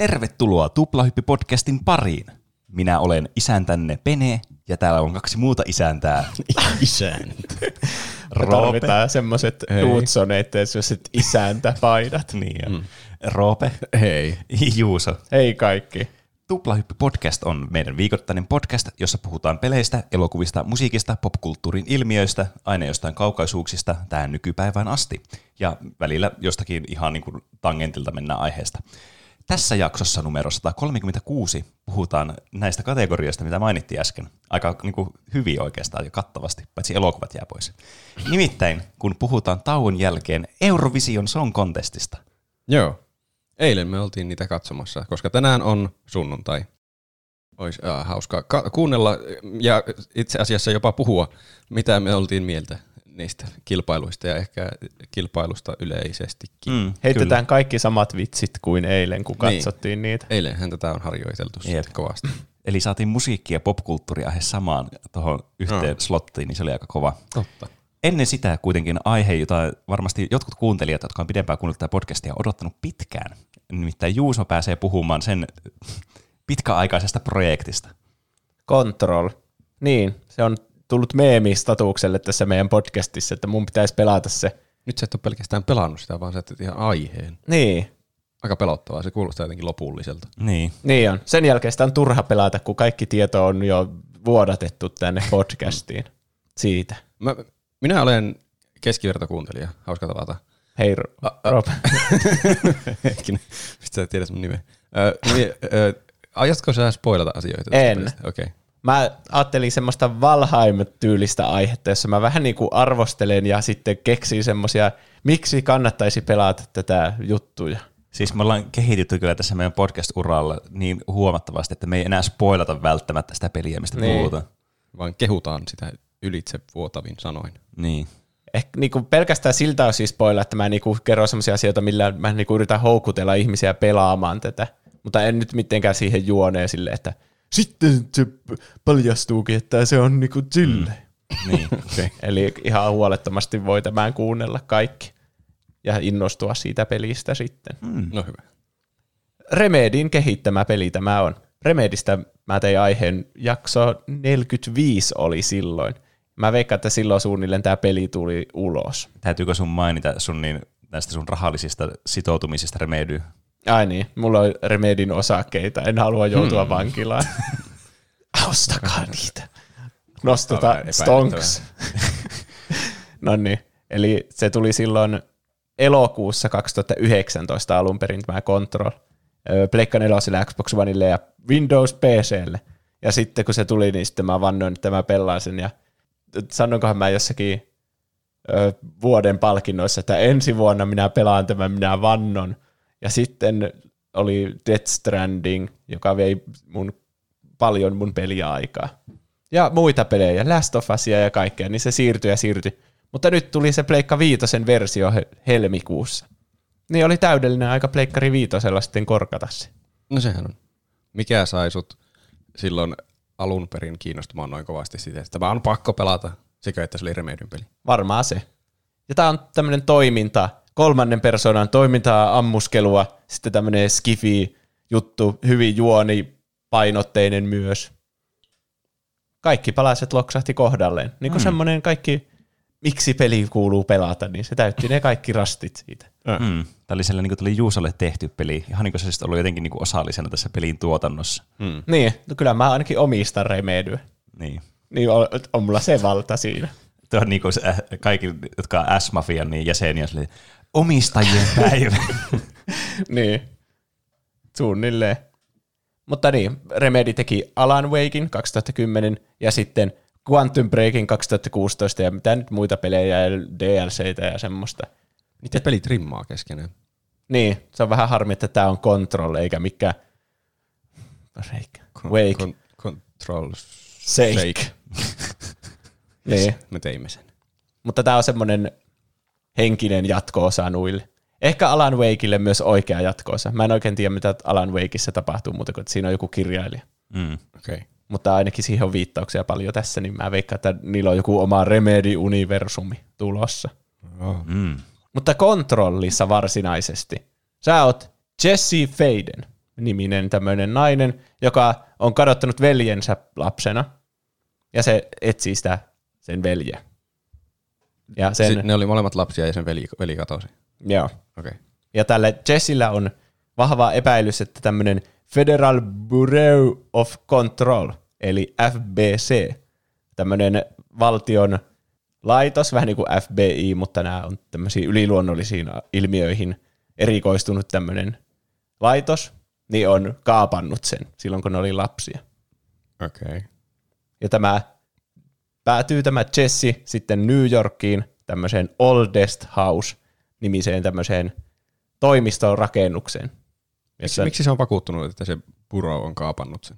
Tervetuloa Tuplahyppi-podcastin pariin. Minä olen isäntänne Pene, ja täällä on kaksi muuta isäntää. Isäntä. Me tarvitaan semmoiset Dudsoneet ja semmoiset isäntäpaidat. Niin, mm. Roope, Hei. Juuso. Hei kaikki. Tuplahyppi Podcast on meidän viikoittainen podcast, jossa puhutaan peleistä, elokuvista, musiikista, popkulttuurin ilmiöistä, aina jostain kaukaisuuksista tähän nykypäivään asti. Ja välillä jostakin ihan niin kuin tangentilta mennään aiheesta. Tässä jaksossa numero 136 puhutaan näistä kategorioista, mitä mainittiin äsken. Aika niin kuin hyvin oikeastaan ja kattavasti, paitsi elokuvat jää pois. Nimittäin, kun puhutaan tauon jälkeen Eurovision Song Contestista. Joo. Eilen me oltiin niitä katsomassa, koska tänään on sunnuntai. Olisi äh, hauskaa ka- kuunnella ja itse asiassa jopa puhua, mitä me oltiin mieltä niistä kilpailuista ja ehkä kilpailusta yleisestikin. Mm, Heitetään kaikki samat vitsit kuin eilen, kun Niin. katsottiin niitä. Eilenhän tätä on harjoiteltu Jep. sitten kovasti. Eli saatiin musiikki- ja popkulttuuriaihe samaan tuohon yhteen No. slottiin, niin se oli aika kova. Totta. Ennen sitä kuitenkin aihe, jota varmasti jotkut kuuntelijat, jotka on pidempään kuunnellut tätä podcastia, on odottanut pitkään. Nimittäin Juuso pääsee puhumaan sen pitkäaikaisesta projektista. Control. Niin, se on tullut meemistatukselle tässä meidän podcastissa, että mun pitäisi pelata se. Nyt sä et ole pelkästään pelannut sitä, vaan sä teet ihan aiheen. Niin, Aika pelottavaa, se kuulostaa jotenkin lopulliselta. Niin. niin on. Sen jälkeen sitä on turha pelata, kun kaikki tieto on jo vuodatettu tänne podcastiin siitä. Mä, minä olen keskivertokuuntelija, hauska tavata. Hei, Rob. Hetkinen, mistä sä tiedät mun nimen? Ö, niin, ö, aiotko sä spoilata asioita? En. Okei. Okay. Mä ajattelin semmoista Valheim-tyylistä aihetta, jossa mä vähän niin kuin arvostelen ja sitten keksin semmoisia, miksi kannattaisi pelata tätä juttuja. Siis me ollaan kehitytty kyllä tässä meidän podcast-uralla niin huomattavasti, että me ei enää spoilata välttämättä sitä peliä, mistä Niin. puhutaan. Vaan kehutaan sitä ylitse vuotavin sanoin. Niin. Ehkä niinku pelkästään siltä osin spoilla, että mä niinku kerron semmoisia asioita, millä mä niinku yritän houkutella ihmisiä pelaamaan tätä. Mutta en nyt mitenkään siihen juoneen sille, että sitten se paljastuukin, että se on niinku sille. Mm. niin. Okay. Eli ihan huolettomasti voi tämän kuunnella kaikki ja innostua siitä pelistä sitten. Mm. No hyvä. Remedin kehittämä peli tämä on. Remedistä mä tein aiheen jakso 45 oli silloin. Mä veikkaan, että silloin suunnilleen tämä peli tuli ulos. Täytyykö sun mainita sun niin, näistä sun rahallisista sitoutumisista Remedy? Ai niin, mulla on Remedin osakkeita, en halua joutua hmm. vankilaan. Ostakaa niitä. Nostota stonks. no niin, eli se tuli silloin elokuussa 2019 alun perin tämä Control. Pleikka 4, Xbox Oneille ja Windows PClle. Ja sitten kun se tuli, niin sitten mä vannoin, että mä pelaan sen. Ja sanoinkohan mä jossakin ö, vuoden palkinnoissa, että ensi vuonna minä pelaan tämän, minä vannon. Ja sitten oli Death Stranding, joka vei mun, paljon mun peliaikaa. Ja muita pelejä, Last of Usia ja kaikkea, niin se siirtyi ja siirtyi. Mutta nyt tuli se Pleikka Viitosen versio he- helmikuussa. Niin oli täydellinen aika Pleikkari Viitosella sitten korkata se. No sehän on. Mikä sai sut silloin alun perin kiinnostumaan noin kovasti siitä, että tämä on pakko pelata, sekä että se oli Remedyn peli? Varmaan se. Ja tää on tämmönen toiminta, kolmannen persoonan toimintaa, ammuskelua, sitten tämmönen skifi juttu, hyvin juoni, painotteinen myös. Kaikki palaset loksahti kohdalleen. Niin kuin mm. semmoinen kaikki, miksi peli kuuluu pelata, niin se täytti ne kaikki rastit siitä. Mm. Tämä oli sellainen, niin kuin tuli Juusolle tehty peli. Ihan niin kuin se olisi ollut jotenkin niin kuin osallisena tässä pelin tuotannossa. Mm. Niin, no kyllä mä ainakin omistan Remedyä. Niin. Niin on, on mulla se valta siinä. Tuo on niin kuin se, äh, kaikki, jotka on S-mafian niin jäseniä, sille, omistajien päivä. niin, suunnilleen. Mutta niin, Remedy teki Alan Wakein 2010 ja sitten Quantum Breakin 2016 ja mitä nyt muita pelejä ja DLCitä ja semmoista. Niitä pelit rimmaa keskenään. Niin, se on vähän harmi, että tämä on Control eikä mikä Break. Wake. Con- control Sake. niin, Me teimme sen. mutta tämä on semmoinen henkinen jatko-osa nuille. Ehkä Alan Wakeille myös oikea jatko-osa. Mä en oikein tiedä, mitä Alan Wakeissa tapahtuu, mutta kun että siinä on joku kirjailija. Mm. Okei. Okay. Mutta ainakin siihen on viittauksia paljon tässä, niin mä veikkaan, että niillä on joku oma Remedy-universumi tulossa. Oh. Mm. Mutta kontrollissa varsinaisesti. Sä oot Jesse Faden. niminen tämmöinen nainen, joka on kadottanut veljensä lapsena. Ja se etsii sitä sen veljeä. Ja sen, ne oli molemmat lapsia ja sen veli, veli katosi. joo. Okei. Okay. Ja tälle Jessillä on vahva epäilys, että tämmöinen Federal Bureau of Control, eli FBC, tämmöinen valtion laitos, vähän niin kuin FBI, mutta nämä on tämmöisiin yliluonnollisiin ilmiöihin erikoistunut tämmöinen laitos, niin on kaapannut sen silloin, kun ne oli lapsia. Okei. Okay. Ja tämä päätyy tämä Jesse sitten New Yorkiin tämmöiseen Oldest House-nimiseen tämmöiseen toimiston rakennukseen. Miksi, miksi se on vakuuttunut, että se Buro on kaapannut sen?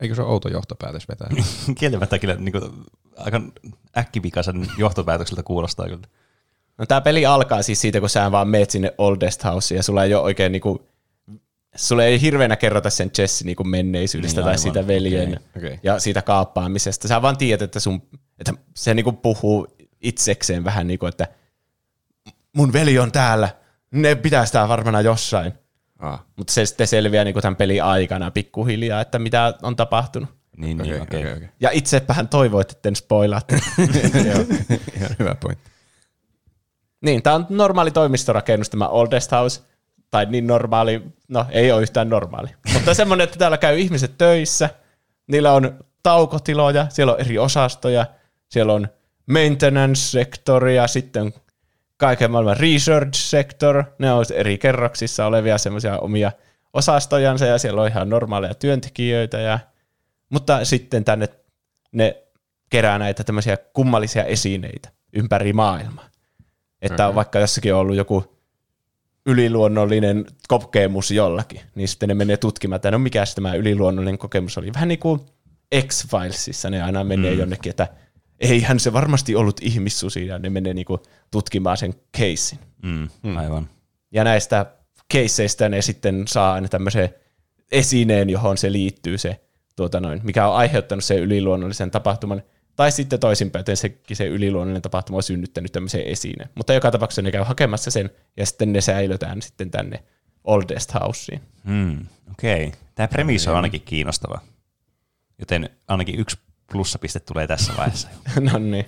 Eikö se ole outo johtopäätös vetää? Kieltämättä kyllä niin kuin, aika äkkivikaisen johtopäätökseltä kuulostaa kyllä. No tämä peli alkaa siis siitä, kun sä vaan meet sinne Oldest Houseen ja sulla ei ole oikein niinku, sulla ei hirveänä kerrota sen Jesse niinku menneisyydestä Niin, tai aivan. siitä veljen Okei, okei. ja siitä kaappaamisesta. Sä vaan tiedät, että, sun, että se niinku puhuu itsekseen vähän niin kuin, että mun veli on täällä, ne pitää sitä varmana jossain. ah, Mutta se sitten selviää niinku tämän pelin aikana pikkuhiljaa, että mitä on tapahtunut. Niin, okei, niin, okei. okei, okei. Ja itsepähän toivoit, että en spoilaatte. Joo, ihan hyvä pointti. Niin, tämä on normaali toimistorakennus, tämä Oldest House, tai niin normaali, no ei ole yhtään normaali, mutta semmoinen, että täällä käy ihmiset töissä, niillä on taukotiloja, siellä on eri osastoja, siellä on maintenance-sektoria, sitten kaiken maailman research-sektor, ne on eri kerroksissa olevia semmoisia omia osastojansa, ja siellä on ihan normaaleja työntekijöitä, ja, mutta sitten tänne ne kerää näitä tämmöisiä kummallisia esineitä ympäri maailmaa. Että on vaikka jossakin ollut joku yliluonnollinen kokemus jollakin, niin sitten ne menee tutkimaan, että no mikä se tämä yliluonnollinen kokemus oli. Vähän niin kuin X-Filesissa ne aina menee mm. jonnekin, että eihän se varmasti ollut ihmissusi, ja ne menee niin kuin tutkimaan sen keissin. Mm, aivan. Ja näistä keisseistä ne sitten saa aina tämmöisen esineen, johon se liittyy se, tuota noin, mikä on aiheuttanut sen yliluonnollisen tapahtuman. Tai sitten toisinpäin, että sekin se yliluonnollinen tapahtuma on synnyttänyt tämmöisen esineen. Mutta joka tapauksessa ne käy hakemassa sen, ja sitten ne säilötään sitten tänne Oldest Houseen. Mm, okei. Tämä premissi on ainakin kiinnostava. Joten ainakin yksi plussapiste tulee tässä vaiheessa. no niin.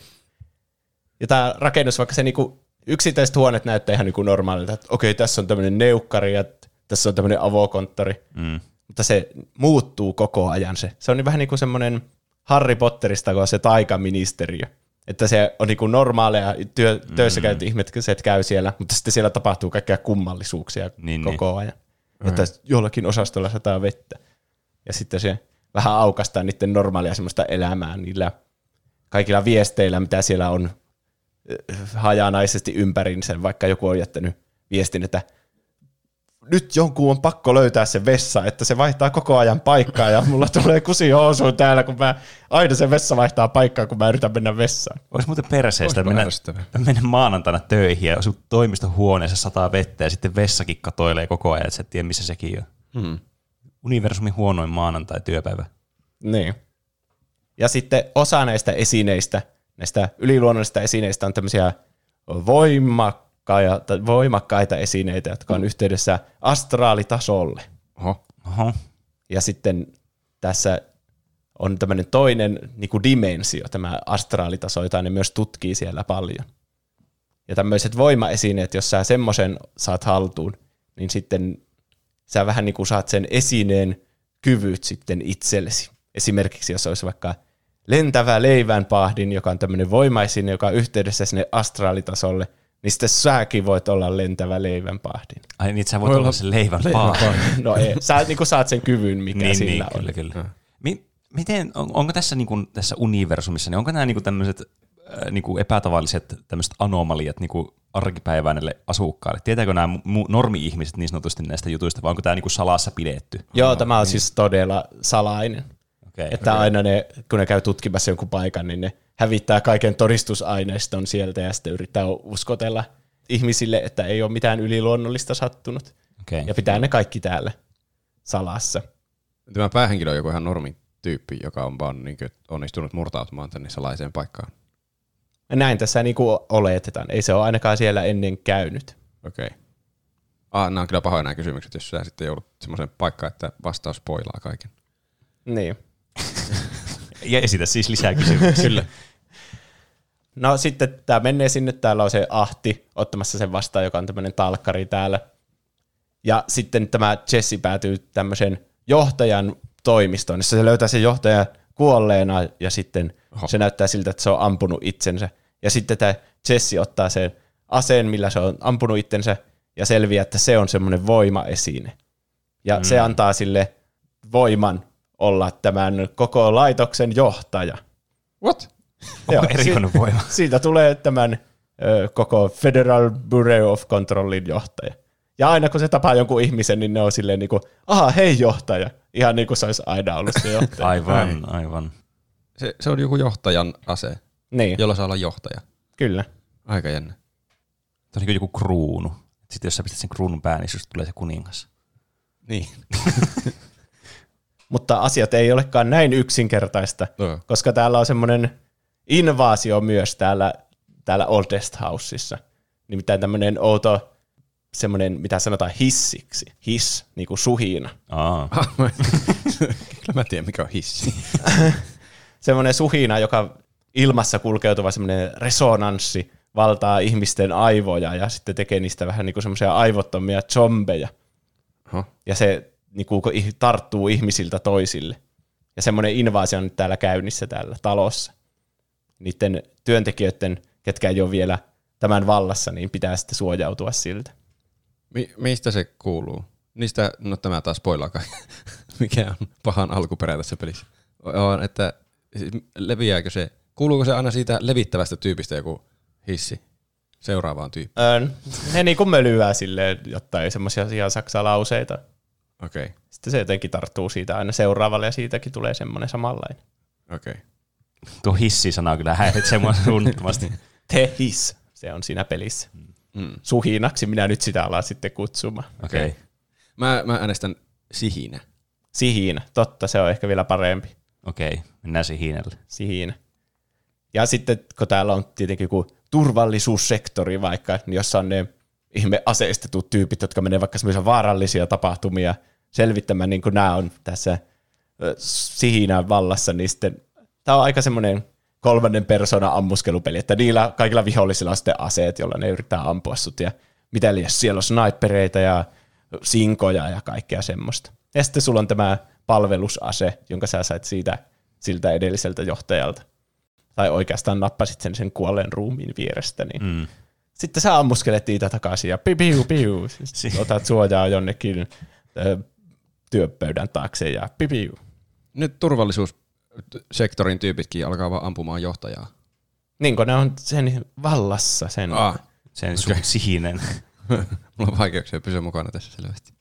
Ja tämä rakennus, vaikka se niinku, yksittäiset huoneet näyttää ihan niinku normaalilta, että okei, tässä on tämmöinen neukkari ja tässä on tämmöinen avokonttori, Mm. mutta se muuttuu koko ajan se. Se on niin vähän niin kuin semmoinen Harry Potterista, kun on se taikaministeriö. Että se on niin kuin normaaleja työ, töissä käyty ihmiset käy siellä, mutta sitten siellä tapahtuu kaikkea kummallisuuksia Niin, koko ajan. Että jollakin osastolla sataa vettä. Ja sitten se vähän aukastaa niiden normaalia semmoista elämää niillä kaikilla viesteillä, mitä siellä on eh, hajanaisesti ympärinsä, vaikka joku on jättänyt viestin, että nyt jonkun on pakko löytää se vessa, että se vaihtaa koko ajan paikkaa ja mulla tulee kusi housuun täällä, kun mä, aina se vessa vaihtaa paikkaa, kun mä yritän mennä vessaan. Olisi muuten perseestä mennä, mennä maanantaina töihin ja sun toimistohuoneessa sataa vettä ja sitten vessakin katoilee koko ajan, että sä et tiedä missä sekin on. Hmm. Universumin huonoin maanantai-työpäivä. Niin. Ja sitten osa näistä esineistä, näistä yliluonnollisista esineistä on tämmöisiä voimakkaita, tai voimakkaita esineitä, jotka on yhteydessä astraalitasolle. Oho. Oho. Ja sitten tässä on tämmöinen toinen niin kuin dimensio, tämä astraalitaso, jota ne myös tutkii siellä paljon. Ja tämmöiset voimaesineet, jos sä semmoisen saat haltuun, niin sitten sä vähän niin kuin saat sen esineen kyvyt sitten itsellesi. Esimerkiksi jos olisi vaikka lentävä leivänpahdin, joka on tämmöinen voimaesine, joka on yhteydessä sinne astraalitasolle, niin sitten säkin voit olla lentävä leivänpahdin. Ai niin, sä voit Voi olla olla se leivän paha. No ei, sä niin kuin saat sen kyvyn, mikä niin, sillä niin, on. kyllä, kyllä. Mi- miten, on, onko tässä, niin kuin, tässä universumissa, niin onko nämä niin tämmöiset äh, niin epätavalliset tämmöiset anomaliat niin näille asukkaille? Tietääkö nämä mu- normi-ihmiset niin sanotusti näistä jutuista, vai onko tämä niin salassa pidetty? Joo, tämä on siis todella salainen. Okay. Että aina ne, kun ne käy tutkimassa jonkun paikan, niin ne hävittää kaiken todistusaineiston sieltä ja sitten yrittää uskotella ihmisille, että ei ole mitään yliluonnollista sattunut. Okay. Ja pitää ne kaikki täällä salassa. Tämä päähenkilö on joku ihan normi tyyppi, joka on vaan niin onnistunut murtautumaan tänne salaiseen paikkaan. Ja näin tässä niinku oletetaan. Ei se ole ainakaan siellä ennen käynyt. Okei. Okay. Ah, nämä on kyllä pahoja nämä kysymykset, jos sä sitten joudut semmoiseen paikkaan, että vastaus spoilaa kaiken. Niin. Ja esitä siis lisää kysymyksiä. Kyllä. No sitten tämä menee sinne, täällä on se Ahti ottamassa sen vastaan, joka on tämmöinen talkkari täällä. Ja sitten tämä Jesse päätyy tämmöisen johtajan toimistoon, jossa se löytää sen johtajan kuolleena ja sitten Oho. se näyttää siltä, että se on ampunut itsensä. Ja sitten tämä Jesse ottaa sen aseen, millä se on ampunut itsensä ja selviää, että se on semmoinen voimaesine. Ja mm. se antaa sille voiman olla tämän koko laitoksen johtaja. What? Onko erikoinen si- voima? Siitä tulee tämän ö, koko Federal Bureau of Controlin johtaja. Ja aina kun se tapaa jonkun ihmisen, niin ne on silleen niin kuin, aha, hei johtaja. Ihan niin kuin se olisi aina ollut se johtaja. Aivan, aivan. Se, se on joku johtajan ase, niin, jolla saa olla johtaja. kyllä. Aika jännä. Tämä on niin joku kruunu. Sitten jos sä pistät sen kruunun päälle, niin tulee se kuningas. Niin. Mutta asiat ei olekaan näin yksinkertaista, No. koska täällä on semmoinen invaasio myös täällä, täällä Oldest Houseissa. Nimittäin tämmöinen outo, semmoinen, mitä sanotaan hissiksi. Hiss, niin kuin suhina. Aa. Kyllä mä tiedän, mikä on hissi. semmoinen suhina, joka ilmassa kulkeutuva semmoinen resonanssi valtaa ihmisten aivoja ja sitten tekee niistä vähän niin kuin semmoisia aivottomia zombeja. Oho. Ja se niin kuin, tarttuu ihmisiltä toisille. Ja semmoinen invaasio on nyt täällä käynnissä täällä talossa. Niiden työntekijöiden, ketkä ei ole vielä tämän vallassa, niin pitää sitten suojautua siltä. Mi- mistä se kuuluu? Niistä, no tämä taas spoilaa kai. Mikä on pahan alkuperä tässä pelissä? On, että leviääkö se, kuuluuko se aina siitä levittävästä tyypistä joku hissi seuraavaan tyyppiin? Öö, ne niin kuin mölyää silleen, jotta ei semmoisia ihan saksalauseita. Okei, okay. Sitten se jotenkin tarttuu siitä aina seuraavalle ja siitäkin tulee semmoinen samanlainen. okei. Okay. Tuo hissi-sana kyllä häiritsee mua suunnattomasti. The Hiss, se on siinä pelissä. Mm. Suhinaksi minä nyt sitä alan sitten kutsumaan. Okei. Okay. Mä, mä äänestän sihinä. Sihinä, totta, se on ehkä vielä parempi. Okei, okay. mennään Sihinelle. Sihinä. Ja sitten kun täällä on tietenkin joku turvallisuussektori vaikka, niin jossa on ne ihme aseistetut tyypit, jotka menee vaikka semmoisia vaarallisia tapahtumia selvittämään, niin kuin nämä on tässä ö, sihinän vallassa, niin sitten tämä on aika semmoinen kolmannen persoonan ammuskelupeli, että niillä kaikilla vihollisilla on sitten aseet, joilla ne yrittää ampua sut, ja mitä jos siellä on snipereita ja sinkoja ja kaikkea semmoista. Ja sitten sulla on tämä palvelusase, jonka sä sait siitä siltä edelliseltä johtajalta. Tai oikeastaan nappasit sen sen kuolleen ruumiin vierestä, niin Mm. sitten sä ammuskelet niitä takaisin ja piu, piu, piu. Sitten otat suojaa jonnekin ö, työpöydän taakse ja piu. Nyt turvallisuussektorin tyypitkin alkaa vaan ampumaan johtajaa. Niin kun ne on sen vallassa sen. Ah, Sen okay. sun Sihinen. mulla on vaikeuksia pysyä mukana tässä selvästi.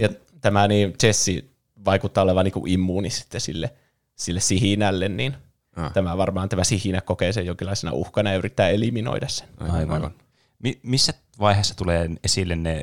Ja tämä niin Jesse vaikuttaa olevan niin kuin immuuni sitten sille, sille sihinälle, niin Ah. tämä varmaan tämä sihinä kokee sen jonkinlaisena uhkana ja yrittää eliminoida sen. Aivan, Aivan. Mi- missä vaiheessa tulee esille ne,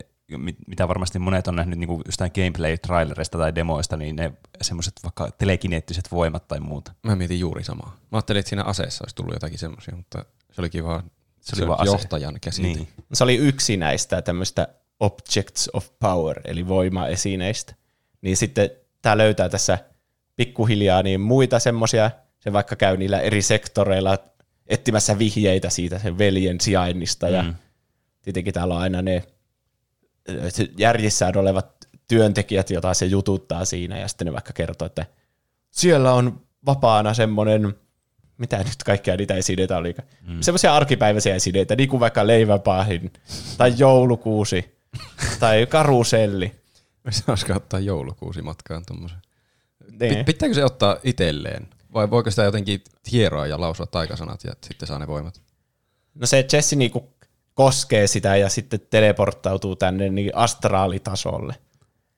mitä varmasti monet on nähnyt niin jostain gameplay-trailerista tai demoista, niin ne semmoiset vaikka telekineettiset voimat tai muuta. Mä mietin juuri samaa. Mä ajattelin, että siinä aseessa olisi tullut jotakin semmoisia, mutta se olikin vaan, se oli oli vaan johtajan käsite. Niin. Se oli yksi näistä tämmöistä objects of power, eli voimaesineistä. Niin sitten tämä löytää tässä pikkuhiljaa niin muita semmoisia, se vaikka käy niillä eri sektoreilla etsimässä vihjeitä siitä sen veljen sijainnista, ja Mm. tietenkin täällä on aina ne järjissään olevat työntekijät, joita se jututtaa siinä, ja sitten ne vaikka kertoo, että siellä on vapaana semmoinen, mitä nyt kaikkea niitä esineitä oli, mm. semmoisia arkipäiväisiä esineitä, niin kuin vaikka leiväpahin, tai joulukuusi, tai karuselli. Se olisiko ottaa joulukuusi matkaan tuommoisen. Niin. Pitääkö se ottaa itselleen? Vai voiko sitä jotenkin hieroa ja lausua taikasanat ja sitten saa ne voimat? No se Jesse niinku koskee sitä ja sitten teleporttautuu tänne niin astraalitasolle.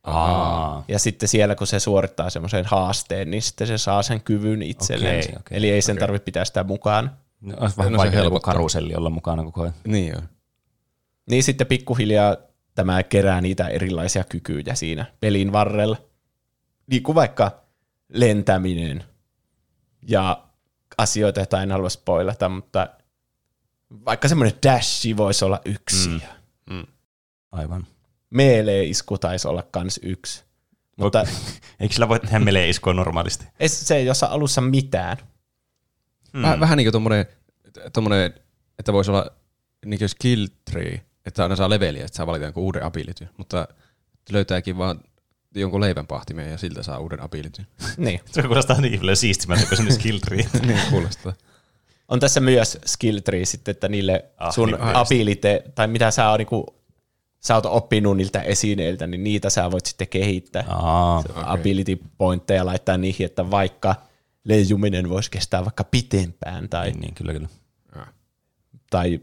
Aa. Ja sitten siellä, kun se suorittaa semmoisen haasteen, niin sitten se saa sen kyvyn itselleen. Okei, okei, Eli ei sen tarvitse pitää sitä mukaan. No, olisi vähän No vaikea joku helpottaa. karuselli olla mukana koko ajan. Niin joo. Niin sitten pikkuhiljaa tämä kerää niitä erilaisia kykyjä siinä pelin varrella. Niin kuin vaikka lentäminen ja asioita, joita en halua spoilata, mutta vaikka semmoinen dashi voisi olla yksi. Mm. Aivan. melee-isku taisi olla kans yksi. Mutta Eikö sillä voi tehdä melee iskua normaalisti? ei se ei osaa alussa mitään. Mm. Väh, vähän niin kuin tommonen, tommonen, että voisi olla niin kuin skill tree, että aina saa leveliä, että saa valita jonkun uuden ability, mutta löytääkin vaan jonkun leivänpahtimen ja siltä saa uuden ability. Niin. Se kuulostaa niin paljon siistimältä kuin semmoinen skill tree. niin kuulostaa. On tässä myös skill tree sitten, että niille Ah, sun niin, abilite, tai mitä sä, oot, niinku, sä oot oppinut niiltä esineiltä, niin niitä sä voit sitten kehittää. Aa, okay. ability pointteja laittaa niihin, että vaikka leijuminen voisi kestää vaikka pitempään, tai, niin, niin, kyllä, kyllä. tai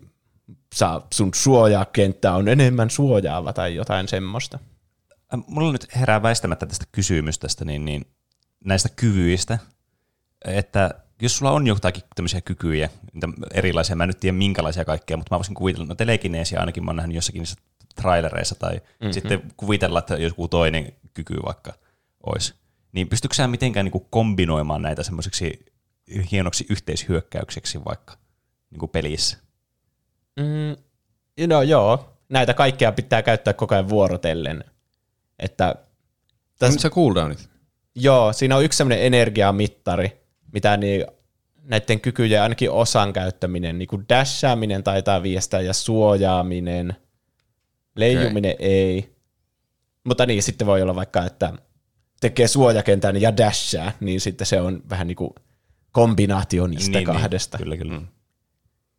saa, sun suojakenttä on enemmän suojaava tai jotain semmoista. Äh, Mulla nyt herää väistämättä tästä kysymys tästä niin, niin, näistä kyvyistä, että jos sulla on jotakin tämmöisiä kykyjä, erilaisia, mä en nyt tiedä minkälaisia kaikkea, mutta mä voisin kuvitella, no telekineesiä ainakin mä oon nähnyt jossakin niissä trailereissa, tai mm-hmm. sitten kuvitella, että joku toinen kyky vaikka olisi. Niin pystytkö sä mitenkään niin kuin kombinoimaan näitä semmoiseksi hienoksi yhteishyökkäykseksi vaikka niin kuin pelissä? Mm, no joo, näitä kaikkea pitää käyttää koko ajan vuorotellen. Että Tässä... se cooldownit? Joo, siinä on yksi semmoinen energiamittari, mitä niin, näiden kykyjen ainakin osan käyttäminen, niin kuin dashaaminen taitaa viestää ja suojaaminen, leijuminen okay. ei. Mutta niin, sitten voi olla vaikka, että tekee suojakentän ja dashaa, niin sitten se on vähän niin kuin kombinaatio niistä Niin, kahdesta. Niin, kyllä, kyllä. Mm.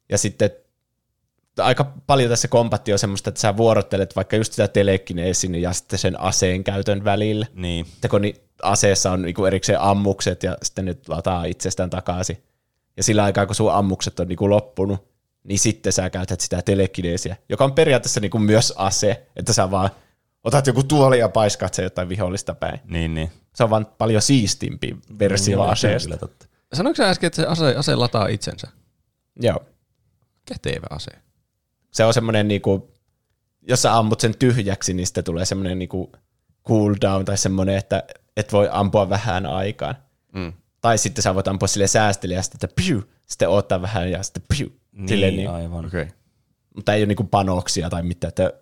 Ja sitten aika paljon tässä kompatti on semmoista, että sä vuorottelet vaikka just sitä telekineesin ja sitten sen aseen käytön välillä. Niin. Että kun ni- aseessa on niinku erikseen ammukset ja sitten nyt lataa itsestään takaisin. Ja sillä aikaa, kun sun ammukset on niinku loppunut, niin sitten sä käytät sitä telekineesiä, joka on periaatteessa niinku myös ase, että sä vaan otat joku tuoli ja paiskat se jotain vihollista päin. Niin, niin. Se on vaan paljon siistimpi versio Niin, aseesta. Kyllä totta. Sanoitko sä äsken, että se ase, ase lataa itsensä? Joo. Kätevä ase. Se on semmoinen, niinku, jos sä ammut sen tyhjäksi, niin sitten tulee semmoinen niinku cooldown tai semmoinen, että et voi ampua vähän aikaan. Mm. Tai sitten sä voit ampua sille säästeliästi, että piu, sitten ottaa vähän ja sitten piu. Niin, Silleen niin. aivan. Okei. Okay. Mutta ei ole niinku panoksia tai mitään, että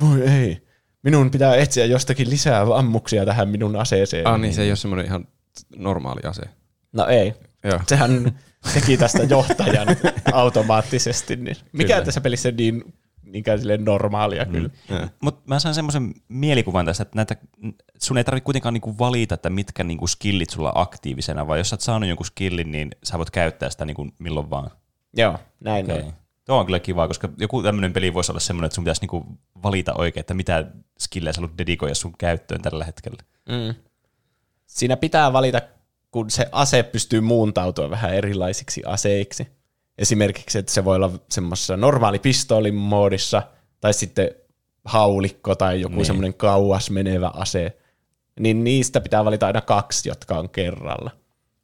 voi ei, minun pitää etsiä jostakin lisää ammuksia tähän minun aseeseen. Ah niin, se ei ole semmoinen ihan normaali ase. No ei. Joo. Sehän teki tästä johtajan automaattisesti. Niin. Mikä Kyllä. tässä pelissä niin, niinkään silleen normaalia mm. kyllä. Mutta mä sain semmoisen mielikuvan tästä, että näitä, sun ei tarvitse kuitenkaan niinku valita, että mitkä niinku skillit sulla on aktiivisena, vaan jos sä oot saanut jonkun skillin, niin sä voit käyttää sitä niinku milloin vaan. Joo, näin Okay. on. Tuo on kyllä kiva, koska joku tämmöinen peli voisi olla semmoinen, että sun pitäisi niinku valita oikein, että mitä skillejä sä haluat dedikoida sun käyttöön tällä hetkellä. Mm. Siinä pitää valita, kun se ase pystyy muuntautua vähän erilaisiksi aseiksi. Esimerkiksi, että se voi olla semmoisessa normaali pistoolin moodissa, tai sitten haulikko tai joku Niin. niin. semmoinen kauas menevä ase. Niin niistä pitää valita aina kaksi, jotka on kerralla.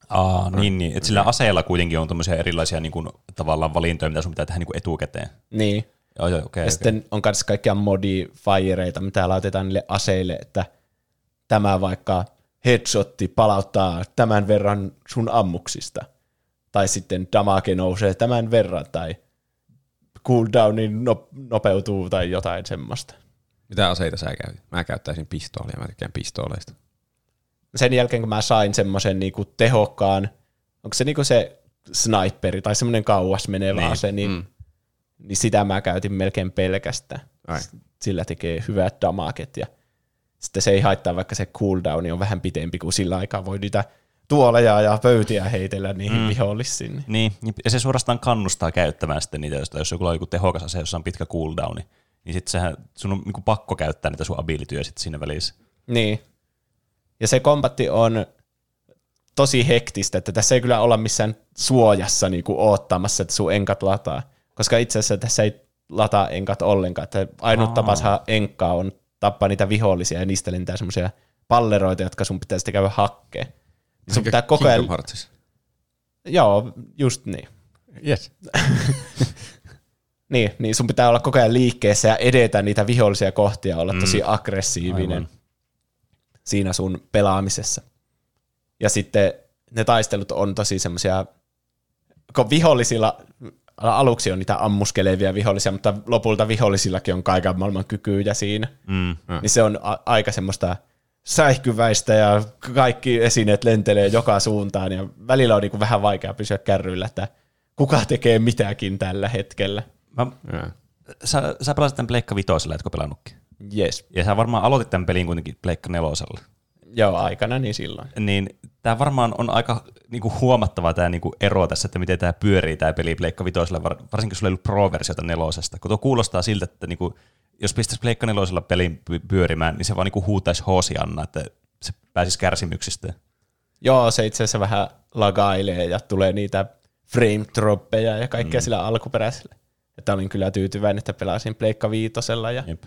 Aa, niin, niin. Että sillä aseella kuitenkin on tämmöisiä erilaisia niin kuin, tavallaan valintoja, mitä sun pitää tehdä niin kuin etukäteen. Niin. Joo, joo, okei. Ja okei. sitten on myös kaikkia modifiereita, mitä laitetaan niille aseille, että tämä vaikka headshotti palauttaa tämän verran sun ammuksista. Tai sitten damage nousee tämän verran, tai cooldownin no, nopeutuu tai jotain semmoista. Mitä aseita sä käytit? Mä käyttäisin pistoolia, mä tykkään pistooleista. Sen jälkeen, kun mä sain semmoisen niinku tehokkaan, onko se niinku se sniperi tai semmoinen kauas menevä Niin, ase, niin, mm. niin sitä mä käytin melkein pelkästään. Ai. Sillä tekee hyvät damaget ja sitten se ei haittaa, vaikka se cooldown on vähän pitempi, kuin sillä aikaa voi niitä tuoleja ja pöytiä heitellä niihin mm. vihollisiin. Niin, ja se suorastaan kannustaa käyttämään sitten niitä, jos, jos joku on joku tehokas ase, jossa on pitkä cooldowni, niin sitten sehän, sun on niin pakko käyttää niitä sun abilityjä sitten siinä välissä. Niin. Ja se kombatti on tosi hektistä, että tässä ei kyllä olla missään suojassa niin kuin oottamassa, että sun enkat lataa. Koska itse asiassa tässä ei lataa enkat ollenkaan. Että ainut Aa. tapa saada enkkaa on tappaa niitä vihollisia ja niistä lentää semmoisia palleroita, jotka sun pitää sitten käydä hakkeen. Sun pitää koko ajan... Heartsissa. Joo, just niin. Yes. Niin, niin sun pitää olla koko ajan liikkeessä ja edetä niitä vihollisia kohtia ja olla Mm. tosi aggressiivinen Aivan. siinä sun pelaamisessa. Ja sitten ne taistelut on tosi semmoisia, kun vihollisilla aluksi on niitä ammuskelevia vihollisia, mutta lopulta vihollisillakin on kaiken maailman kykyjä siinä. Mm. Niin se on a- aika semmoista säihkyväistä ja kaikki esineet lentelee joka suuntaan ja välillä on niinku vähän vaikea pysyä kärryillä, että kuka tekee mitäkin tällä hetkellä. Mä, sä, sä pelasit tämän Pleikka Vitosella, etkö pelannutkin? Yes. Ja sä varmaan aloitit tämän pelin kuitenkin Pleikka Nelosella. Joo, aikana niin silloin. Niin tämä varmaan on aika niinku, huomattava tämä niinku, ero tässä, että miten tämä pyörii tämä peli Pleikka Vitosella, var, varsinkin jos sulla ei ollut Pro-versiota nelosesta. Kun tuo kuulostaa siltä, että niinku, jos pistäisi Pleikka nelosella pelin py- pyörimään, niin se vaan niinku, huutaisi Hosianna, että se pääsisi kärsimyksistä. Joo, se itse asiassa vähän lagailee ja tulee niitä frame droppeja ja kaikkea mm. sillä alkuperäisellä. Että olin kyllä tyytyväinen, että pelasin Pleikka Viitosella ja Jep.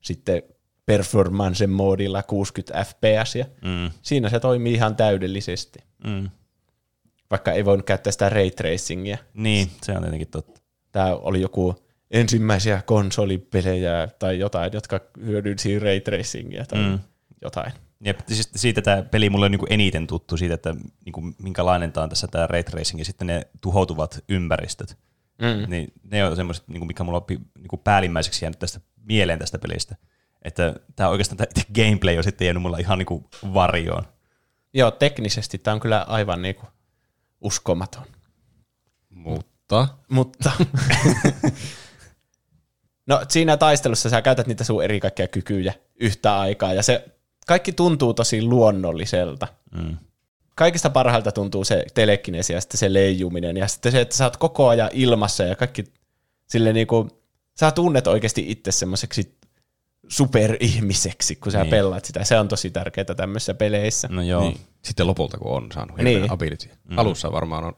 sitten performance moodilla 60 fps ja Mm, siinä se toimii ihan täydellisesti. mm. Vaikka ei voinut käyttää sitä ray tracingia. Niin, se on tietenkin totta. Tämä oli joku ensimmäisiä konsolipelejä tai jotain, jotka hyödynsi ray tracingia tai Mm. jotain. Jep, siis siitä tämä peli mulle on niinku eniten tuttu siitä, että niinku, minkälainen tämä on tässä tämä ray tracing ja sitten ne tuhoutuvat ympäristöt. Mm. Niin ne on semmoiset, niinku, mikä mulla on niinku päällimmäiseksi jäänyt tästä mieleen tästä pelistä. Että tämä oikeastaan tämä gameplay on sitten jäänyt mulla ihan niinku varjoon. Joo, teknisesti tämä on kyllä aivan niinku uskomaton. Mutta Mutta no siinä taistelussa sä käytät niitä sun eri kaikkia kykyjä yhtä aikaa ja se kaikki tuntuu tosi luonnolliselta. Mm. Kaikista parhailta tuntuu se telekinesi ja sitten se leijuminen ja sitten se, että sä oot koko ajan ilmassa ja kaikki sille niinku, sä tunnet oikeasti itse semmoiseksi superihmiseksi, kun sä Niin. pelaat sitä. Se on tosi tärkeää tämmöisissä peleissä. No joo. niin, sitten lopulta kun on saanut Niin. ability. Alussa varmaan on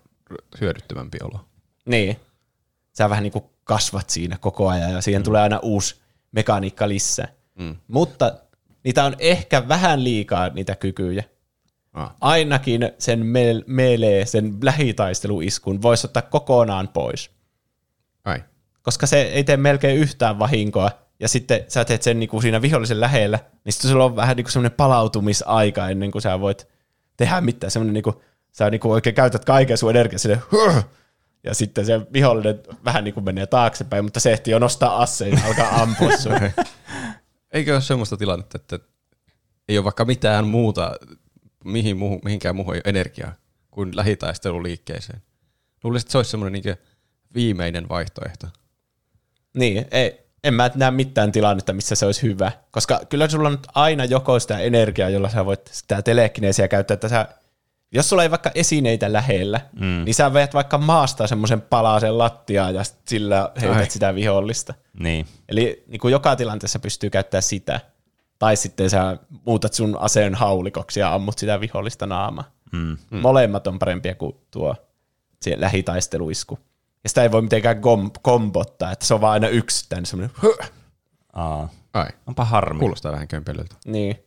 hyödyttömämpi olo. Niin. Sä vähän niin kuin kasvat siinä koko ajan ja siihen mm. tulee aina uusi mekaniikka lisää. Mm. Mutta niitä on ehkä vähän liikaa niitä kykyjä. Ah. Ainakin sen me- melee, sen lähitaisteluiskun voisi ottaa kokonaan pois. Ai. Koska se ei tee melkein yhtään vahinkoa. Ja sitten sä teet sen niin kuin siinä vihollisen lähellä, niin sitten sulla on vähän niin kuin semmoinen palautumisaika ennen kuin sä voit tehdä mitään. Semmoinen niin kuin, sä niin kuin oikein käytät kaiken sun energiaa sille, ja sitten se vihollinen vähän niin kuin menee taaksepäin, mutta se ehtii jo nostaa asseen ja alkaa ampua sun. Eikö ole semmoista tilannetta, että ei ole vaikka mitään muuta, mihin muuhun, mihinkään muuhun energiaa kuin lähitaisteluliikkeeseen? Luulisin, että se olisi semmoinen niin viimeinen vaihtoehto. Niin, ei, en mä näe mitään tilannetta, missä se olisi hyvä. Koska kyllä sulla on aina joko sitä energiaa, jolla sä voit sitä telekineesiä käyttää, että sä, jos sulla ei vaikka esineitä lähellä, mm. niin sä veet vaikka maasta semmoisen palasen lattiaa ja sillä heität Ai. sitä vihollista. Niin. Eli niin kuin joka tilanteessa pystyy käyttämään sitä. Tai sitten sä muutat sun aseen haulikoksi ja ammut sitä vihollista naamaa. Mm. Mm. Molemmat on parempia kuin tuo se lähitaisteluisku. Ja sitä ei voi mitenkään kom- kombottaa, että se on vaan aina yksittäinen semmoinen. Ai, Onpa harmi. kuulostaa vähän kömpelöltä. Niin.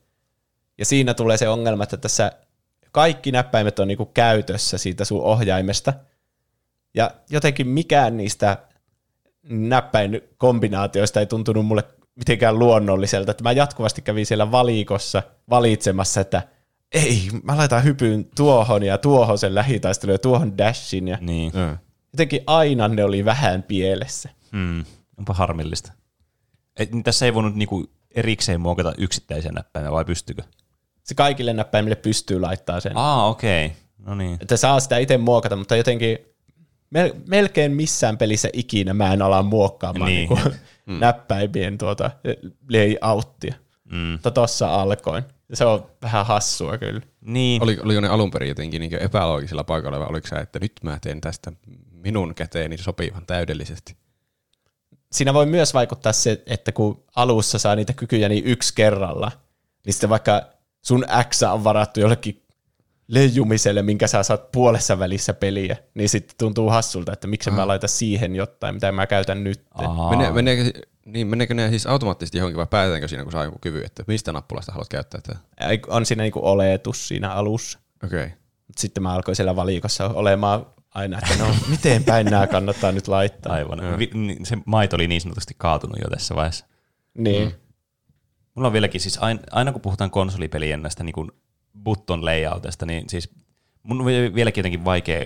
Ja siinä tulee se ongelma, että tässä kaikki näppäimet on niinku käytössä siitä sun ohjaimesta. Ja jotenkin mikään niistä näppäin kombinaatioista ei tuntunut mulle mitenkään luonnolliselta. Että mä jatkuvasti kävin siellä valikossa valitsemassa, että ei, mä laitan hypyn tuohon ja tuohon sen lähitaistelun ja tuohon dashin. Ja Niin. Mm. Jotenkin aina ne oli vähän pielessä. Mm. Onpa harmillista. Et, niin tässä ei voinut niinku erikseen muokata yksittäisiä näppäimiä, vai pystykö? Se kaikille näppäimille pystyy laittaa sen. Aa, okei. Okay. No niin. että saa sitä itse muokata, mutta jotenkin mel- melkein missään pelissä ikinä mä en ala muokkaamaan Niin. niin. niinku näppäimien tuota layouttia. Mm. Mutta tossa alkoin. Se on vähän hassua kyllä. Niin. Oli, oliko ne alun perin jotenkin niin epäloogisella paikalla vai oliko sä, että nyt mä teen tästä minun käteeni sopivan täydellisesti? Siinä voi myös vaikuttaa se, että kun alussa saa niitä kykyjä niin yksi kerralla, niin sitten vaikka sun X on varattu jollekin leijumiselle, minkä sä saat puolessa välissä peliä, niin sitten tuntuu hassulta, että miksi mä laitan siihen jotain, mitä mä käytän nyt. Mene, meneekö, niin, meneekö ne siis automaattisesti johonkin vai päätetäänkö siinä, kun saa joku kyvy, että mistä nappulasta haluat käyttää tätä? On siinä niinku oletus siinä alussa. Okei. Okay. Sitten mä alkoin siellä valikossa olemaan aina, että no miten päin nämä kannattaa nyt laittaa. Aivan. Niin, se maito oli niin sanotusti kaatunut jo tässä vaiheessa. Niin. Mm. Mulla on vieläkin siis aina, aina kun puhutaan konsolipelien näistä niin button layoutista, niin siis mun on vieläkin jotenkin vaikea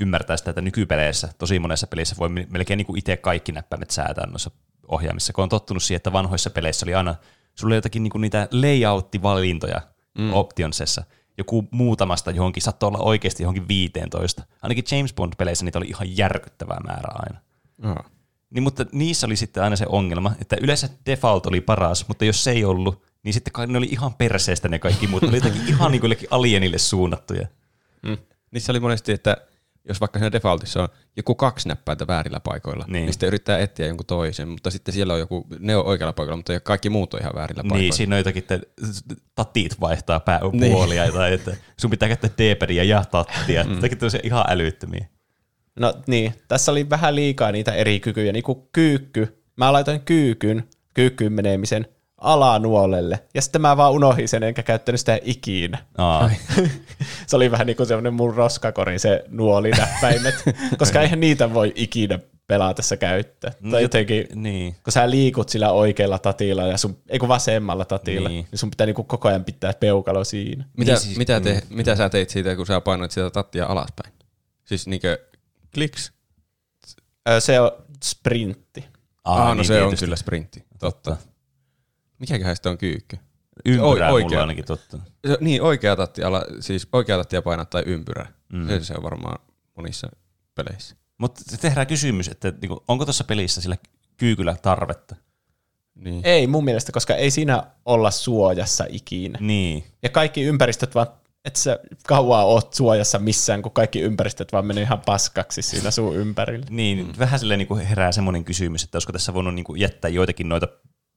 ymmärtää sitä, että nykypeleissä, tosi monessa pelissä voi melkein niin kuin itse kaikki näppäimet säätää noissa ohjaamissa, kun on tottunut siihen, että vanhoissa peleissä oli aina, sulla oli jotakin niin kuin niitä layout-valintoja mm. optionsessa, joku muutamasta johonkin, saattoi olla oikeasti johonkin 15. Ainakin James Bond-peleissä niitä oli ihan järkyttävää määrä aina. Aha. Niin, mutta niissä oli sitten aina se ongelma, että yleensä default oli paras, mutta jos se ei ollut, niin sitten kai ne oli ihan perseestä ne kaikki muut. Ne oli jotenkin ihan niin kuin alienille suunnattuja. Mm. Niissä oli monesti, että jos vaikka siinä defaultissa on joku kaksi näppäintä väärillä paikoilla, niin. niin sitten yrittää etsiä jonkun toisen, mutta sitten siellä on joku, ne on oikealla paikalla, mutta kaikki muut on ihan väärillä niin, paikoilla. Niin, siinä on jotakin, että tatit vaihtaa pääpuolia, niin. tai että sun pitää käyttää d ja tattia, mm. jotakin ihan älyttömiä. No niin, tässä oli vähän liikaa niitä eri kykyjä, niin kuin kyykky. Mä laitoin kyykyn, kyykkyyn menemisen alanuolelle. Ja sitten mä vaan unohdin sen, enkä käyttänyt sitä ikinä. Aa. se oli vähän niin kuin semmoinen mun roskakori, se nuolinäppäimet. koska eihän niitä voi ikinä pelaatessa käyttää. No, tai jotenkin, niin. kun sä liikut sillä oikealla tatilla ja sun, ei kun vasemmalla tatilla, niin, niin sun pitää niinku koko ajan pitää peukalo siinä. Mitä, niin siis, mitä, te, mm. mitä sä teit siitä, kun sä painoit sitä tattia alaspäin? Siis niinkö kliks? Se on sprintti. Ah, ah no niin, se tietysti. on kyllä sprintti. Totta. Mikäköhän sitten on kyykky? Ympyrä o- mulla ainakin totta. Se, niin, oikea tatti, ala, siis oikea tattia painaa tai ympyrä. Mm. Se, se on varmaan monissa peleissä. Mutta tehdään kysymys, että niinku, onko tuossa pelissä sillä kyykyllä tarvetta? Niin. Ei mun mielestä, koska ei siinä olla suojassa ikinä. Niin. Ja kaikki ympäristöt vaan että sä kauaa oot suojassa missään, kun kaikki ympäristöt vaan menee ihan paskaksi siinä sun ympärillä. Niin, mm. vähän silleen niin kuin herää semmoinen kysymys, että olisiko tässä voinut niin kuin jättää joitakin noita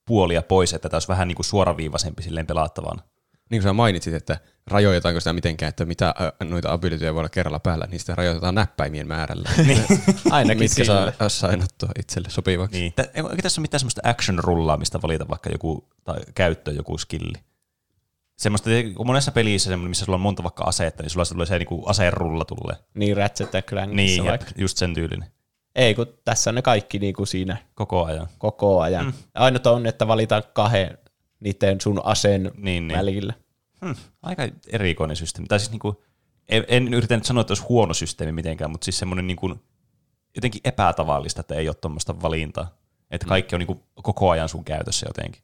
puolia pois, että tämä olisi vähän niin kuin suoraviivaisempi silleen pelattavan. Niin kuin sä mainitsit, että rajoitetaanko sitä mitenkään, että mitä noita abilityjä voi olla kerralla päällä, niin sitä rajoitetaan näppäimien määrällä. niin. Ainakin Mitkä saa assignattua itselle sopivaksi. Niin. Onko tässä mitään semmoista action-rullaamista valita vaikka joku, tai käyttö joku skilli? semmoista, monessa pelissä, missä sulla on monta vaikka aseetta, niin sulla tulee se niin aseen rulla tulee. Niin, Ratchet Clank. Niin, vaikka. just sen tyylinen. Ei, kun tässä on ne kaikki niin kuin siinä. Koko ajan. Koko ajan. Mm. Ainut on, että valitaan kahden niiden sun aseen niin, niin. välillä. Hmm, aika erikoinen systeemi. Tai siis niin kuin, en, en yritä nyt sanoa, että olisi huono systeemi mitenkään, mutta siis semmoinen niin kuin, jotenkin epätavallista, että ei ole tuommoista valintaa. Että mm. kaikki on niin kuin koko ajan sun käytössä jotenkin.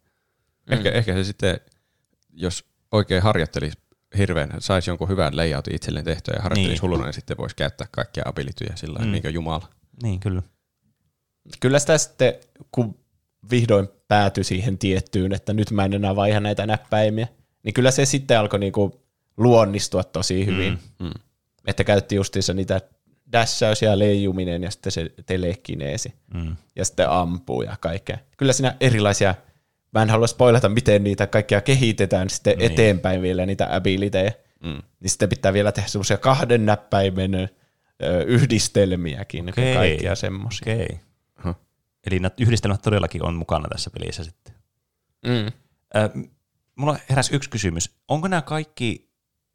Ehkä, mm. ehkä se sitten, jos oikein harjoittelisi hirveän, saisi jonkun hyvän layoutin itselleen tehtyä ja harjoittelisi niin. hulluna, niin sitten voisi käyttää kaikkia abilityjä sillä mm. niin kuin Jumala. Niin, kyllä. Kyllä sitä sitten, kun vihdoin päätyi siihen tiettyyn, että nyt mä en enää vaiha näitä näppäimiä, niin kyllä se sitten alkoi niinku luonnistua tosi hyvin. Mm. Mm. Että käytti justiinsa niitä dashaus ja leijuminen ja sitten se telekineesi. Mm. Ja sitten ampuu ja kaikkea. Kyllä siinä erilaisia mä en halua spoilata, miten niitä kaikkia kehitetään sitten niin. eteenpäin vielä, niitä abilityjä. Mm. Niin sitten pitää vielä tehdä semmoisia kahden näppäimen yhdistelmiäkin, okay. kaikkia semmoisia. Okay. Huh. Eli nämä yhdistelmät todellakin on mukana tässä pelissä sitten. Mm. Ö, mulla heräsi yksi kysymys. Onko nämä kaikki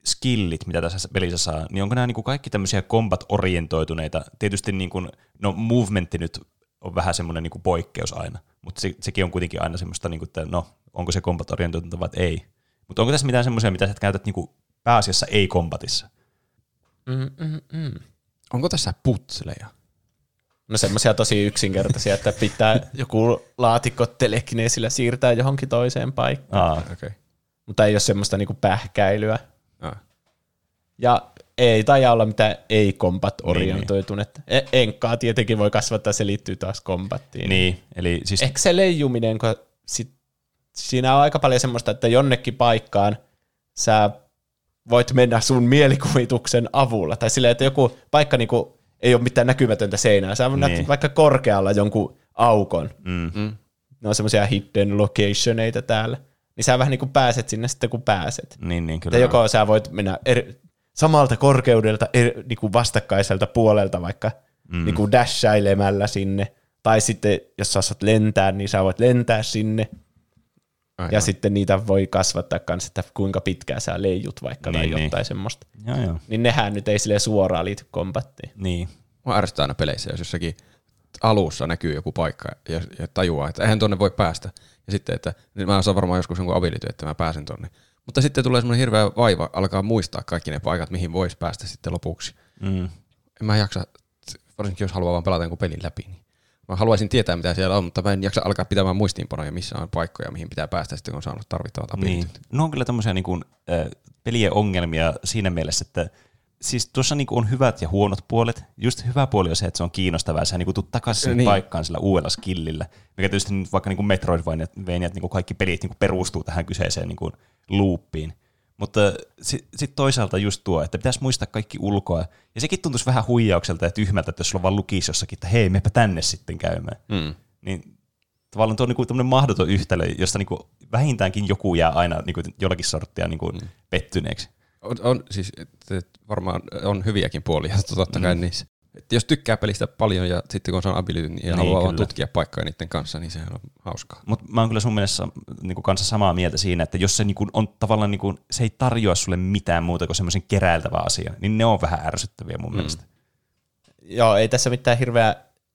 skillit, mitä tässä pelissä saa, niin onko nämä niin kuin kaikki tämmöisiä combat-orientoituneita? Tietysti niin kuin, no movementti nyt on vähän semmoinen niin kuin poikkeus aina. Mutta se, sekin on kuitenkin aina semmoista, niin kuin, että no, onko se kombat orientoitunut vai ei. Mutta onko tässä mitään semmoisia, mitä sä käytät niin kuin pääasiassa ei-kombatissa? Mm-mm-mm. Onko tässä putsleja? No semmoisia tosi yksinkertaisia, että pitää joku laatikko telekineesillä siirtää johonkin toiseen paikkaan. Ah, okay. Mutta ei ole semmoista niinku pähkäilyä. Ah. Ja ei taida olla mitään ei-kombat-orientoitunutta. Niin, niin. Enkkaa tietenkin voi kasvattaa, se liittyy taas kombattiin. Niin, eli siis... Ehkä se leijuminen, kun sit, siinä on aika paljon semmoista, että jonnekin paikkaan sä voit mennä sun mielikuvituksen avulla. Tai silleen, että joku paikka niinku ei ole mitään näkymätöntä seinää. Sä niin. vaikka korkealla jonkun aukon. Mm. Mm. Ne on semmoisia hidden locationeita täällä. Niin sä vähän niin kuin pääset sinne sitten, kun pääset. Niin, niin kyllä. Ja joko sä voit mennä eri, samalta korkeudelta er, niin kuin vastakkaiselta puolelta vaikka mm. niin kuin dashailemällä sinne. Tai sitten, jos sä saat lentää, niin sä voit lentää sinne. Aivan. Ja sitten niitä voi kasvattaa kanssa, että kuinka pitkään sä leijut vaikka niin, tai niin. jotain semmoista. Joo, joo. Niin nehän nyt ei sille suoraan liity kombattiin. Niin. Mä ärsyttää aina peleissä, jos jossakin alussa näkyy joku paikka ja, ja tajuaa, että eihän tuonne voi päästä. Ja sitten, että niin mä saan varmaan joskus jonkun ability, että mä pääsen tuonne. Mutta sitten tulee semmoinen hirveä vaiva alkaa muistaa kaikki ne paikat, mihin voisi päästä sitten lopuksi. Mm. en mä jaksa, varsinkin jos haluaa vaan pelata jonkun pelin läpi, niin mä haluaisin tietää, mitä siellä on, mutta mä en jaksa alkaa pitämään muistiinpanoja, missä on paikkoja, mihin pitää päästä sitten, kun on saanut tarvittavat Niin. abilityt. No on kyllä tämmöisiä niin kuin, äh, pelien ongelmia siinä mielessä, että siis tuossa niin kuin on hyvät ja huonot puolet. Just hyvä puoli on se, että se on kiinnostavaa, sä niin tuut takaisin Niin. paikkaan sillä uudella skillillä. Mikä tietysti nyt vaikka niin kuin Metroidvaniat, niin kaikki pelit niin kuin perustuu tähän kyseiseen niin kuin loopiin. Mutta sitten sit toisaalta just tuo, että pitäisi muistaa kaikki ulkoa. Ja sekin tuntuisi vähän huijaukselta ja tyhmältä, että jos sulla vaan lukisi jossakin, että hei, mepä tänne sitten käymään. Mm. Niin tavallaan tuo on niinku tämmöinen mahdoton yhtälö, josta niinku vähintäänkin joku jää aina niinku jollakin sorttia niinku mm. pettyneeksi. On, on siis varmaan on hyviäkin puolia totta kai mm. niissä. Et jos tykkää pelistä paljon ja sitten kun se on ability, niin, Niin, haluaa vaan tutkia paikkoja niiden kanssa, niin sehän on hauskaa. Mutta mä oon kyllä sun mielestä niinku kanssa samaa mieltä siinä, että jos se niinku on tavallaan, niinku, se ei tarjoa sulle mitään muuta kuin semmoisen keräiltävän asian, niin ne on vähän ärsyttäviä mun mm. mielestä. Joo, ei tässä mitään hirveä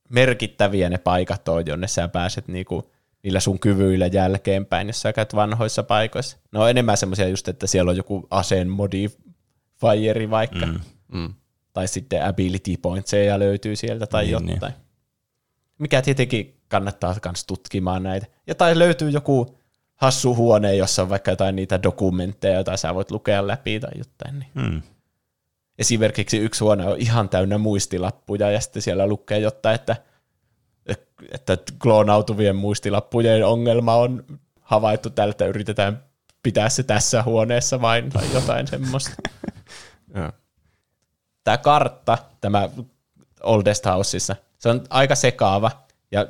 merkittäviä ne paikat on, jonne sä pääset niinku niillä sun kyvyillä jälkeenpäin, jos sä käyt vanhoissa paikoissa. No on enemmän semmoisia just, että siellä on joku aseen modifieri vaikka, mm. Mm. Tai sitten ability pointseja löytyy sieltä tai Niin, niin, jotain. Niin. Mikä tietenkin kannattaa myös tutkimaan näitä. Ja tai löytyy joku hassu huone, jossa on vaikka jotain niitä dokumentteja, joita sä voit lukea läpi tai jotain. Niin. Mm. Esimerkiksi yksi huone on ihan täynnä muistilappuja ja sitten siellä lukee jotain, että, että kloonautuvien muistilappujen ongelma on havaittu tällä, että yritetään pitää se tässä huoneessa vain tai jotain semmoista. Tämä kartta, tämä Oldest Houseissa, se on aika sekaava ja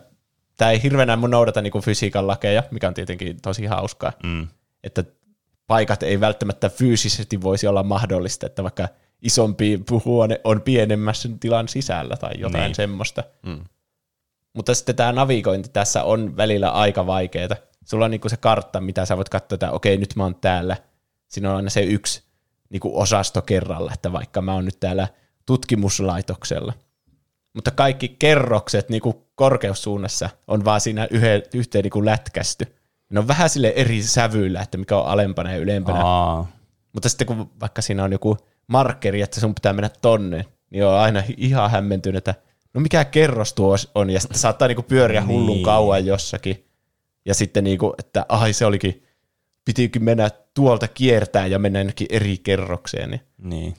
tämä ei hirveänä mun noudata niin fysiikan lakeja, mikä on tietenkin tosi hauskaa, Mm. että paikat ei välttämättä fyysisesti voisi olla mahdollista, että vaikka isompi huone on pienemmässä tilan sisällä tai jotain niin. semmoista. Mm. Mutta sitten tämä navigointi tässä on välillä aika vaikeaa. Sulla on niinku se kartta, mitä sä voit katsoa, että okei, nyt mä oon täällä. Siinä on aina se yksi niinku osasto kerralla, että vaikka mä oon nyt täällä tutkimuslaitoksella. Mutta kaikki kerrokset niinku korkeussuunnassa on vaan siinä yhden, yhteen niinku lätkästy. Ne on vähän sille eri sävyillä, että mikä on alempana ja ylempänä. Aa. Mutta sitten kun vaikka siinä on joku markkeri, että sun pitää mennä tonne, niin on aina ihan hämmentynyt, että no mikä kerros tuo on, ja sitten saattaa niinku pyöriä hullun Niin. kauan jossakin. Ja sitten niinku, että ai se olikin, pitikin mennä tuolta kiertää ja mennä jonnekin eri kerrokseen, niin Niin.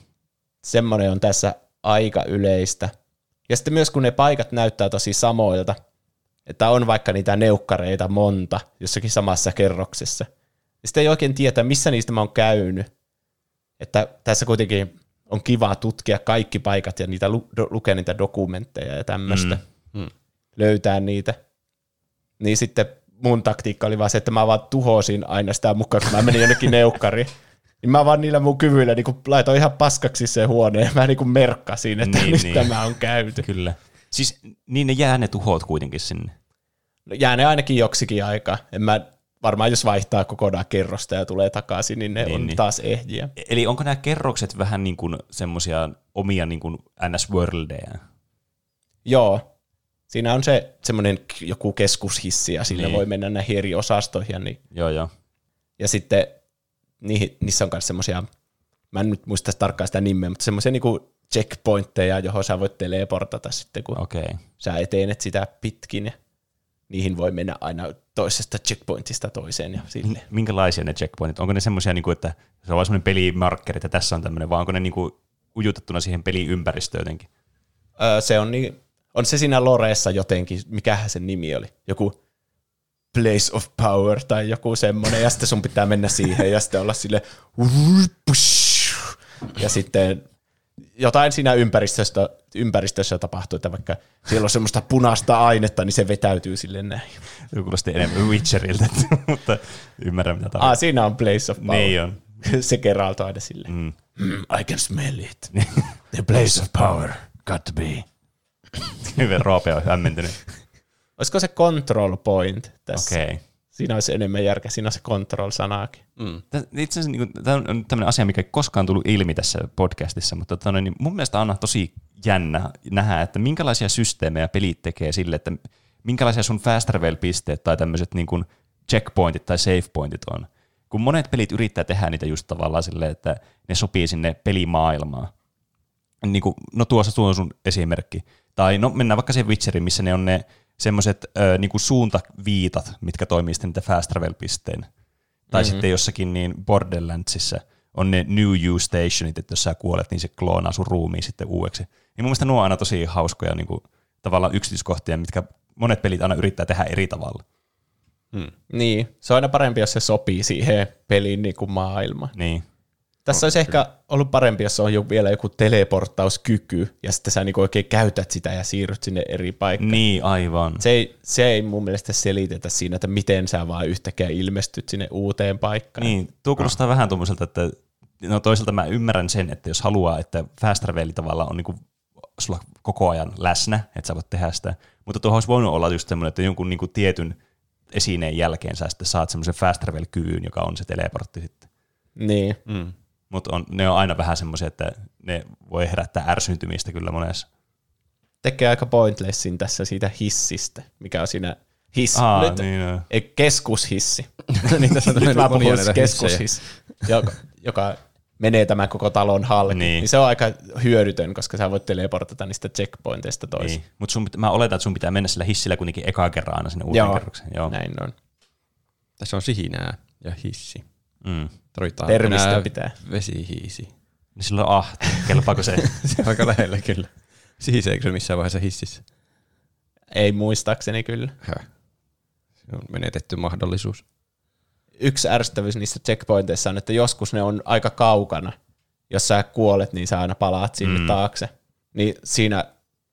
semmoinen on tässä aika yleistä. Ja sitten myös kun ne paikat näyttää tosi samoilta, että on vaikka niitä neukkareita monta jossakin samassa kerroksessa, niin sitten ei oikein tietää, missä niistä mä oon käynyt. Että tässä kuitenkin on kiva tutkia kaikki paikat ja niitä lu- do- lukea niitä dokumentteja ja tämmöistä. Mm. Mm. Löytää niitä. Niin sitten mun taktiikka oli vaan se, että mä vaan tuhosin aina sitä mukaan, kun mä menin jonnekin neukkariin. Niin mä vaan niillä mun kyvyillä niin laitoin ihan paskaksi se huoneen. Mä niin merkkasin, että Niin, nyt niin. tämä on käyty. Kyllä. Siis niin ne jää ne tuhot kuitenkin sinne. No, jää ne ainakin joksikin aikaa. En mä, varmaan jos vaihtaa kokonaan kerrosta ja tulee takaisin, niin ne Niin, niin, on niin. taas ehjiä. Eli onko nämä kerrokset vähän niin kuin semmoisia omia niin kuin NS-worldeja? Joo. Siinä on se semmoinen joku keskushissi ja sillä Niin. voi mennä näihin eri osastoihin. Ja, niin, Joo, joo. ja sitten niihin, niissä on myös semmoisia, mä en nyt muista tarkkaan sitä nimeä, mutta semmoisia niinku checkpointteja, johon sä voit teleportata sitten, kun. Okay. sä etenet sitä pitkin. Ja niihin voi mennä aina toisesta checkpointista toiseen ja sille. Minkälaisia ne checkpointit? Onko ne semmoisia, niin kuin, että se on vain semmoinen pelimarkkeri, että tässä on tämmöinen, vai onko ne niin kuin ujutettuna siihen peliympäristöön jotenkin? Se on, niin, on se siinä Loreessa jotenkin, mikähän sen nimi oli, joku Place of Power tai joku semmoinen, ja sitten sun pitää mennä siihen ja sitten olla sille ja sitten jotain siinä ympäristössä, ympäristössä tapahtuu, että vaikka siellä on semmoista punaista ainetta, niin se vetäytyy sille näin. Se kuulosti enemmän Witcheriltä, mutta ymmärrän mitä Ah, tarkoittaa. siinä on Place of Power. Niin on. se Geralt aina sille. Mm. Mm, I can smell it. The place of power. Got to be. Hyvin Roope on hämmentynyt. Olisiko se control point tässä? Okei. Okay. Siinä olisi enemmän järkeä, siinä on se control-sanaakin. Mm. Itse asiassa niin tämä on tämmöinen asia, mikä ei koskaan tullut ilmi tässä podcastissa, mutta tota, niin mun mielestä on tosi jännä nähdä, että minkälaisia systeemejä pelit tekee sille, että minkälaisia sun fast travel-pisteet tai tämmöiset niin kuin checkpointit tai save pointit on. Kun monet pelit yrittää tehdä niitä just tavallaan silleen, että ne sopii sinne pelimaailmaan. niin kuin, no tuossa tuo on sun esimerkki. Tai no mennään vaikka siihen Witcheriin, missä ne on ne semmoiset niin suuntaviitat, mitkä toimii sitten niitä fast travel-pisteen. Tai mm-hmm. sitten jossakin niin Borderlandsissa on ne New You Stationit, että jos sä kuolet, niin se kloonaa sun ruumiin sitten uudeksi. Niin mun mielestä nuo on aina tosi hauskoja niin kuin, tavallaan yksityiskohtia, mitkä monet pelit aina yrittää tehdä eri tavalla. Hmm. Niin, se on aina parempi, jos se sopii siihen pelin niin kuin maailmaan. Niin. Tässä olisi ehkä ollut parempi, jos on jo vielä joku teleporttauskyky, ja sitten sä niinku oikein käytät sitä ja siirryt sinne eri paikkaan. Niin, aivan. Se ei, se ei mun mielestä selitetä siinä, että miten sä vaan yhtäkkiä ilmestyt sinne uuteen paikkaan. Niin, tuo kuulostaa no. vähän tuommoiselta, että no toisaalta mä ymmärrän sen, että jos haluaa, että fast travel tavalla on niinku sulla koko ajan läsnä, että sä voit tehdä sitä, mutta tuohon olisi voinut olla just semmoinen, että jonkun niinku tietyn esineen jälkeen sä sitten saat semmoisen fast travel-kyvyn, joka on se teleportti sitten. Niin. Mm mutta on, ne on aina vähän semmoisia, että ne voi herättää ärsyntymistä kyllä monessa. Tekee aika pointlessin tässä siitä hissistä, mikä on siinä hiss, Aa, nyt, niin, no. ei, keskushissi. niin tässä nyt mä puhun keskushissi, joka, joka menee tämän koko talon halki, niin. niin se on aika hyödytön, koska sä voit teleportata niistä checkpointeista toisiin. Niin. Mutta mä oletan, että sun pitää mennä sillä hissillä kuitenkin eka kerran aina sinne uuden kerroksen. Joo, näin on. Tässä on sihinää ja hissi. Mm. Tarvitaan Termistä pitää. Vesihiisi. Niin silloin ah, kelpaako se? se on aika lähellä kyllä. Sihiseekö se missään vaiheessa hississä? Ei muistaakseni kyllä. Häh. Se on menetetty mahdollisuus. Yksi ärsyttävyys niissä checkpointeissa on, että joskus ne on aika kaukana. Jos sä kuolet, niin sä aina palaat sinne mm. taakse. Niin siinä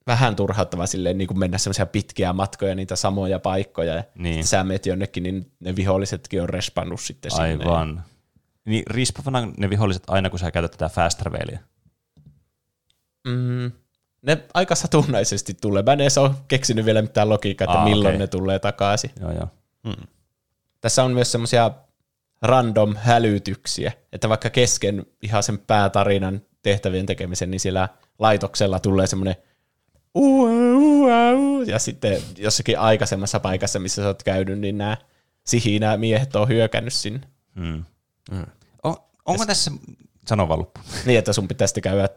vähän turhauttava silleen niin kuin mennä semmoisia pitkiä matkoja, niitä samoja paikkoja, ja niin. sä meet jonnekin, niin ne vihollisetkin on respannut sitten Aivan. sinne. Aivan. Niin riispavana ne viholliset aina, kun sä käytät tätä fast travelia? Mm, ne aika satunnaisesti tulee. Mä en edes ole keksinyt vielä mitään logiikkaa, että Aa, milloin okay. ne tulee takaisin. Joo, joo. Hmm. Tässä on myös semmoisia random hälytyksiä, että vaikka kesken ihan sen päätarinan tehtävien tekemisen, niin siellä laitoksella tulee semmoinen ja sitten jossakin aikaisemmassa paikassa, missä sä oot käynyt, niin nämä sihinä miehet on hyökännyt sinne. Hmm. Mm. On, onko tässä, sano vaan loppu. Niin, että sun pitäisi käydä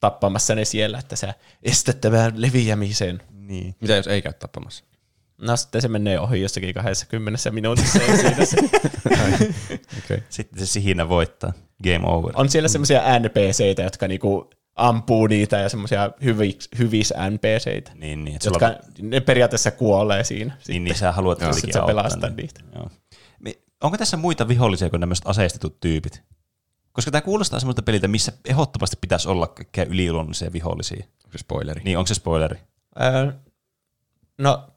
tappamassa ne siellä, että sä estät tämän leviämisen. Niin. Mitä jos ei käy tappamassa? No sitten se menee ohi jossakin 20 minuutissa siinä se. okay. Sitten se sihinä voittaa. Game over. On siellä semmoisia NPCitä, jotka niinku ampuu niitä ja semmoisia hyvis, hyvis NPCitä, niin, niin, jotka on... ne periaatteessa kuolee siinä. Niin, niin sä haluat kuitenkin auttaa. pelastaa niin. niitä. Joo onko tässä muita vihollisia kuin nämä aseistetut tyypit? Koska tämä kuulostaa semmoista peliltä, missä ehdottomasti pitäisi olla kaikkea yliluonnollisia vihollisia. Onko se spoileri? Niin, onko se spoileri? Öö, no,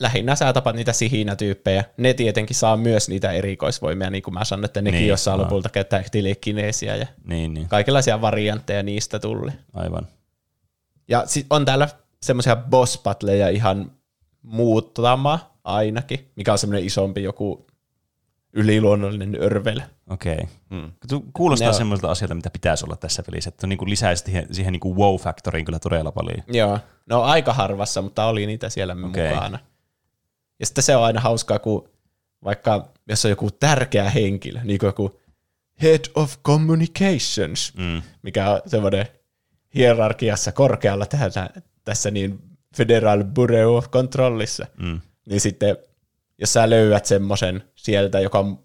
lähinnä sä tapat niitä sihinä-tyyppejä. Ne tietenkin saa myös niitä erikoisvoimia, niin kuin mä sanoin, että nekin niin, jossain no. lopulta käyttää telekineesiä ja niin, niin. kaikenlaisia variantteja niistä tuli. Aivan. Ja sit on täällä semmoisia boss ihan muuttama ainakin, mikä on semmoinen isompi joku yliluonnollinen örvel. Okei. Okay. Hmm. Kuulostaa semmoiselta asialta, mitä pitäisi olla tässä pelissä, että niin kuin lisäisi siihen, siihen niin kuin wow-faktoriin kyllä todella paljon. Joo, no aika harvassa, mutta oli niitä siellä okay. mukana. Ja sitten se on aina hauskaa, kun vaikka jos on joku tärkeä henkilö, niin kuin joku Head of Communications, mm. mikä on semmoinen hierarkiassa korkealla tässä, tässä niin Federal Bureau of Controlissa, mm. niin sitten jos sä löydät semmoisen sieltä, joka on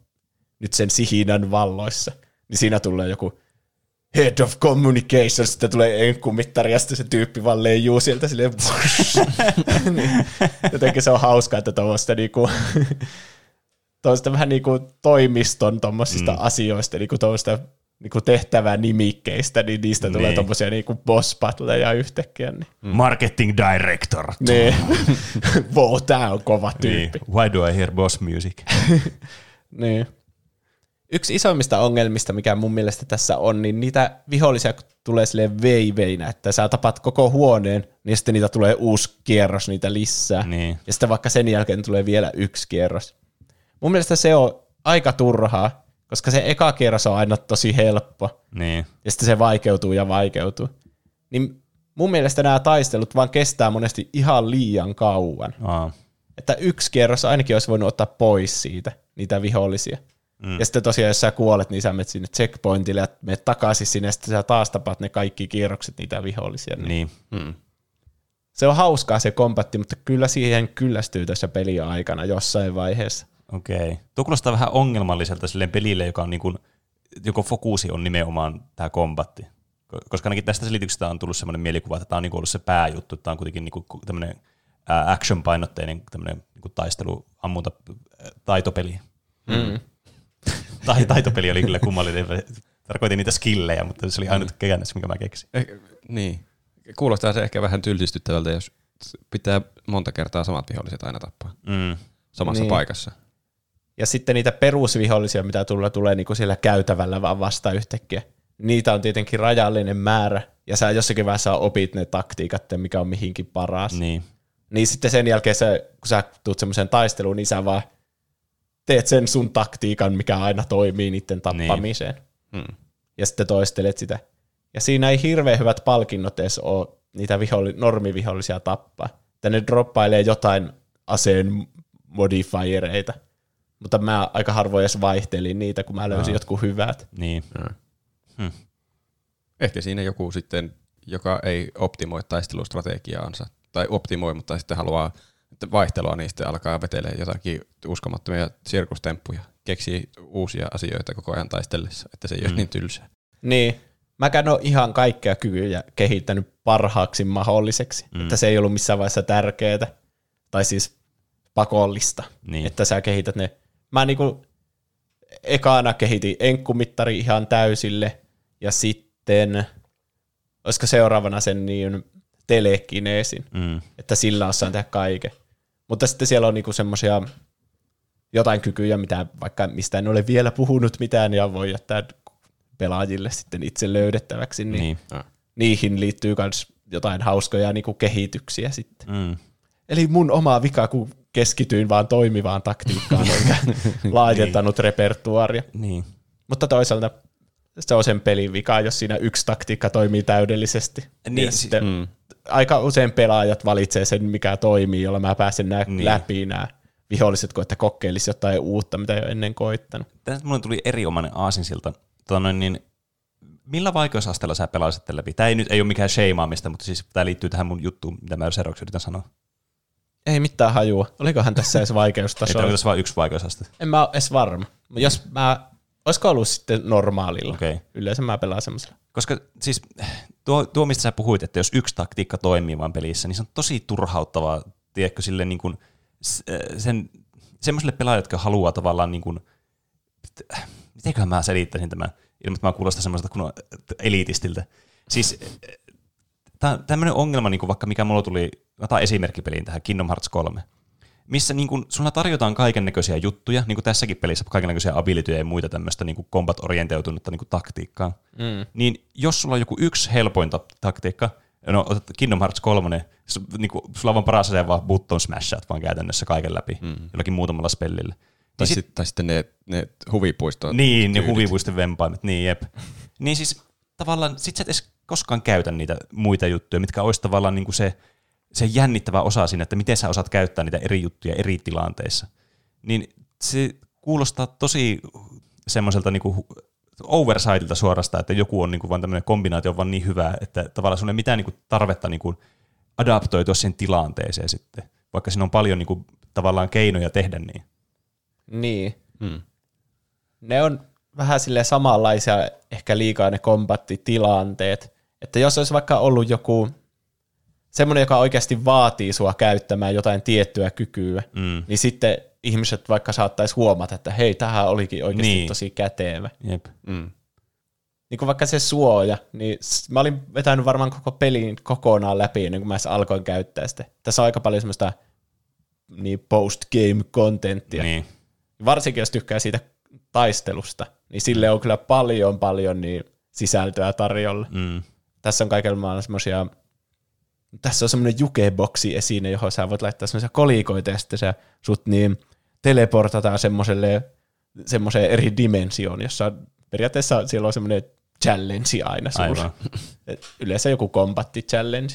nyt sen sihinän valloissa, niin siinä tulee joku Head of Communications, sitten tulee enkkumittari ja sitten se tyyppi vaan leijuu sieltä silleen niin, Jotenkin se on hauskaa, että tuommoista niinku, tuommoista vähän niinku toimiston tuommoisista mm. asioista, niinku tuommoista niinku tehtävää nimikkeistä, niin niistä niin. tulee tommosia niinku boss battleja yhtäkkiä. Niin. Mm. Marketing director. Niin. wow, tää on kova tyyppi. Niin. Why do I hear boss music? niin. Yksi isoimmista ongelmista, mikä mun mielestä tässä on, niin niitä vihollisia tulee sille veiveinä, että sä tapat koko huoneen, niin sitten niitä tulee uusi kierros niitä lisää. Niin. Ja sitten vaikka sen jälkeen tulee vielä yksi kierros. Mun mielestä se on aika turhaa, koska se eka kierros on aina tosi helppo. Niin. Ja sitten se vaikeutuu ja vaikeutuu. Niin mun mielestä nämä taistelut vaan kestää monesti ihan liian kauan. Aa. Että yksi kierros ainakin olisi voinut ottaa pois siitä, niitä vihollisia. Mm. Ja sitten tosiaan, jos sä kuolet, niin sä menet sinne checkpointille ja menet takaisin sinne, ja sitten sä taas tapaat ne kaikki kierrokset, niitä vihollisia. Niin. Niin. Mm. Se on hauskaa se kombatti, mutta kyllä siihen kyllästyy tässä peliaikana jossain vaiheessa. Okei. Okay. Tuo kuulostaa vähän ongelmalliselta silleen pelille, joka on niin kuin, joko fokusi on nimenomaan tämä kombatti. Ko- Koska ainakin tästä selityksestä on tullut sellainen mielikuva, että tämä on niin ollut se pääjuttu. Tämä on kuitenkin niin kuin tämmöinen action-painotteinen tämmöinen niin taistelu, ammunta, taitopeli. Mm. Tai, taitopeli oli kyllä kummallinen. Tarkoitin niitä skillejä, mutta se oli ainut käännös, minkä mä keksin. Eh, niin. Kuulostaa se ehkä vähän tylsistyttävältä, jos pitää monta kertaa samat viholliset aina tappaa Mm. samassa Niin. paikassa. Ja sitten niitä perusvihollisia, mitä tulla tulee niin kuin siellä käytävällä vaan vasta yhtäkkiä. Niitä on tietenkin rajallinen määrä, ja sä jossakin vaiheessa opit ne taktiikat, että mikä on mihinkin paras. Niin. Niin sitten sen jälkeen, sä, kun sä tuut semmoiseen taisteluun, niin sä vaan teet sen sun taktiikan, mikä aina toimii niiden tappamiseen. Niin. Hmm. Ja sitten toistelet sitä. Ja siinä ei hirveän hyvät palkinnot edes ole niitä viholli, normivihollisia tappaa. Että ne droppailee jotain aseen modifiereita. Mutta mä aika harvoin edes vaihtelin niitä, kun mä löysin Aa. jotkut hyvät. Niin. Hmm. Ehkä siinä joku sitten, joka ei optimoi taistelustrategiaansa, tai optimoi, mutta sitten haluaa vaihtelua, sitten alkaa vetelee jotakin uskomattomia sirkustemppuja, keksii uusia asioita koko ajan taistellessa, että se ei mm. ole niin tylsää. Niin. Mäkään ole ihan kaikkea kykyjä kehittänyt parhaaksi mahdolliseksi. Mm. Että se ei ollut missään vaiheessa tärkeää. Tai siis pakollista. Niin. Että sä kehität ne. Mä niinku ekana kehitin enkkumittari ihan täysille. Ja sitten, olisiko seuraavana sen niin telekineesin. Mm. Että sillä osaan tehdä kaiken. Mutta sitten siellä on niinku semmoisia jotain kykyjä, mitä vaikka mistä en ole vielä puhunut mitään ja voi jättää pelaajille sitten itse löydettäväksi, niin, Niin. Niihin liittyy myös jotain hauskoja niinku kehityksiä sitten. Mm. Eli mun oma vika, kun keskityin vaan toimivaan taktiikkaan, eikä laajentanut repertuaria. Niin. Mutta toisaalta se on sen pelin vika, jos siinä yksi taktiikka toimii täydellisesti. Niin, ja si- sitten Mm. aika usein pelaajat valitsee sen, mikä toimii, jolla mä pääsen nää Niin. läpi nämä viholliset, kun että kokeilisi jotain uutta, mitä ei ole ennen koittanut. Tästä mulle tuli erinomainen aasinsilta. Tota noin, niin, millä vaikeusasteella sä pelasit läpi? Tämä ei nyt ei ole mikään sheimaamista, mutta siis tämä liittyy tähän mun juttuun, mitä mä seuraavaksi yritän sanoa. Ei mitään hajua. Olikohan tässä edes Ei vaikeustaso? tämä tässä vain yksi vaikeusaste. en mä ole edes varma. Jos mä, olisiko ollut sitten normaalilla? Okay. Yleensä mä pelaan semmoisella. Koska siis tuo, tuo, mistä sä puhuit, että jos yksi taktiikka toimii vaan pelissä, niin se on tosi turhauttavaa, tiedätkö, sille niin kuin, äh, sen, semmoiselle pelaajalle, jotka haluaa tavallaan niin kuin, mitenköhän mä selittäisin tämän, ilman että mä kuulostan semmoiselta kun eliitistiltä. Siis tämmöinen ongelma, niin kuin vaikka mikä mulla tuli, otan esimerkkipeliin tähän Kingdom Hearts 3, missä niin kuin, sulla tarjotaan kaiken näköisiä juttuja, niin kuin tässäkin pelissä kaiken näköisiä abilityjä ja muita tämmöistä niin combat-orientoitunutta niin taktiikkaa, Mm. niin jos sulla on joku yksi helpoin ta- taktiikka, no otat Kingdom Hearts 3, s- niin kuin, sulla on vaan paras asia vaan button smashat vaan käytännössä kaiken läpi, mm. jollakin muutamalla spellillä. Tai, Niin sit, tai sitten ne, ne huvipuiston Niin, ne tyydit. huvipuisten vempaimet, niin jep. niin siis tavallaan, sit sä et edes koskaan käytä niitä muita juttuja, mitkä olisi tavallaan niin kuin se, se jännittävä osa siinä, että miten sä osaat käyttää niitä eri juttuja eri tilanteissa. Niin se kuulostaa tosi semmoiselta niin kuin oversightilta suorastaan, että joku on niin kuin vaan tämmöinen kombinaatio vaan niin hyvä, että tavallaan sun ei mitään niin kuin tarvetta niin kuin adaptoitua siihen tilanteeseen sitten, vaikka siinä on paljon niin kuin, tavallaan keinoja tehdä niin. Niin. Mm. Ne on vähän sille samanlaisia ehkä liikaa ne kombattitilanteet. Että jos olisi vaikka ollut joku semmoinen, joka oikeasti vaatii sua käyttämään jotain tiettyä kykyä, Mm. niin sitten ihmiset vaikka saattaisi huomata, että hei, tähän olikin oikeasti Niin. niin. tosi kätevä. Jep. Mm. Niin kuin vaikka se suoja, niin mä olin vetänyt varmaan koko pelin kokonaan läpi ennen kuin mä edes alkoin käyttää sitä. Tässä on aika paljon semmoista niin post-game-kontenttia. Niin. Varsinkin jos tykkää siitä taistelusta, niin sille on kyllä paljon paljon niin sisältöä tarjolla. Mm. Tässä on kaikilla maailman semmoisia, tässä on semmoinen jukeboksi esine, johon sä voit laittaa semmoisia kolikoita ja sitten sä sut niin teleportataan semmoiselle semmoiseen eri dimensioon, jossa periaatteessa siellä on semmoinen challenge aina. Aivan. Yleensä joku kombatti challenge,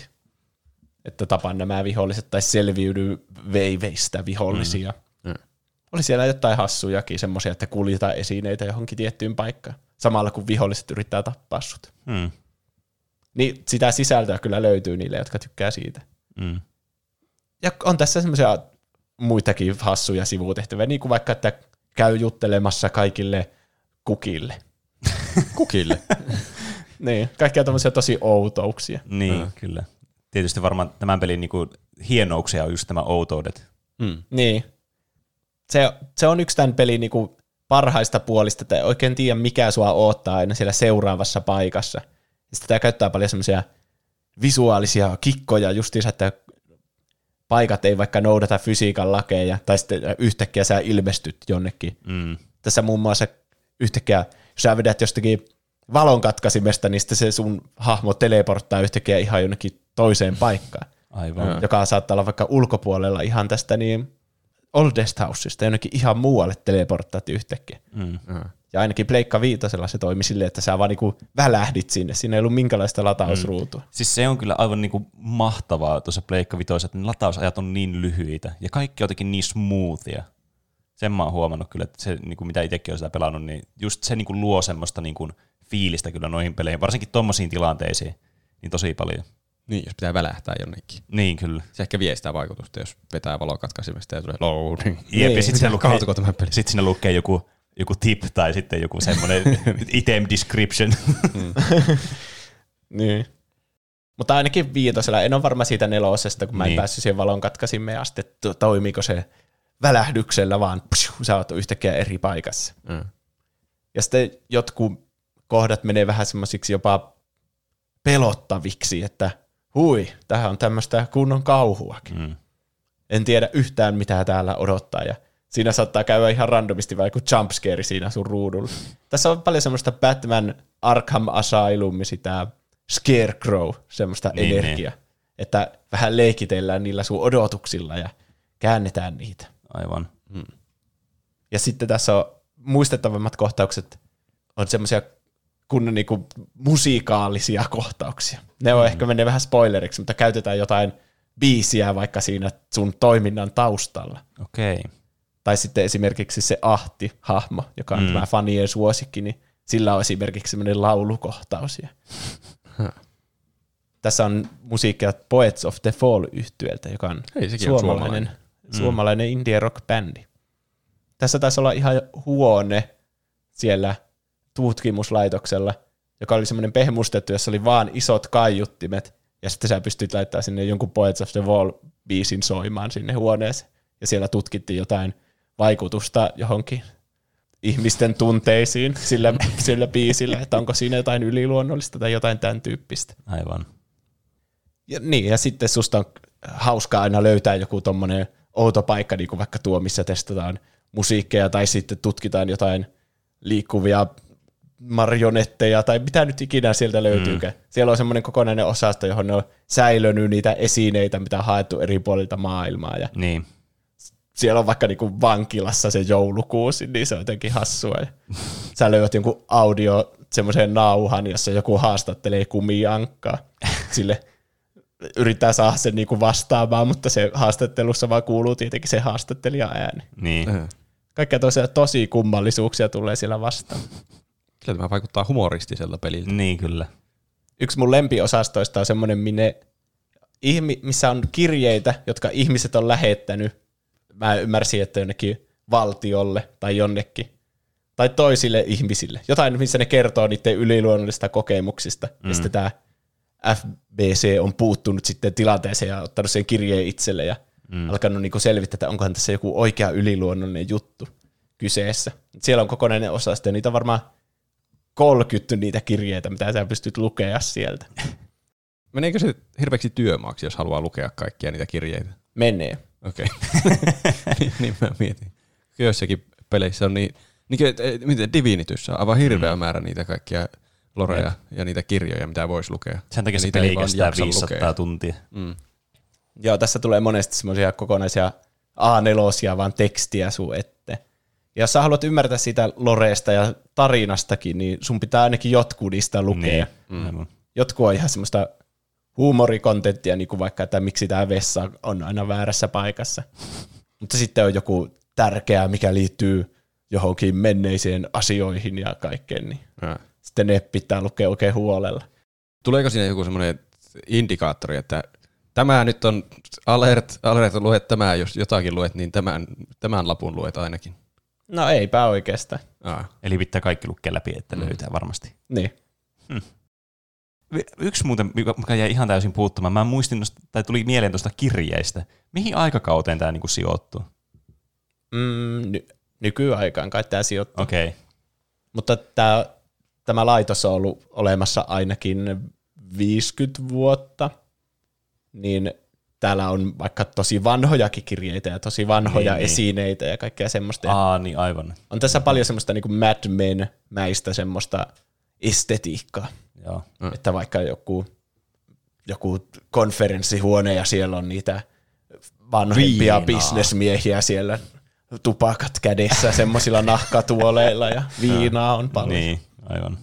että tapaan nämä viholliset tai selviydy veiveistä vihollisia. Mm. oli siellä jotain hassujakin, semmoisia, että kuljetaan esineitä johonkin tiettyyn paikkaan, samalla kun viholliset yrittää tappaa sut. Hmm. Niin sitä sisältöä kyllä löytyy niille, jotka tykkää siitä. Mm. Ja on tässä semmoisia muitakin hassuja sivutehtäviä, niin kuin vaikka, että käy juttelemassa kaikille kukille. Kukille. Niin, kaikkia tämmöisiä tosi outouksia. Niin, mm. kyllä. Tietysti varmaan tämän pelin niinku hienouksia on just tämä outoudet. Mm. Niin. Se, se on yksi tämän pelin niinku parhaista puolista, että ei oikein tiedä, mikä sua odottaa aina siellä seuraavassa paikassa. Sitten tämä käyttää paljon semmoisia visuaalisia kikkoja justiinsa, että paikat ei vaikka noudata fysiikan lakeja, tai sitten yhtäkkiä sä ilmestyt jonnekin. Mm. Tässä muun muassa yhtäkkiä, jos sä vedät jostakin valon katkaisimesta, niin sitten se sun hahmo teleporttaa yhtäkkiä ihan jonnekin toiseen paikkaan, Aivan. Joka saattaa olla vaikka ulkopuolella ihan tästä niin Oldest Houseista, jonnekin ihan muualle teleporttaat yhtäkkiä. Mm. Mm. Ja ainakin Pleikka Viitosella se toimi silleen, että sä vaan niinku välähdit sinne. Siinä ei ollut minkälaista latausruutua. Siis se on kyllä aivan niinku mahtavaa tuossa Pleikka Vitoissa, että ne latausajat on niin lyhyitä ja kaikki on jotenkin niin smoothia. Sen mä oon huomannut kyllä, että se, niinku mitä itsekin on sitä pelannut, niin just se niinku luo semmoista niinku fiilistä kyllä noihin peleihin, varsinkin tommosiin tilanteisiin, niin tosi paljon. Niin, jos pitää välähtää jonnekin. Niin kyllä. Se ehkä vie sitä vaikutusta, jos vetää valokatkaisimesta ja tulee loading. Jep, Niin, ja sitten sinne, lukee, sit sinne lukee joku, joku tip tai sitten joku semmoinen item description. Niin. Mutta ainakin viitosella, en ole varma siitä nelosesta, kun mä en Niin. päässyt siihen valon katkaisimme asti, että to- toimiko se välähdyksellä, vaan psiu, sä oot yhtäkkiä eri paikassa. Mm. Ja sitten jotkut kohdat menee vähän semmoisiksi jopa pelottaviksi, että hui, tähän on tämmöistä kunnon kauhuakin. mm. En tiedä yhtään, mitä täällä odottaa. Ja siinä saattaa käydä ihan randomisti vai joku jumpscare siinä sun ruudulla. Tässä on paljon semmoista Batman Arkham Asylum, sitä Scarecrow, semmoista Niin, niin, energiaa. Että vähän leikitellään niillä sun odotuksilla ja käännetään niitä. Aivan. Ja sitten tässä on muistettavimmat kohtaukset on semmoisia kunnon niinku musiikaalisia kohtauksia. Ne on mm. ehkä menee vähän spoileriksi, mutta käytetään jotain biisiä vaikka siinä sun toiminnan taustalla. Okei. Okay. Tai sitten esimerkiksi se Ahti-hahmo, joka on Mm. mm. tämä fanien suosikki, niin sillä on esimerkiksi semmoinen laulukohtaus. Ja Tässä on musiikkia Poets of the Fall yhtyöltä, joka on Hei, on suomalainen, suomalainen. suomalainen indie rock bändi. Tässä taisi olla ihan huone siellä tutkimuslaitoksella, joka oli semmoinen pehmustettu, jossa oli vaan isot kaiuttimet, ja sitten sä pystyt laittamaan sinne jonkun Poets of the Wall biisin soimaan sinne huoneeseen. Ja siellä tutkittiin jotain vaikutusta johonkin ihmisten tunteisiin sillä, sillä biisillä, että onko siinä jotain yliluonnollista tai jotain tämän tyyppistä. Aivan. Ja, niin, ja sitten susta on hauskaa aina löytää joku tommonen outo paikka, niin kuin vaikka tuo, missä testataan musiikkeja, tai sitten tutkitaan jotain liikkuvia marionetteja, tai mitä nyt ikinä sieltä löytyykään. Mm. Siellä on semmoinen kokonainen osasto, johon ne on säilönyt niitä esineitä, mitä on haettu eri puolilta maailmaa, ja Niin. Siellä on vaikka niinku vankilassa se joulukuusi, niin se on jotenkin hassua. Ja sä löydät jonkun audio semmoiseen nauhan, jossa joku haastattelee kumiankkaa. Sille yrittää saada sen niinku vastaamaan, mutta se haastattelussa vaan kuuluu tietenkin se haastattelijan ääni. Niin. Äh. Kaikkea tosiaan tosi kummallisuuksia tulee siellä vastaan. Kyllä tämä vaikuttaa humoristiselta peliltä. Niin kyllä. Yksi mun lempiosastoista on semmoinen, minne ihmi, missä on kirjeitä, jotka ihmiset on lähettänyt. Mä ymmärsin, että jonnekin valtiolle tai jonnekin. Tai toisille ihmisille. Jotain, missä ne kertoo niiden yliluonnollisista kokemuksista. Mm. Ja sitten tämä FBC on puuttunut sitten tilanteeseen ja ottanut sen kirjeen itselle ja mm. alkanut niinku selvittää, että onkohan tässä joku oikea yliluonnollinen juttu kyseessä. Siellä on kokonainen osasto ja niitä on varmaan 30 niitä kirjeitä, mitä sä pystyt lukea sieltä. Meneekö se hirveäksi työmaaksi, jos haluaa lukea kaikkia niitä kirjeitä? Menee. Okei. niin, niin mä mietin. Joissakin peleissä on niin, niin kuin, miten Divinityssä on aivan hirveä mm. määrä niitä kaikkia loreja ja niitä kirjoja, mitä voisi lukea. Sen takia Ja se niitä peli kestää jaksa 500 lukea. tuntia. Mm. Joo, tässä tulee monesti semmoisia kokonaisia A4 vaan tekstiä sun ette. Ja jos sä haluat ymmärtää siitä loreesta ja tarinastakin, niin sun pitää ainakin jotkut niistä lukea. Niin. Aivan. Jotkut on ihan semmoista huumorikontenttia, niin kuin vaikka, että miksi tämä vessa on aina väärässä paikassa. Mutta sitten on joku tärkeää, mikä liittyy johonkin menneiseen asioihin ja kaikkeen, niin Ja. sitten ne pitää lukea oikein huolella. Tuleeko siinä joku semmoinen indikaattori, että tämä nyt on alert, alert luet tämä, jos jotakin luet, niin tämän, tämän lapun luet ainakin. No eipä oikeastaan. Aa. Eli pitää kaikki lukea läpi, että mm. löytää varmasti. Niin. Vi- Yksi muuten, mikä jäi ihan täysin puuttumaan. Mä muistin, tai tuli mieleen tuosta kirjeistä. Mihin aikakauteen tämä niinku sijoittuu? Mm, ny- nykyaikaan kai tämä sijoittuu. Okei. Okay. Mutta tämä, tämä laitos on ollut olemassa ainakin 50 vuotta, niin täällä on vaikka tosi vanhojakin kirjeitä ja tosi vanhoja Niin, niin, niin. esineitä ja kaikkea semmoista. Aa, niin aivan. On tässä paljon semmoista niin Mad Men-mäistä semmoista estetiikkaa, Joo. mm. että vaikka joku, joku konferenssihuone ja siellä on niitä vanhempia Viinaa. bisnesmiehiä siellä tupakat kädessä semmoisilla nahkatuoleilla ja viinaa on paljon. Niin, aivan.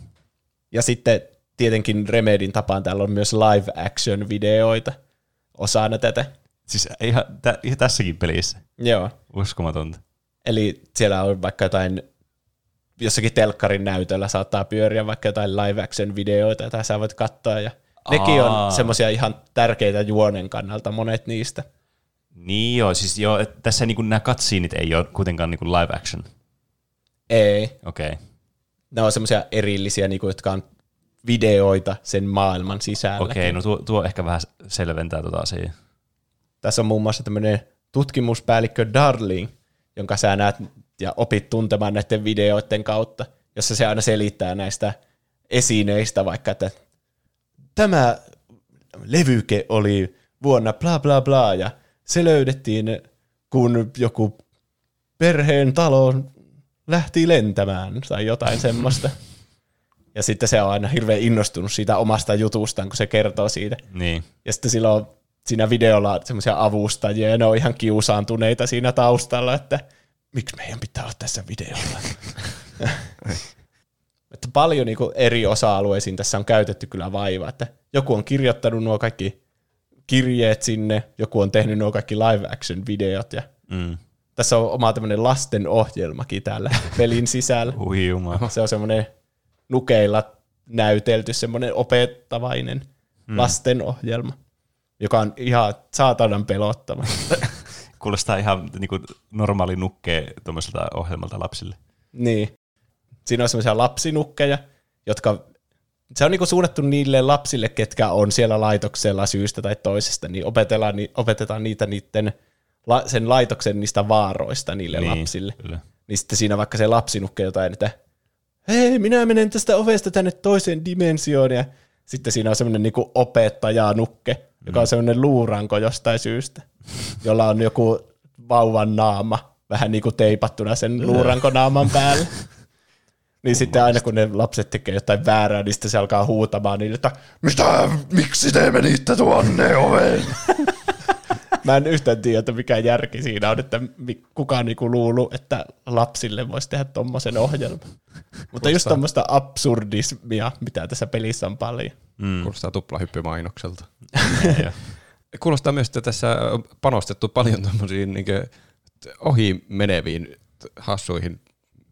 Ja sitten tietenkin Remedin tapaan täällä on myös live action videoita osana tätä. Siis ihan, tä, ihan tässäkin pelissä. Joo. Uskomatonta. Eli siellä on vaikka jotain, jossakin telkkarin näytöllä saattaa pyöriä vaikka jotain live action videoita, joita sä voit katsoa. Ja nekin Aa. on semmoisia ihan tärkeitä juonen kannalta, monet niistä. Niin joo, siis joo, tässä niinku nämä cutsceneit ei ole kuitenkaan niinku live action. Ei. Okei. Okay. Ne on semmoisia erillisiä, niinku, jotka on videoita sen maailman sisällä. Okei, okay, no tuo, tuo ehkä vähän selventää tuota asiaa. Tässä on muun muassa tämmöinen tutkimuspäällikkö Darling, jonka sä näet ja opit tuntemaan näiden videoiden kautta, jossa se aina selittää näistä esineistä vaikka, että tämä levyke oli vuonna bla bla bla ja se löydettiin, kun joku perheen talo lähti lentämään tai jotain semmoista. Ja sitten se on aina hirveän innostunut siitä omasta jutustaan, kun se kertoo siitä. Niin. Ja sitten sillä on siinä videolla semmoisia avustajia, ja ne on ihan kiusaantuneita siinä taustalla, että miksi meidän pitää olla tässä videolla. että paljon niinku eri osa-alueisiin tässä on käytetty kyllä vaivaa, että joku on kirjoittanut nuo kaikki kirjeet sinne, joku on tehnyt nuo kaikki live action videot, ja Mm. tässä on oma tämmöinen lasten ohjelmakin täällä pelin sisällä. Se on semmoinen nukeilla näytelty semmoinen opettavainen mm. lastenohjelma, joka on ihan saatanan pelottava. Kuulostaa ihan niinku normaali nukkee tuommoiselta ohjelmalta lapsille. niin. Siinä on semmoisia lapsinukkeja, jotka se on niinku suunnattu niille lapsille, ketkä on siellä laitoksella syystä tai toisesta, niin opetellaan, ni, opetetaan niitä niiden, la, sen laitoksen niistä vaaroista niille Niin, lapsille. kyllä. Niin sitten siinä vaikka se lapsinukke jotain, että hei, minä menen tästä ovesta tänne toiseen dimensioon, ja sitten siinä on semmoinen niinku opettajanukke, joka on semmoinen luuranko jostain syystä, jolla on joku vauvan naama vähän niinku teipattuna sen luurankonaaman päälle. Niin sitten aina kun ne lapset tekee jotain väärää, niin sitten se alkaa huutamaan niin, että mitä, miksi te menitte tuonne oveen? Mä en yhtään tiedä, että mikä järki siinä on, että kukaan niinku luulu, että lapsille voisi tehdä tommosen ohjelman. Mutta just tommoista absurdismia, mitä tässä pelissä on paljon. Mm. Kuulostaa tuplahyppymainokselta. Kuulostaa myös, että tässä on panostettu paljon tämmöisiin niin ohi meneviin hassuihin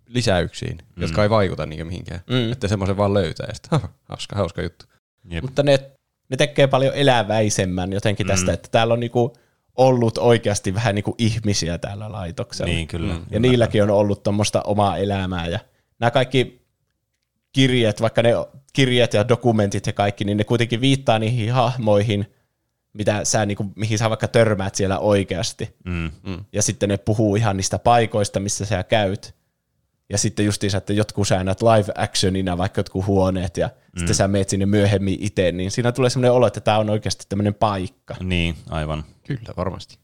lisäyksiin, mm. jotka ei vaikuta niin mihinkään. Mm. Mm. Että semmoisen vaan löytää ja sitten, "Haha, hauska, hauska juttu. Jep. Mutta ne, ne tekee paljon eläväisemmän jotenkin tästä, että täällä on niinku ollut oikeasti vähän niinku ihmisiä täällä laitoksella. Niin, kyllä. Mm. Ja niilläkin on ollut tuommoista omaa elämää. Ja nämä kaikki kirjeet, vaikka ne kirjeet ja dokumentit ja kaikki, niin ne kuitenkin viittaa niihin hahmoihin, mitä sä, niin kuin, mihin sä vaikka törmäät siellä oikeasti. Mm. Mm. Ja sitten ne puhuu ihan niistä paikoista, missä sä käyt. Ja sitten justiinsa, että jotkut sä näet live actionina vaikka jotkut huoneet ja mm. sitten sä meet sinne myöhemmin itse, niin siinä tulee semmoinen olo, että tämä on oikeasti tämmöinen paikka. Niin, aivan. Kyllä, varmasti.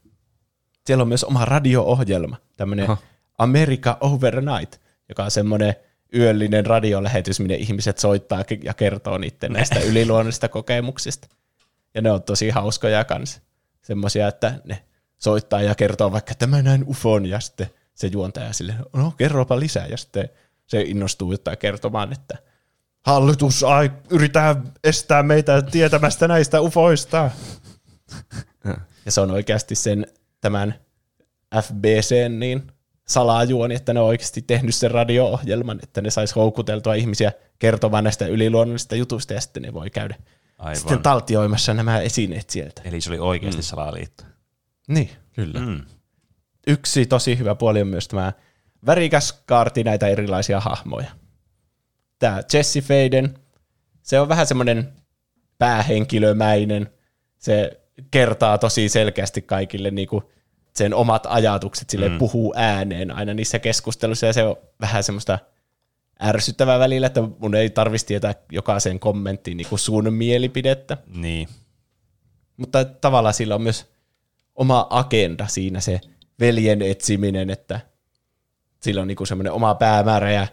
Siellä on myös oma radio-ohjelma, tämmöinen Aha. America Overnight, joka on semmoinen yöllinen radiolähetys, minne ihmiset soittaa ja kertoo niiden näistä yliluonnollisista kokemuksista. Ja ne on tosi hauskoja kanssa. Semmoisia, että ne soittaa ja kertoo vaikka, että mä näin ufon, ja sitten se juontaja sille, no kerropa lisää, ja sitten se innostuu jotain kertomaan, että hallitus ai, yrittää estää meitä tietämästä näistä ufoista. Ja se on oikeasti sen tämän FBC niin salajuoni, että ne on oikeasti tehnyt sen radio-ohjelman, että ne sais houkuteltua ihmisiä kertomaan näistä yliluonnollisista jutuista ja sitten ne voi käydä Aivan. sitten taltioimassa nämä esineet sieltä. Eli se oli oikeasti mm. salaliitto. Niin. Kyllä. Mm. Yksi tosi hyvä puoli on myös tämä värikäs kaarti näitä erilaisia hahmoja. Tämä Jesse Faden, se on vähän semmoinen päähenkilömäinen. Se kertaa tosi selkeästi kaikille niin kuin sen omat ajatukset, sille mm. puhuu ääneen aina niissä keskusteluissa, ja se on vähän semmoista ärsyttävää välillä, että mun ei tarvitsisi tietää jokaisen kommenttiin niin kuin sun mielipidettä. Niin. Mutta tavallaan sillä on myös oma agenda siinä se veljen etsiminen, että sillä on niinku semmoinen oma päämäärä ja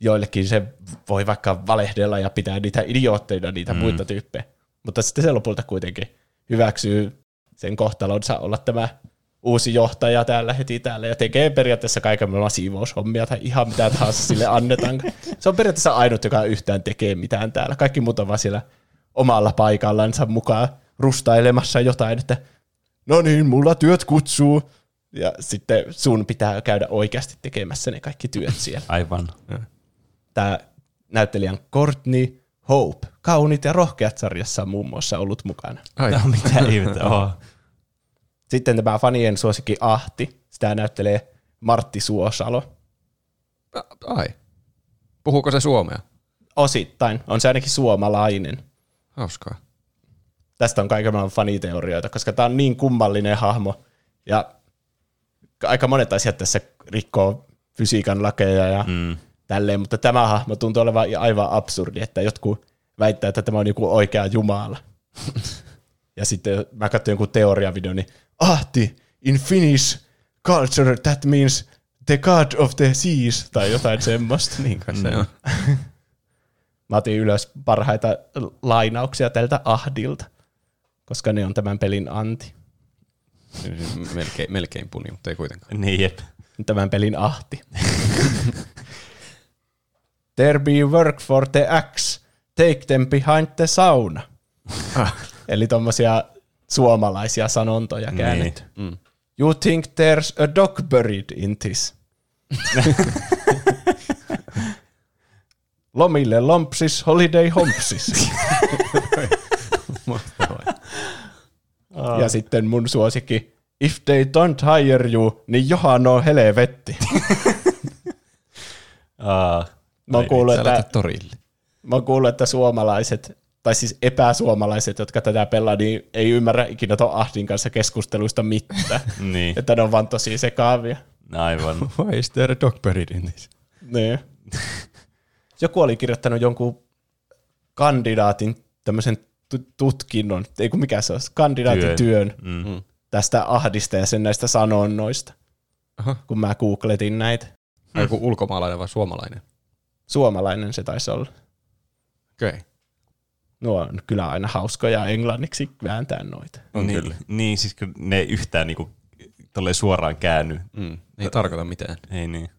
joillekin se voi vaikka valehdella ja pitää niitä idiootteina niitä mm. muita tyyppejä. Mutta sitten se lopulta kuitenkin hyväksyy sen kohtalonsa olla tämä uusi johtaja täällä heti täällä ja tekee periaatteessa kaiken maailman siivoushommia tai ihan mitä tahansa sille annetaan. Se on periaatteessa ainut, joka yhtään tekee mitään täällä. Kaikki muut on vaan siellä omalla paikallansa mukaan rustailemassa jotain, että no niin, mulla työt kutsuu. Ja sitten sun pitää käydä oikeasti tekemässä ne kaikki työt siellä. Aivan. Tämä näyttelijän Courtney Hope, Kaunit ja rohkeat sarjassa on muun muassa ollut mukana. Ai, No, mitä ihmettä. Sitten tämä fanien suosikki Ahti, sitä näyttelee Martti Suosalo. ai. Puhuuko se suomea? Osittain, on se ainakin suomalainen. Hauskaa. Tästä on kaiken maailman faniteorioita, koska tämä on niin kummallinen hahmo. Ja aika monet asiat tässä rikkoo fysiikan lakeja ja mm. tälleen, mutta tämä hahmo tuntuu olevan aivan absurdi, että jotkut väittää, että tämä on joku oikea jumala. ja sitten mä katsoin jonkun teoriavideo, niin Ahti, in Finnish culture that means the god of the seas, tai jotain semmoista. Niin kai se on. Mä otin ylös parhaita lainauksia tältä Ahdilta, koska ne on tämän pelin anti. melkein, melkein puni, mutta ei kuitenkaan. Niin, jep. Tämän pelin ahti. There be work for the axe. Take them behind the sauna. Eli tommosia suomalaisia sanontoja käännetty. Niin. Mm. You think there's a dog buried in this? Lomille lompsis, holiday hompsis. ja sitten mun suosikki, if they don't hire you, niin johan on helvetti. Uh, Mä Sä että, mä että suomalaiset, tai siis epäsuomalaiset, jotka tätä pelaa, niin ei ymmärrä ikinä ton Ahdin kanssa keskusteluista mitään. niin, että ne on vaan tosi sekaavia. aivan. Why is there a dog buried in this? Niin. Joku oli kirjoittanut jonkun kandidaatin tämmöisen tu- tutkinnon, ei kun mikä se on, kandidaatin Työn. työn, Mm. tästä ahdista ja sen näistä sanonnoista, Aha. kun mä googletin näitä. Mm. Joku ulkomaalainen vai suomalainen? Suomalainen se taisi olla. Okei. Okay. Nuo on kyllä aina hauskoja englanniksi vääntää noita. On niin, kyllä. Niin, siis kun ne ei yhtään niinku, suoraan käänny. Mm. Ei tarkoita mitään. Ei niin.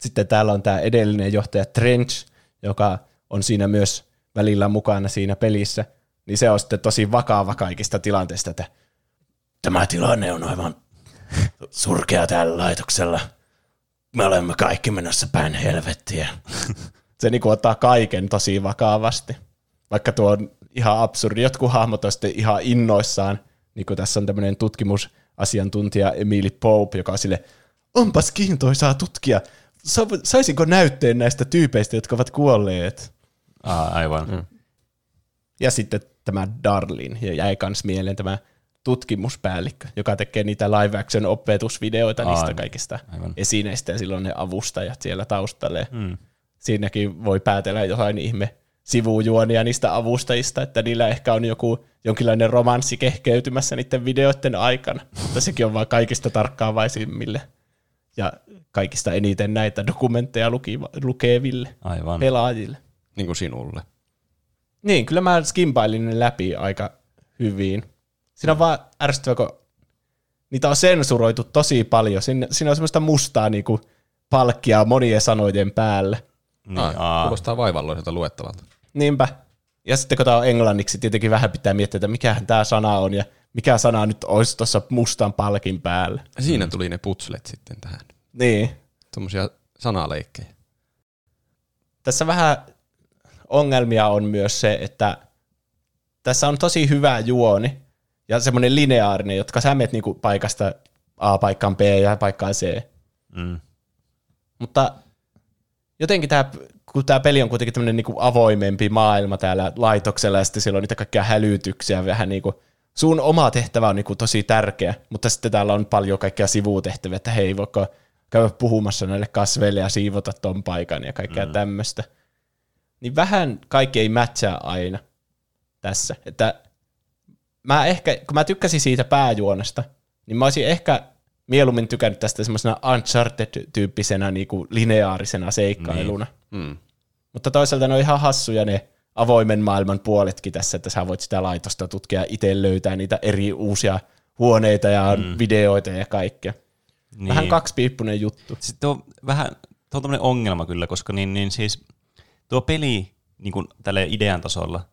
Sitten täällä on tämä edellinen johtaja Trench, joka on siinä myös välillä mukana siinä pelissä. Niin se on sitten tosi vakava kaikista tilanteista, että tämä tilanne on aivan surkea tällä laitoksella. Me olemme kaikki menossa päin helvettiä. Se niinku ottaa kaiken tosi vakavasti. Vaikka tuo on ihan absurdi. Jotkut hahmot on sitten ihan innoissaan. Niin kuin tässä on tämmöinen tutkimusasiantuntija Emily Pope, joka on sille, onpas kiintoisaa tutkia. Sa- Saisinko näytteen näistä tyypeistä, jotka ovat kuolleet? Aa, aivan. Mm. Ja sitten tämä Darlin, ja jäi kans mieleen tämä tutkimuspäällikkö, joka tekee niitä live action opetusvideoita Aivan. niistä kaikista Aivan. esineistä, ja silloin ne avustajat siellä taustalle. Mm. Siinäkin voi päätellä jotain ihme sivujuonia niistä avustajista, että niillä ehkä on joku jonkinlainen romanssi kehkeytymässä niiden videoiden aikana. Mutta sekin on vaan kaikista tarkkaavaisimmille ja kaikista eniten näitä dokumentteja lukiva, lukeville Aivan. pelaajille. Niin kuin sinulle. Niin, kyllä mä skimpailin ne läpi aika hyvin. Siinä on vaan ärsyttävä, kun niitä on sensuroitu tosi paljon. Siinä, siinä on semmoista mustaa niinku palkkia monien sanojen päälle. Niin, aa. kuulostaa vaivalloiselta luettavalta. Niinpä. Ja sitten kun tämä on englanniksi, tietenkin vähän pitää miettiä, että mikähän tämä sana on ja mikä sana nyt olisi tuossa mustan palkin päällä. Siinä tuli ne putslet sitten tähän. Niin. Tuommoisia sanaleikkejä. Tässä vähän ongelmia on myös se, että tässä on tosi hyvä juoni ja semmoinen lineaarinen, jotka sä menet niinku paikasta A paikkaan B ja paikkaan C. Mm. Mutta jotenkin tämä, kun tämä peli on kuitenkin tämmöinen niinku avoimempi maailma täällä laitoksella ja sitten siellä on niitä kaikkia hälytyksiä vähän niin kuin, sun oma tehtävä on niinku tosi tärkeä, mutta sitten täällä on paljon kaikkia sivutehtäviä, että hei, voiko käydä puhumassa näille kasveille ja siivota ton paikan ja kaikkea mm. tämmöistä. Niin vähän kaikki ei matchaa aina tässä. Että mä ehkä, kun mä tykkäsin siitä pääjuonesta, niin mä olisin ehkä mieluummin tykännyt tästä semmoisena Uncharted-tyyppisenä niinku lineaarisena seikkailuna. Niin. Mm. Mutta toisaalta ne on ihan hassuja ne avoimen maailman puoletkin tässä, että sä voit sitä laitosta tutkia itse löytää niitä eri uusia huoneita ja mm. videoita ja kaikkea. Niin. Vähän kaksipiippunen juttu. Sitten on vähän, tuo on tämmöinen ongelma kyllä, koska niin, niin siis tuo peli niin kuin tälle idean tasolla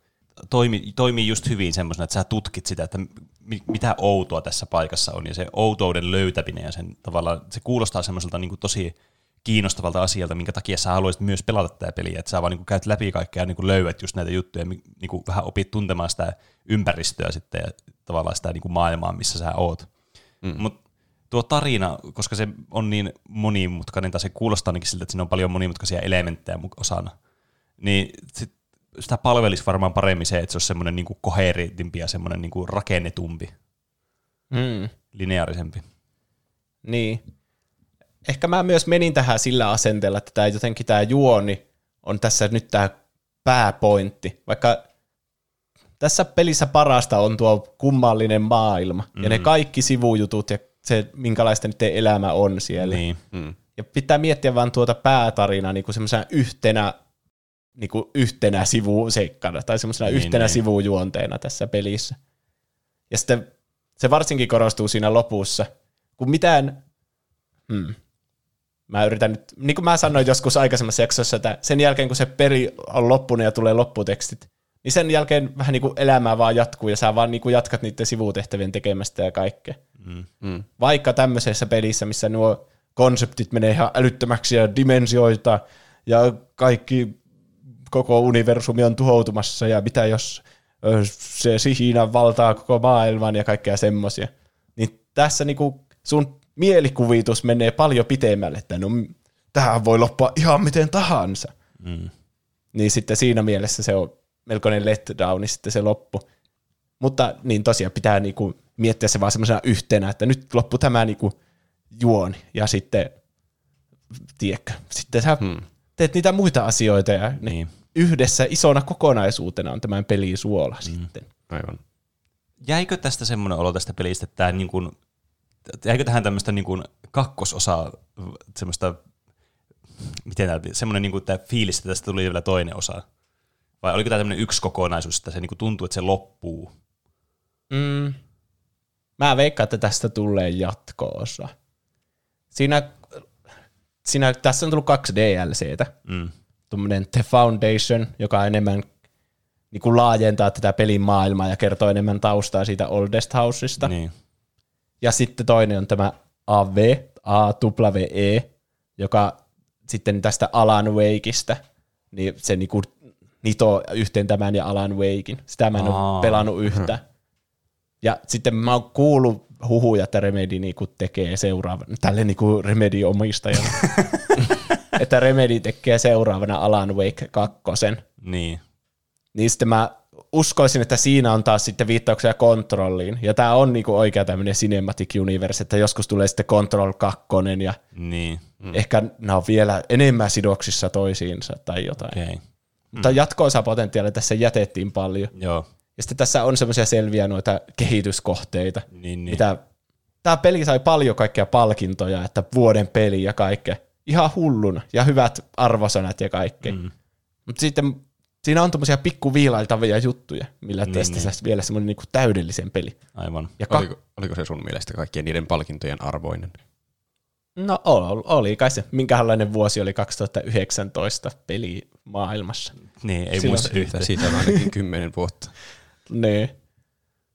toimi, toimii just hyvin semmoisena, että sä tutkit sitä, että mi, mitä outoa tässä paikassa on, ja se outouden löytäminen ja sen tavallaan, se kuulostaa semmoiselta niin kuin tosi kiinnostavalta asialta, minkä takia sä haluaisit myös pelata tätä peliä, että sä vaan niin käyt läpi kaikkea ja niin löydät just näitä juttuja, niin kuin vähän opit tuntemaan sitä ympäristöä sitten ja tavallaan sitä niin kuin maailmaa, missä sä oot. Mm. Mutta tuo tarina, koska se on niin monimutkainen, tai se kuulostaa ainakin siltä, että siinä on paljon monimutkaisia elementtejä osana, niin sit sitä palvelisi varmaan paremmin se, että se olisi semmoinen niin koheritimpi ja semmoinen niin rakennetumpi, Mm. lineaarisempi. Niin. Ehkä mä myös menin tähän sillä asenteella, että tämä jotenkin tämä juoni on tässä nyt tämä pääpointti. Vaikka tässä pelissä parasta on tuo kummallinen maailma mm. ja ne kaikki sivujutut ja se, minkälaista nyt elämä on siellä. Niin. Mm. Ja pitää miettiä vaan tuota päätarinaa niin kuin semmoisena yhtenä, niin kuin yhtenä sivuseikkana tai semmoisena Niin, niin, yhtenä niin. niin. sivujuonteena tässä pelissä. Ja sitten se varsinkin korostuu siinä lopussa, kun mitään, hmm, mä yritän nyt, niin kuin mä sanoin joskus aikaisemmassa jaksossa, että sen jälkeen kun se peli on loppunut ja tulee lopputekstit, niin sen jälkeen vähän niin kuin elämää vaan jatkuu ja sä vaan niin kuin jatkat niiden sivutehtävien tekemästä ja kaikkea. Mm. Mm. Vaikka tämmöisessä pelissä, missä nuo konseptit menee ihan älyttömäksi ja dimensioita ja kaikki koko universumi on tuhoutumassa ja mitä jos se sihina valtaa koko maailman ja kaikkea semmoisia. Niin tässä niinku sun mielikuvitus menee paljon pitemmälle, että no tähän voi loppua ihan miten tahansa. Mm. Niin sitten siinä mielessä se on melkoinen letdowni sitten se loppu. Mutta niin tosiaan pitää niinku miettiä se vaan semmoisena yhtenä, että nyt loppu tämä niinku juoni ja sitten, tiedätkö, sitten sä Hmm. teet niitä muita asioita ja Niin. yhdessä isona kokonaisuutena on tämän pelin suola mm. sitten. Aivan. Jäikö tästä semmoinen olo tästä pelistä, että tämä niin kuin, jäikö tähän tämmöistä niin kuin kakkososaa, semmoista, miten tämä, semmoinen niin kuin tämä fiilis, että tästä tuli vielä toinen osa? Vai oliko tämä tämmöinen yksi kokonaisuus, että se niin kuin tuntuu, että se loppuu? Mm. Mä veikkaan, että tästä tulee jatko-osa. Siinä, siinä, tässä on tullut kaksi DLCtä. Mm. Tuommoinen The Foundation, joka enemmän niin kuin laajentaa tätä pelin maailmaa ja kertoo enemmän taustaa siitä Oldest Houseista. Niin. Ja sitten toinen on tämä AV, AWE, joka sitten tästä Alan Wakeista, niin se niinku nitoo yhteen tämän ja Alan Wakein. Sitä mä en Aa. ole pelannut yhtä. Ja sitten mä oon kuullut huhuja, että Remedy niinku tekee seuraavan, tälle niinku Remedy omistajana, että Remedy tekee seuraavana Alan Wake 2. Niin. Niin sitten mä uskoisin, että siinä on taas sitten viittauksia kontrolliin. Ja tämä on niinku oikea tämmöinen cinematic universe, että joskus tulee sitten Control 2 ja Niin. mm. ehkä nämä on vielä enemmän sidoksissa toisiinsa tai jotain. Okay. Okay. Mutta jatko-osa potentiaalia tässä jätettiin paljon. Joo. Ja sitten tässä on semmoisia selviä noita kehityskohteita, Niin, niin. mitä tämä peli sai paljon kaikkia palkintoja, että vuoden peli ja kaikkea. Ihan hulluna. Ja hyvät arvosanat ja kaikkea. Mm. Mutta sitten siinä on tommosia pikkuviilailtavia juttuja, millä Niin, tästä niin. vielä semmoinen niinku täydellisen peli. Aivan. Ja ka- Oliko, oliko se sun mielestä kaikkien niiden palkintojen arvoinen? no oli, oli kai se. Minkälainen vuosi oli 2019 peli maailmassa. Niin, ei muista yhtään. siitä on ainakin kymmenen vuotta. Niin.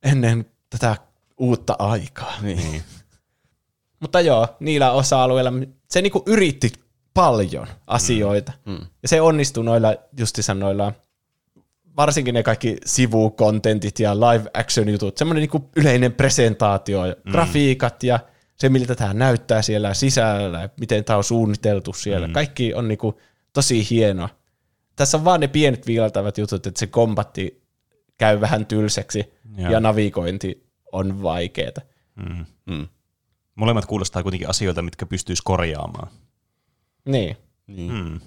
Ennen tätä uutta aikaa. Niin. Mutta joo, niillä osa-alueilla se niinku yritti paljon asioita. Mm. Mm. Ja se onnistui noilla justissa noilla, varsinkin ne kaikki sivukontentit ja live action jutut, semmoinen niinku yleinen presentaatio, ja mm. grafiikat ja se, miltä tämä näyttää siellä sisällä, miten tämä on suunniteltu siellä. Mm. Kaikki on niinku tosi hienoa. Tässä on vaan ne pienet viiltävät jutut, että se kombatti käy vähän tylsäksi ja, ja navigointi on vaikeaa. Mm. Mm. Molemmat kuulostaa kuitenkin asioilta, mitkä pystyisi korjaamaan. Niin. Niin, mm.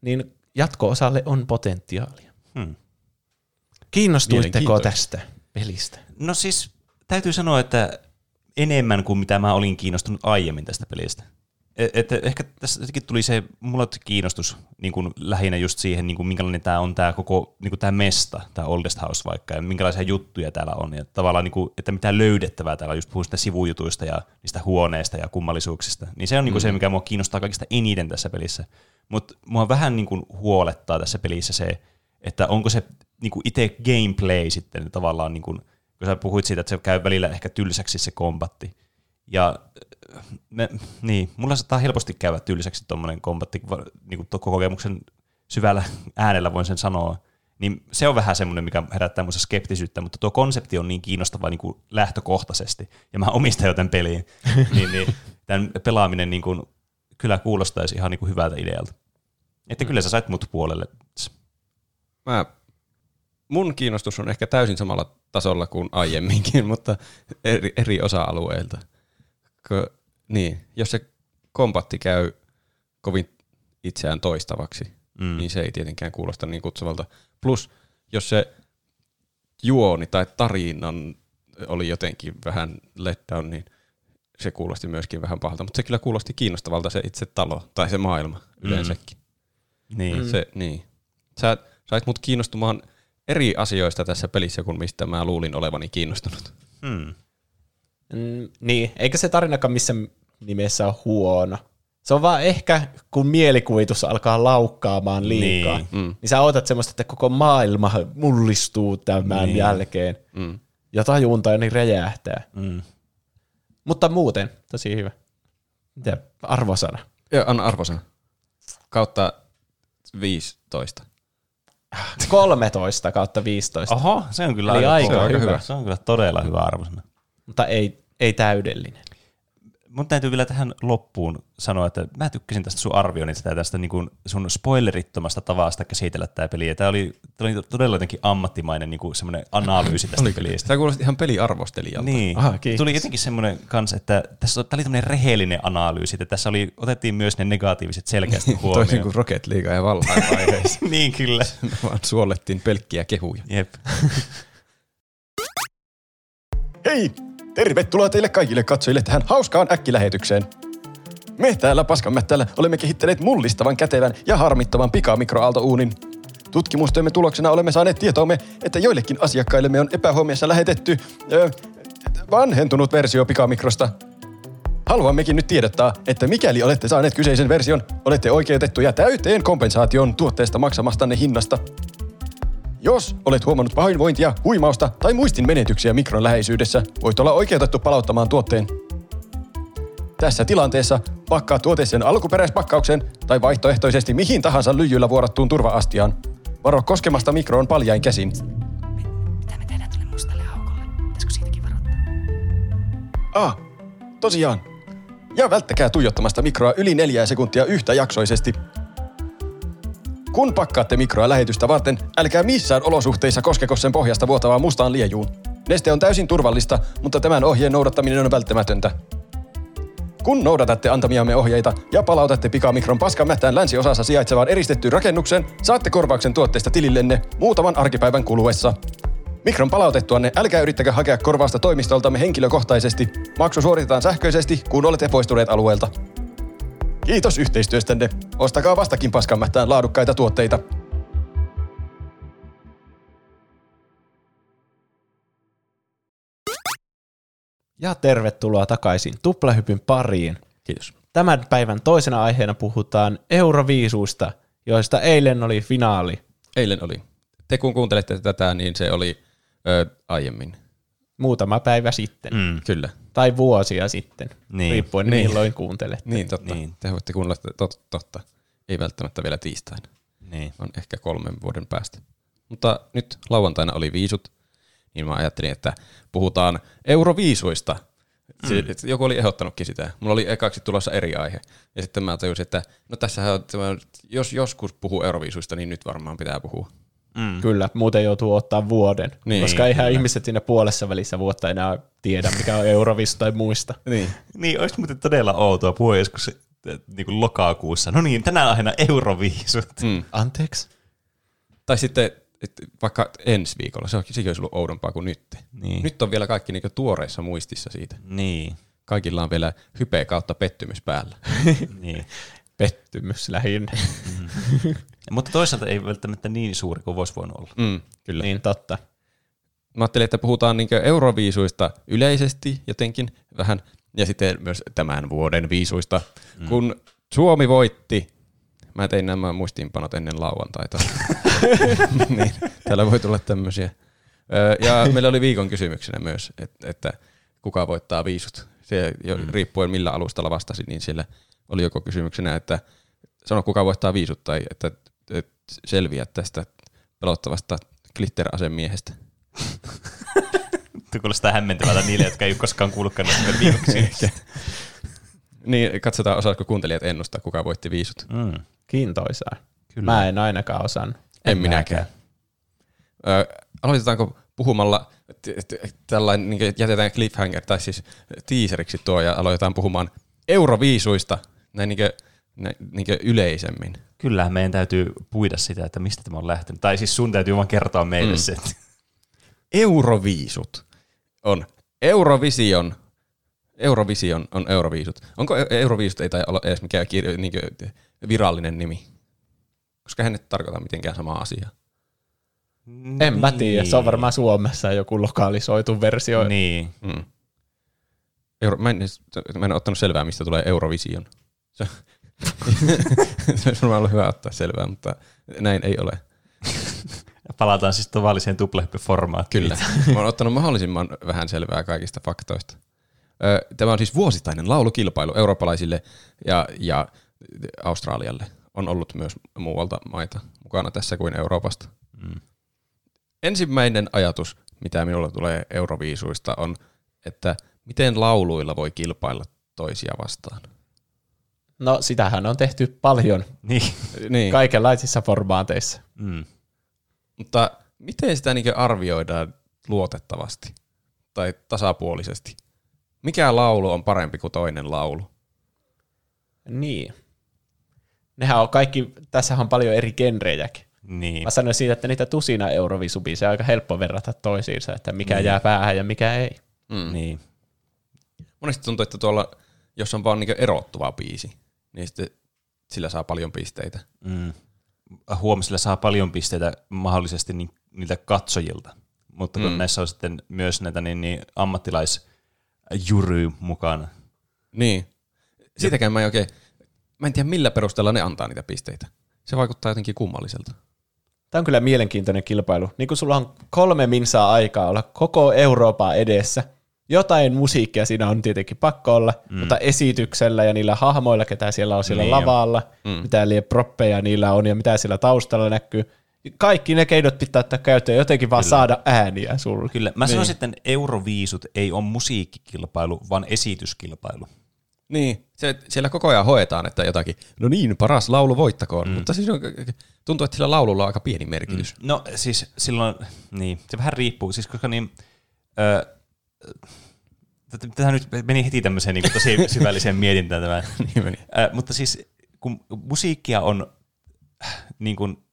niin jatko-osalle on potentiaalia. Mm. Kiinnostuitteko tästä pelistä? No siis täytyy sanoa, että enemmän kuin mitä mä olin kiinnostunut aiemmin tästä pelistä. Et, et, ehkä tässä tuli se, mulla kiinnostus niin kuin lähinnä just siihen, niin kuin minkälainen tämä on tämä koko niin kuin tämä mesta, tämä Oldest House vaikka, ja minkälaisia juttuja täällä on, ja tavallaan, niin kuin, että mitä löydettävää täällä on, just puhun sitä sivujutuista ja niistä huoneista ja kummallisuuksista, niin se on niin kuin mm. se, mikä mua kiinnostaa kaikista eniten tässä pelissä. Mutta mua vähän niin kuin huolettaa tässä pelissä se, että onko se niin kuin itse gameplay sitten tavallaan, niin kuin, kun sä puhuit siitä, että se käy välillä ehkä tylsäksi se kombatti, ja me, niin, mulla saattaa helposti käydä tyyliseksi tuommoinen kombatti, niin kuin kokemuksen syvällä äänellä voin sen sanoa. Niin se on vähän semmoinen, mikä herättää minusta skeptisyyttä, mutta tuo konsepti on niin kiinnostava niin kuin lähtökohtaisesti, ja mä omistan jo tämän peliin, niin, niin tämän pelaaminen niin kuin, kyllä kuulostaisi ihan niin kuin hyvältä idealta. Että kyllä sä sait mut puolelle. Mä, mun kiinnostus on ehkä täysin samalla tasolla kuin aiemminkin, mutta eri, eri osa-alueilta niin, jos se kompatti käy kovin itseään toistavaksi, mm. niin se ei tietenkään kuulosta niin kutsuvalta. Plus, jos se juoni tai tarinan oli jotenkin vähän letdown, niin se kuulosti myöskin vähän pahalta, mutta se kyllä kuulosti kiinnostavalta se itse talo tai se maailma yleensäkin. Mm. Niin. Se, niin. Sä sait mut kiinnostumaan eri asioista tässä pelissä kuin mistä mä luulin olevani kiinnostunut. Mm. Mm, niin, eikä se tarinakaan missä nimessä ole huono. Se on vaan ehkä, kun mielikuvitus alkaa laukkaamaan liikaa, niin, mm. niin sä odotat semmoista, että koko maailma mullistuu tämän niin. jälkeen. Mm. Ja tajunta niin räjähtää. Mm. Mutta muuten, tosi hyvä. Mitä arvosana? Joo, anna arvosana. Kautta 15. 13 kautta 15. Oho, se on kyllä aika, aika hyvä. hyvä. Se on kyllä todella hyvä arvosana. Mutta ei, ei täydellinen mun täytyy vielä tähän loppuun sanoa, että mä tykkäsin tästä sun arvioinnista ja tästä niin kuin sun spoilerittomasta tavasta käsitellä tämä peli. Ja tämä oli, tämä oli todella jotenkin ammattimainen niin kuin semmoinen analyysi tästä oli, pelistä. Tämä kuulosti ihan peliarvostelijalta. Niin. Aha, tuli jotenkin semmoinen kanssa, että tässä tämä oli tämmöinen rehellinen analyysi, että tässä oli, otettiin myös ne negatiiviset selkeästi huomioon. Toisin kuin Rocket League ja Valheim niin kyllä. Vaan suolettiin pelkkiä kehuja. Jep. Hei! Tervetuloa teille kaikille katsojille tähän hauskaan äkkilähetykseen. Me täällä Paskanmättällä olemme kehittäneet mullistavan, kätevän ja harmittoman pikamikroaaltouunin. Tutkimustyömme tuloksena olemme saaneet tietoomme, että joillekin asiakkaillemme on epähuomiossa lähetetty ö, vanhentunut versio pikamikrosta. Haluammekin nyt tiedottaa, että mikäli olette saaneet kyseisen version, olette oikeutettuja täyteen kompensaation tuotteesta maksamastanne hinnasta. Jos olet huomannut pahoinvointia, huimausta tai muistin menetyksiä mikron läheisyydessä, voit olla oikeutettu palauttamaan tuotteen. Tässä tilanteessa pakkaa tuote sen alkuperäispakkauksen tai vaihtoehtoisesti mihin tahansa lyijyllä vuorattuun turvaastiaan. Varo koskemasta mikroon paljain käsin. Mitä me tehdään tälle mustalle aukolle? Pitäisikö siitäkin varoittaa? Ah, tosiaan. Ja välttäkää tuijottamasta mikroa yli neljää sekuntia yhtäjaksoisesti. Kun pakkaatte mikroa lähetystä varten, älkää missään olosuhteissa koskeko sen pohjasta vuotavaan mustaan liejuun. Neste on täysin turvallista, mutta tämän ohjeen noudattaminen on välttämätöntä. Kun noudatatte antamiamme ohjeita ja palautatte pikamikron paskamättään länsiosassa sijaitsevaan eristettyyn rakennukseen, saatte korvauksen tuotteesta tilillenne muutaman arkipäivän kuluessa. Mikron palautettuanne älkää yrittäkö hakea korvausta toimistoltamme henkilökohtaisesti. Maksu suoritetaan sähköisesti, kun olette poistuneet alueelta. Kiitos yhteistyöstänne. Ostakaa vastakin paskanmättään laadukkaita tuotteita. Ja tervetuloa takaisin Tuplahypyn pariin. Kiitos. Tämän päivän toisena aiheena puhutaan Euroviisuista, joista eilen oli finaali. Eilen oli. Te kun kuuntelette tätä, niin se oli ö, aiemmin. Muutama päivä sitten. Mm. Kyllä. Tai vuosia sitten, Niin. riippuen Niin. milloin kuuntelette. Niin, totta. Niin. Te voitte kuunnella totta, totta. Ei välttämättä vielä tiistaina. Niin. On ehkä kolmen vuoden päästä. Mutta nyt lauantaina oli viisut, niin mä ajattelin, että puhutaan euroviisuista. Mm. Joku oli ehdottanutkin sitä. Mulla oli ekaksi tulossa eri aihe. Ja sitten mä tajusin, että no tässä on, jos joskus puhuu euroviisuista, niin nyt varmaan pitää puhua. Mm. Kyllä, muuten joutuu ottaa vuoden, Niin, koska eihän kyllä. ihmiset siinä puolessa välissä vuotta enää tiedä, mikä on Eurovisu tai muista. Niin. Niin, olisi muuten todella outoa puhua joskus niin kuin lokakuussa. No niin, tänään aiheena Euroviisut. Mm. Anteeksi? Tai sitten vaikka ensi viikolla, se on, sekin olisi ollut oudompaa kuin nyt. Niin. Nyt on vielä kaikki niin tuoreissa muistissa siitä. Niin. Kaikilla on vielä hype kautta pettymys päällä. niin. Pettymys lähinnä. Mutta toisaalta ei välttämättä niin suuri kuin voisi voinut olla. Mm, kyllä. niin totta. Mä ajattelin, että puhutaan niin euroviisuista yleisesti jotenkin vähän, ja sitten myös tämän vuoden viisuista, mm. kun Suomi voitti. Mä tein nämä muistiinpanot ennen lauantaita. niin, täällä voi tulla tämmöisiä. Ja meillä oli viikon kysymyksenä myös, että, että kuka voittaa viisut. Se jo mm. riippuen millä alustalla vastasi, niin siellä oli joko kysymyksenä, että sano kuka voittaa viisut, tai että, että selviä tästä pelottavasta glitter-asemiehestä. Tuo kuulostaa hämmentävältä niille, jotka ei ole koskaan kuullutkaan näistä viikoksi. Niin, katsotaan osaatko kuuntelijat ennustaa, kuka voitti viisut. mm. Kiintoisaa. Kyllä. Mä en ainakaan osannut. En minäkään. Ö, aloitetaanko puhumalla, t- t- tällainen, niin jätetään cliffhanger, tai siis teaseriksi tuo, ja aloitetaan puhumaan euroviisuista, näin niin kuin, näin, niin kuin yleisemmin. Kyllähän meidän täytyy puida sitä, että mistä tämä on lähtenyt. Tai siis sun täytyy vaan kertoa meille Mm. se. että- Euroviisut on Eurovision, Eurovision on Euroviisut. Onko E- Euroviisut ei tai olla edes mikään kirjo, niin kuin virallinen nimi? Koska hän nyt tarkoita mitenkään samaa asiaa. En mä tiedä, se on varmaan Suomessa joku lokalisoitu versio. Niin. Mm. Euro, mä, en, mä en ole ottanut selvää, mistä tulee Eurovision. Se, se olisi varmaan ollut hyvä ottaa selvää, mutta näin ei ole. Palataan siis tavalliseen tuplahyppy-formaattiin. Kyllä. Mä oon ottanut mahdollisimman vähän selvää kaikista faktoista. Tämä on siis vuosittainen laulukilpailu eurooppalaisille ja, ja Australialle. On ollut myös muualta maita mukana tässä kuin Euroopasta. Mm. Ensimmäinen ajatus, mitä minulla tulee Euroviisuista, on, että miten lauluilla voi kilpailla toisia vastaan. No sitähän on tehty paljon Niin. Niin. kaikenlaisissa formaateissa. Mm. Mutta miten sitä niin arvioidaan luotettavasti tai tasapuolisesti? Mikä laulu on parempi kuin toinen laulu? Niin. Nehän on kaikki, tässähän on paljon eri genrejäkin. Niin. Mä sanoin siitä, että niitä tusina Euroviisubiiseja on aika helppo verrata toisiinsa, että mikä Niin. jää päähän ja mikä ei. Mm. Niin. Monesti tuntuu, että tuolla, jos on vaan niin erottuva biisi, niin sitten sillä saa paljon pisteitä. Mm. Huomisilla saa paljon pisteitä mahdollisesti ni- niiltä katsojilta, mutta kun Mm. mm. näissä on sitten myös näitä niin, niin ammattilaisjury mukana. Niin. Siitäkään mä en oikein, mä en tiedä millä perusteella ne antaa niitä pisteitä. Se vaikuttaa jotenkin kummalliselta. Tämä on kyllä mielenkiintoinen kilpailu. Niin kuin sulla on kolme minsaa aikaa olla koko Euroopan edessä. Jotain musiikkia siinä on tietenkin pakko olla, mm. mutta esityksellä ja niillä hahmoilla, ketä siellä on siellä Niin jo. lavalla, Mm. mitä liian proppeja niillä on ja mitä siellä taustalla näkyy. Kaikki ne keinot pitää ottaa käyttöön jotenkin vaan Kyllä. saada ääniä sulle. Kyllä, mä Niin. sanoisin, että Euroviisut ei ole musiikkikilpailu, vaan esityskilpailu. Niin, se, siellä koko ajan hoetaan, että jotakin, no niin, paras laulu voittakoon, mm. mutta siis on, tuntuu, että sillä laululla on aika pieni merkitys. Mm. No siis silloin, niin, se vähän riippuu, siis koska niin, ö, tähän nyt meni heti tämmöiseen niin tosi syvälliseen mietintään tämä. niin meni. Ö, mutta siis kun musiikkia on äh, niin kuin,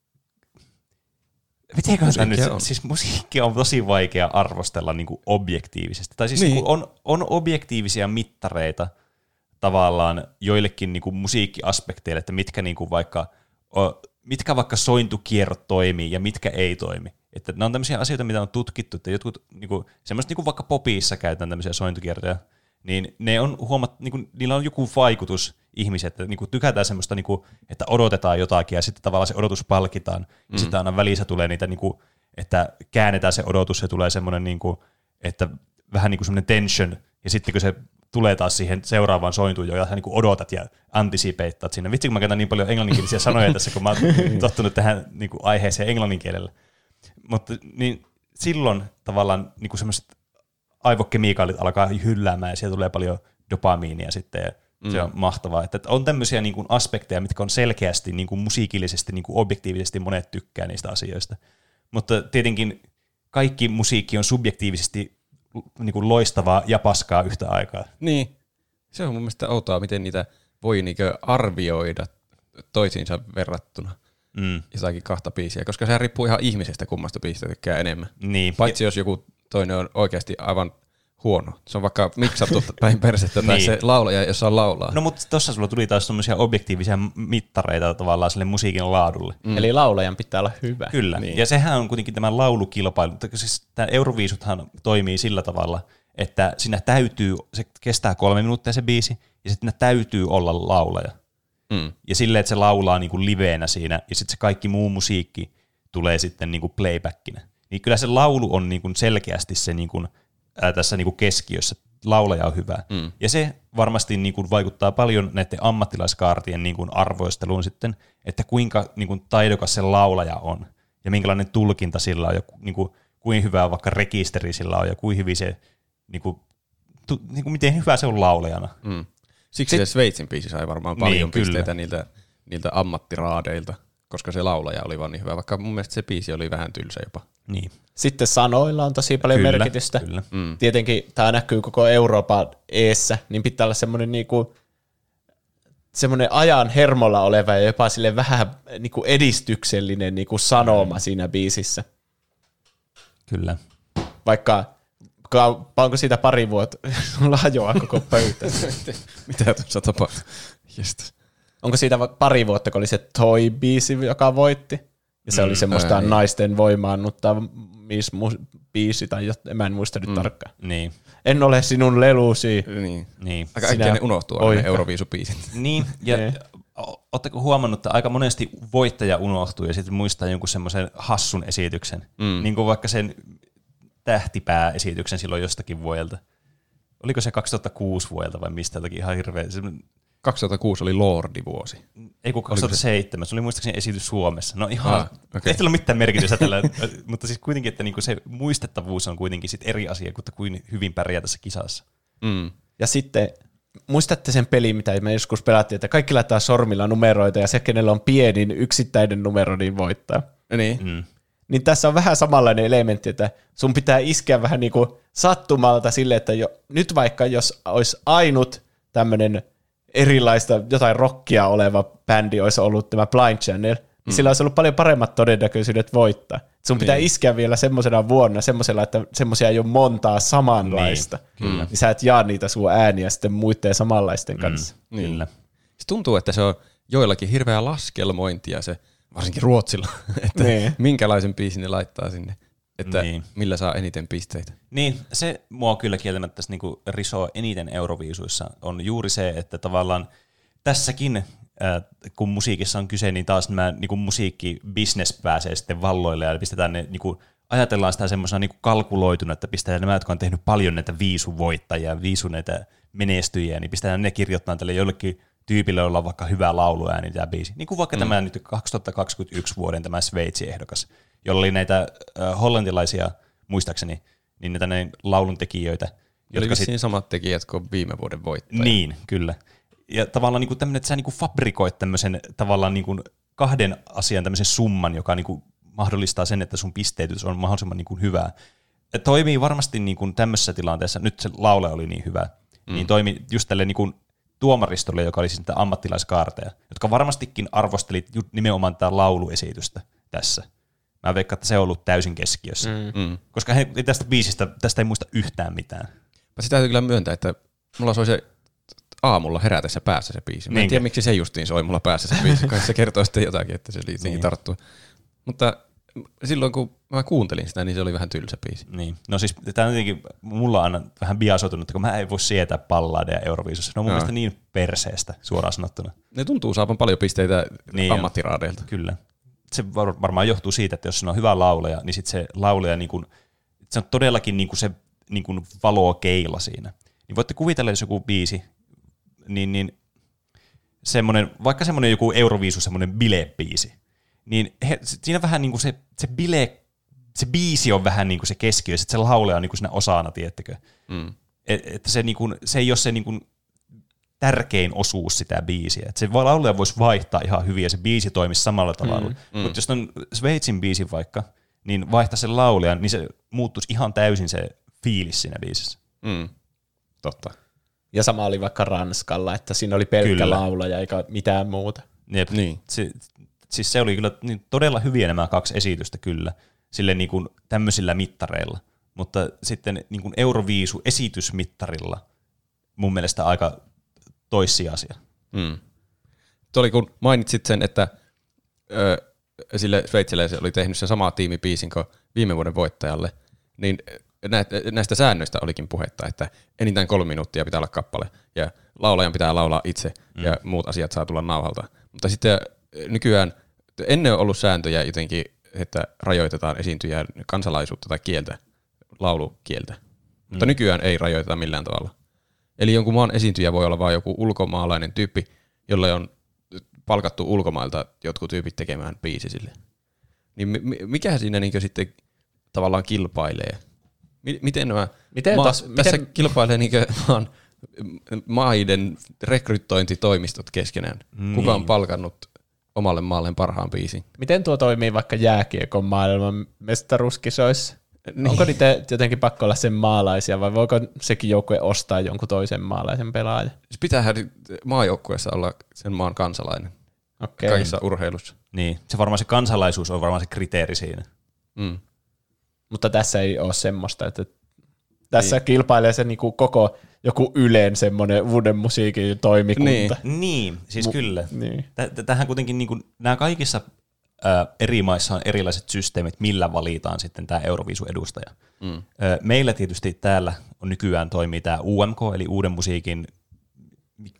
mitenköhän tämä nyt, on. siis musiikkia on tosi vaikea arvostella niin kuin objektiivisesti. Tai siis Niin. niin. on, on objektiivisia mittareita tavallaan joillekin niin kuin musiikkiaspekteille, että mitkä niin kuin vaikka, mitkä vaikka sointukierrot toimii ja mitkä ei toimi. Että nämä on tämmöisiä asioita, mitä on tutkittu, että jotkut, niin kuin, semmoista niin kuin vaikka popissa käytetään tämmöisiä sointukiertoja, niin ne on huomat, niin kuin, niillä on joku vaikutus ihmiset, että niin kuin tykätään semmoista, niin kuin, että odotetaan jotakin ja sitten tavallaan se odotus palkitaan. Mm. Ja sitten aina välissä tulee niitä, niin kuin, että käännetään se odotus ja tulee semmoinen, niin kuin, että vähän niin kuin semmoinen tension, ja sitten kun se tulee taas siihen seuraavaan sointuun, jota sä niin odotat ja antisipeittat sinne. Vitsi, kun mä käytän niin paljon englanninkielisiä sanoja tässä, kun mä oon tottunut tähän niin kuin aiheeseen englannin kielellä. Mutta niin silloin tavallaan niin kuin semmoiset aivokemikaalit alkaa hylläämään ja siellä tulee paljon dopamiinia sitten ja mm. se on mahtavaa. Että on tämmöisiä niin kuin aspekteja, mitkä on selkeästi niin kuin musiikillisesti, niin kuin objektiivisesti monet tykkää niistä asioista. Mutta tietenkin kaikki musiikki on subjektiivisesti niin kuin loistavaa ja paskaa yhtä aikaa. Niin. Se on mun mielestä outoa, miten niitä voi niinkö arvioida toisiinsa verrattuna. Mm. Jotakin kahta biisiä, koska se riippuu ihan ihmisestä, kummasta biisistä tykkää enemmän. Niin. Paitsi jos joku toinen on oikeasti aivan huono. Se on vaikka miksattu päin persettä tai Niin. se laulaja, jossa laulaa. No mutta tuossa sulla tuli taas semmoisia objektiivisia mittareita tavallaan sille musiikin laadulle. Mm. Eli laulajan pitää olla hyvä. Kyllä, niin. ja sehän on kuitenkin tämä laulukilpailu. Siis tämä Euroviisuthan toimii sillä tavalla, että siinä täytyy, se kestää kolme minuuttia se biisi, ja sitten täytyy olla laulaja. Mm. Ja silleen, että se laulaa niin kuin liveenä siinä, ja sitten se kaikki muu musiikki tulee sitten niin kuin playbackinä. Niin kyllä se laulu on niin kuin selkeästi se niin kuin, ää, tässä niin kuin keskiössä. Laulaja on hyvä. Mm. Ja se varmasti niin kuin vaikuttaa paljon näiden ammattilaiskaartien niin kuin arvoisteluun sitten, että kuinka niin kuin taidokas se laulaja on, ja minkälainen tulkinta sillä on, ja niin kuin, kuin hyvä vaikka rekisteri sillä on, ja kuin hyvin se, niin kuin, tu, niin kuin miten hyvä se on laulajana. Mm. Siksi se Sveitsin biisi sai varmaan paljon Niin, niin, kyllä. pisteitä niiltä, niiltä ammattiraadeilta, koska se laulaja oli vaan niin hyvä, vaikka mun mielestä se biisi oli vähän tylsä jopa. Niin. Sitten sanoilla on tosi paljon Kyllä, merkitystä. kyllä. Mm. Tietenkin tämä näkyy koko Euroopan eessä, niin pitää olla semmoinen niinku, semmoinen ajan hermolla oleva ja jopa sille vähän niinku edistyksellinen niinku sanoma mm. siinä biisissä. Kyllä. Vaikka ka- onko siitä pari vuotta, sulla hajoaa koko pöytä. Mitä tuossa tapahtui? Just. onko siitä pari vuotta, kun oli se Toy-biisi, joka voitti? Ja se Mm, oli semmoista ää, niin. naisten voimaannuttaa mis, mu, biisi, tai jot, mä en muista nyt mm. tarkkaan. Niin. En ole sinun lelusi. Niin. Niin. Aika äkkiä ne unohtuu aina ne. Euroviisubiisit. Niin, ja Niin. oletteko huomannut, että aika monesti voittaja unohtuu ja sitten muistaa jonkun semmoisen hassun esityksen, mm. niin kuin vaikka sen tähtipää-esityksen silloin jostakin vuodelta. Oliko se 2006 vuodelta vai mistä jotakin ihan hirveä? Se, 2006 oli Lordi-vuosi. ei kun 2007, se oli muistaakseni esitys Suomessa. No ihan, Ah, okay. ei sillä ole mitään merkitystä tällä, mutta siis kuitenkin, että niinku se muistettavuus on kuitenkin sit eri asia kuin, että kuin hyvin pärjää tässä kisassa. Mm. Ja sitten muistatte sen pelin, mitä me joskus pelattiin, että kaikki laittaa sormilla numeroita ja se, kenellä on pienin yksittäinen numero, niin voittaa. Niin. Mm. Niin tässä on vähän samanlainen elementti, että sun pitää iskeä vähän niin kuin sattumalta sille, että jo, nyt vaikka jos olisi ainut tämmöinen erilaista jotain rockia oleva bändi olisi ollut tämä Blind Channel, niin sillä olisi ollut paljon paremmat todennäköisyydet voittaa. Sun pitää Niin. iskeä vielä semmoisena vuonna, semmoisella, että semmoisia ei ole montaa samanlaista. Niin, kyllä. Niin sä et jaa niitä sun ääniä sitten muiden samanlaisten kanssa. Niin. Kyllä. Se tuntuu, että se on joillakin hirveä laskelmointia se, varsinkin Ruotsilla, että Niin. minkälaisen biisin ne laittaa sinne, että Niin. niin. millä saa eniten pisteitä. Niin, se mua kyllä kieltämättä tässä niinku risoo eniten Euroviisuissa on juuri se, että tavallaan tässäkin, äh, kun musiikissa on kyse, niin taas nämä niinku musiikkibisnes pääsee sitten valloille ja pistetään ne, niinku, ajatellaan sitä semmoisena niinku kalkuloituna, että pistetään nämä, jotka on tehnyt paljon näitä viisuvoittajia, viisu näitä menestyjiä, niin pistetään ne kirjoittamaan tälle jollekin tyypille, jolla on vaikka hyvä lauluääni tämä biisi. Niin kuin vaikka mm. tämä nyt 2021 vuoden tämä Sveitsi ehdokas, jolla oli näitä äh, hollantilaisia, muistaakseni, niin näitä näin lauluntekijöitä, Jotka Oli sit, samat tekijät kuin viime vuoden voittaja. niin, kyllä. Ja tavallaan niin kuin tämmöinen, että sä niin kuin fabrikoit tämmöisen tavallaan niin kuin kahden asian tämmöisen summan, joka niin kuin mahdollistaa sen, että sun pisteytys on mahdollisimman niin kuin hyvää. Ja toimii varmasti niin kuin tämmöisessä tilanteessa, nyt se laule oli niin hyvä, mm. niin toimi just tälle niin kuin tuomaristolle, joka oli siis niitä ammattilaiskaarteja, jotka varmastikin arvosteli ju- nimenomaan tätä lauluesitystä tässä. Mä veikkaan, että se on ollut täysin keskiössä. Mm. Mm. Koska he, tästä biisistä, tästä ei muista yhtään mitään. Sitä täytyy kyllä myöntää, että mulla soi se aamulla herätessä päässä se biisi. Mä en Niinkö? tiedä, miksi se justiin soi mulla päässä se biisi, kai se kertoo sitten jotakin, että se niihin Niin. tarttuu. Mutta silloin kun mä kuuntelin sitä, niin se oli vähän tylsä biisi. Niin. No siis tämä on jotenkin, mulla on aina vähän biasoitunut, kun mä en voi sietää palladeja Euroviisussa. Ne on mun Joo. mielestä niin perseestä suoraan sanottuna. Ne tuntuu saavan paljon pisteitä Niin niin on. ammattiraadeilta. Kyllä. Se var- varmaan johtuu siitä, että jos se on hyvä laulaja, niin sit se laulaja, niin kun, se on todellakin niin kun se niin kuin valokeila siinä. Niin voitte kuvitella, jos joku biisi, niin, niin semmoinen, vaikka semmoinen joku Euroviisu, semmoinen bilebiisi, niin he, siinä vähän niin kuin se, se bile, se biisi on vähän niin kuin se keskiö, ja sitten se laulaja on niin kuin siinä osana, tiettekö? Mm. Et, että se, niin kuin, se ei ole se niin kuin tärkein osuus sitä biisiä. Et se laulaja voisi vaihtaa ihan hyvin, ja se biisi toimisi samalla tavalla. Mm, mm. Mutta jos on Sveitsin biisi vaikka, niin vaihtaa sen laulajan, niin se muuttuisi ihan täysin se fiilis siinä biisissä. Mm. Totta. Ja sama oli vaikka Ranskalla, että siinä oli pelkkä Kyllä. laulaja eikä mitään muuta. Jep. Niin. Se, siis se oli kyllä niin todella hyviä nämä kaksi esitystä kyllä, sille niin kuin tämmöisillä mittareilla. Mutta sitten niin kuin Euroviisu esitysmittarilla mun mielestä aika toissijaisia. Mm. Tuo oli kun mainitsit sen, että ö, sille sveitsiläiselle oli tehnyt sen sama tiimi biisin kuin viime vuoden voittajalle, niin nä- näistä säännöistä olikin puhetta, että enintään kolme minuuttia pitää olla kappale, ja laulajan pitää laulaa itse, mm. ja muut asiat saa tulla nauhalta. Mutta sitten nykyään, ennen on ollut sääntöjä jotenkin, että rajoitetaan esiintyjän kansalaisuutta tai kieltä, laulukieltä. Mutta Mm. nykyään ei rajoiteta millään tavalla. Eli jonkun maan esiintyjä voi olla vain joku ulkomaalainen tyyppi, jolle on palkattu ulkomailta jotkut tyypit tekemään biisi sille. Niin mi- mi- mikä siinä niinku sitten tavallaan kilpailee? Mi- miten nämä Miten tos- tässä miten- kilpailee niinku vaan maiden rekrytointitoimistot keskenään? Niin. Kuka on palkannut omalle maalleen parhaan biisin? Miten tuo toimii vaikka jääkiekon maailman mestaruuskisoissa? Niin. Onko niitä jotenkin pakko olla sen maalaisia vai voiko sekin joukkue ostaa jonkun toisen maalaisen pelaajan? Siis pitäähän maajoukkueessa olla sen maan kansalainen Okei. kaikissa urheilussa. Niin, se varmaan se kansalaisuus on varmaan se kriteeri siinä. Mm. Mutta tässä ei ole semmoista, että tässä niin. kilpailee se niinku koko joku Ylen semmoinen uuden musiikin toimikunta. Niin, siis Mu- kyllä. Niin. Tä- tä- Tähän kuitenkin niin kuin, nämä kaikissa ä, eri maissa on erilaiset systeemit, millä valitaan sitten tämä Euroviisu-edustaja. Mm. Ö, Meillä tietysti täällä on nykyään toimii tämä UMK, eli Uuden musiikin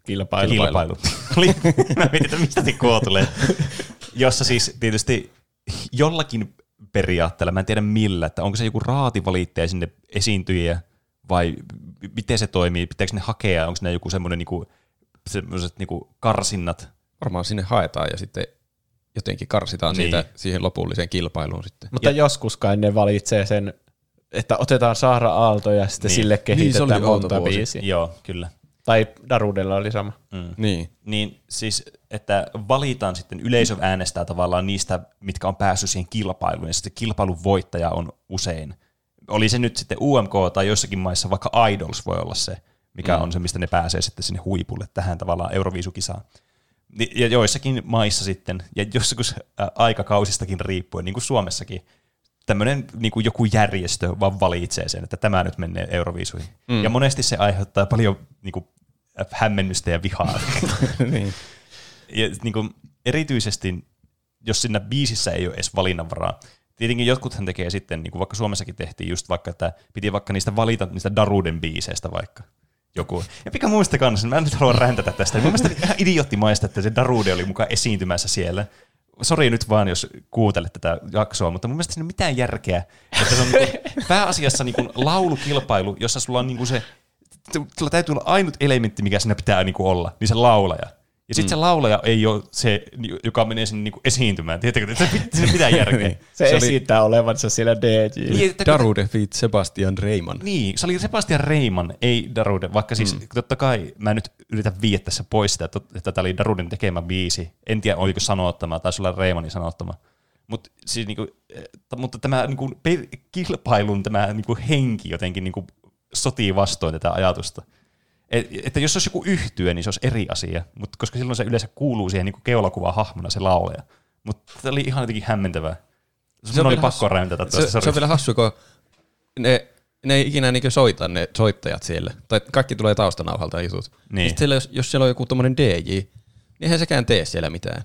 Kilpailu. kilpailu. Oli- Mä mietin, että mistä se tulee. Jossa siis tietysti jollakin periaatteella, mä en tiedä millä, että onko se joku raati valittaja sinne esiintyjiä vai miten se toimii, pitääkö ne hakea, onko ne joku semmoinen niinku, semmoiset niinku karsinnat, Varmaan sinne haetaan ja sitten jotenkin karsitaan Niin. siitä siihen lopulliseen kilpailuun sitten. Mutta joskus kai ne valitsee sen, että otetaan Saara Aalto ja sitten Niin. sille Niin, se kehitetään oli outo monta biisiä. Joo, kyllä. Tai Darudella oli sama. Mm. Niin. Niin siis, että valitaan sitten, yleisö äänestää tavallaan niistä, mitkä on päässyt siihen kilpailuun, ja sitten kilpailun voittaja on usein. Oli se nyt sitten UMK tai jossakin maissa vaikka Idols voi olla se, mikä mm. on se, mistä ne pääsee sitten sinne huipulle, tähän tavallaan Euroviisukisaan. Ni- Ja joissakin maissa sitten, ja joskus ä, aikakausistakin riippuen, niin kuin Suomessakin, tämmöinen niin kuin joku järjestö vaan valitsee sen, että tämä nyt menee Euroviisuihin. Mm. Ja monesti se aiheuttaa paljon niin kuin, hämmennystä ja vihaa. niin. Ja niin kuin, erityisesti, jos siinä biisissä ei ole edes valinnanvaraa, tietenkin jotkuthan tekee sitten, niin kuin vaikka Suomessakin tehtiin just vaikka, että piti vaikka niistä valita niistä Daruden biiseistä vaikka joku. Ja mikä muista kanssa, mä en nyt halua räntätä tästä. Mun mielestä ihan idioottimaista, että se Darude oli mukaan esiintymässä siellä. Sori nyt vaan, jos kuuntelet tätä jaksoa, mutta mun mielestä siinä ei ole mitään järkeä, että se on niinku pääasiassa niinku laulukilpailu, jossa sulla on niinku se, sulla täytyy olla ainut elementti, mikä siinä pitää niinku olla, niin se laulaja. Ja sitten mm. se laulaja ei ole se, joka menee sinne niinku esiintymään. Tiedättekö, että se mitään järkeä. Se, Se se oli- esittää olevansa siellä DJ. Niin, että- Darude feat Sebastian Reiman. Niin, se oli Sebastian Reiman, ei Darude, vaikka siis mm. totta kai mä nyt yritän viiä tässä pois sitä, että, tämä oli Daruden tekemä biisi. En tiedä, oliko sanottama, taisi olla Reimanin sanottama. Mut, siis niinku, eh, mutta tämä niinku, kilpailun tämä niinku, henki jotenkin niinku, sotii vastoin tätä ajatusta. Et, että jos olisi joku yhtyö, niin se olisi eri asia, mutta koska silloin se yleensä kuuluu siihen niinku keulakuvaan hahmona se laulaja. Mutta se oli ihan jotenkin hämmentävää. Se, Se on oli vielä pakko hassu. räyntätä Se, tuosta. se on sori. vielä hassu, kun ne, ne ei ikinä niinku soita ne soittajat siellä. Tai kaikki tulee taustanauhalta jutut. Niin. Siellä, jos, jos siellä on joku tommonen DJ, niin eihän sekään tee siellä mitään.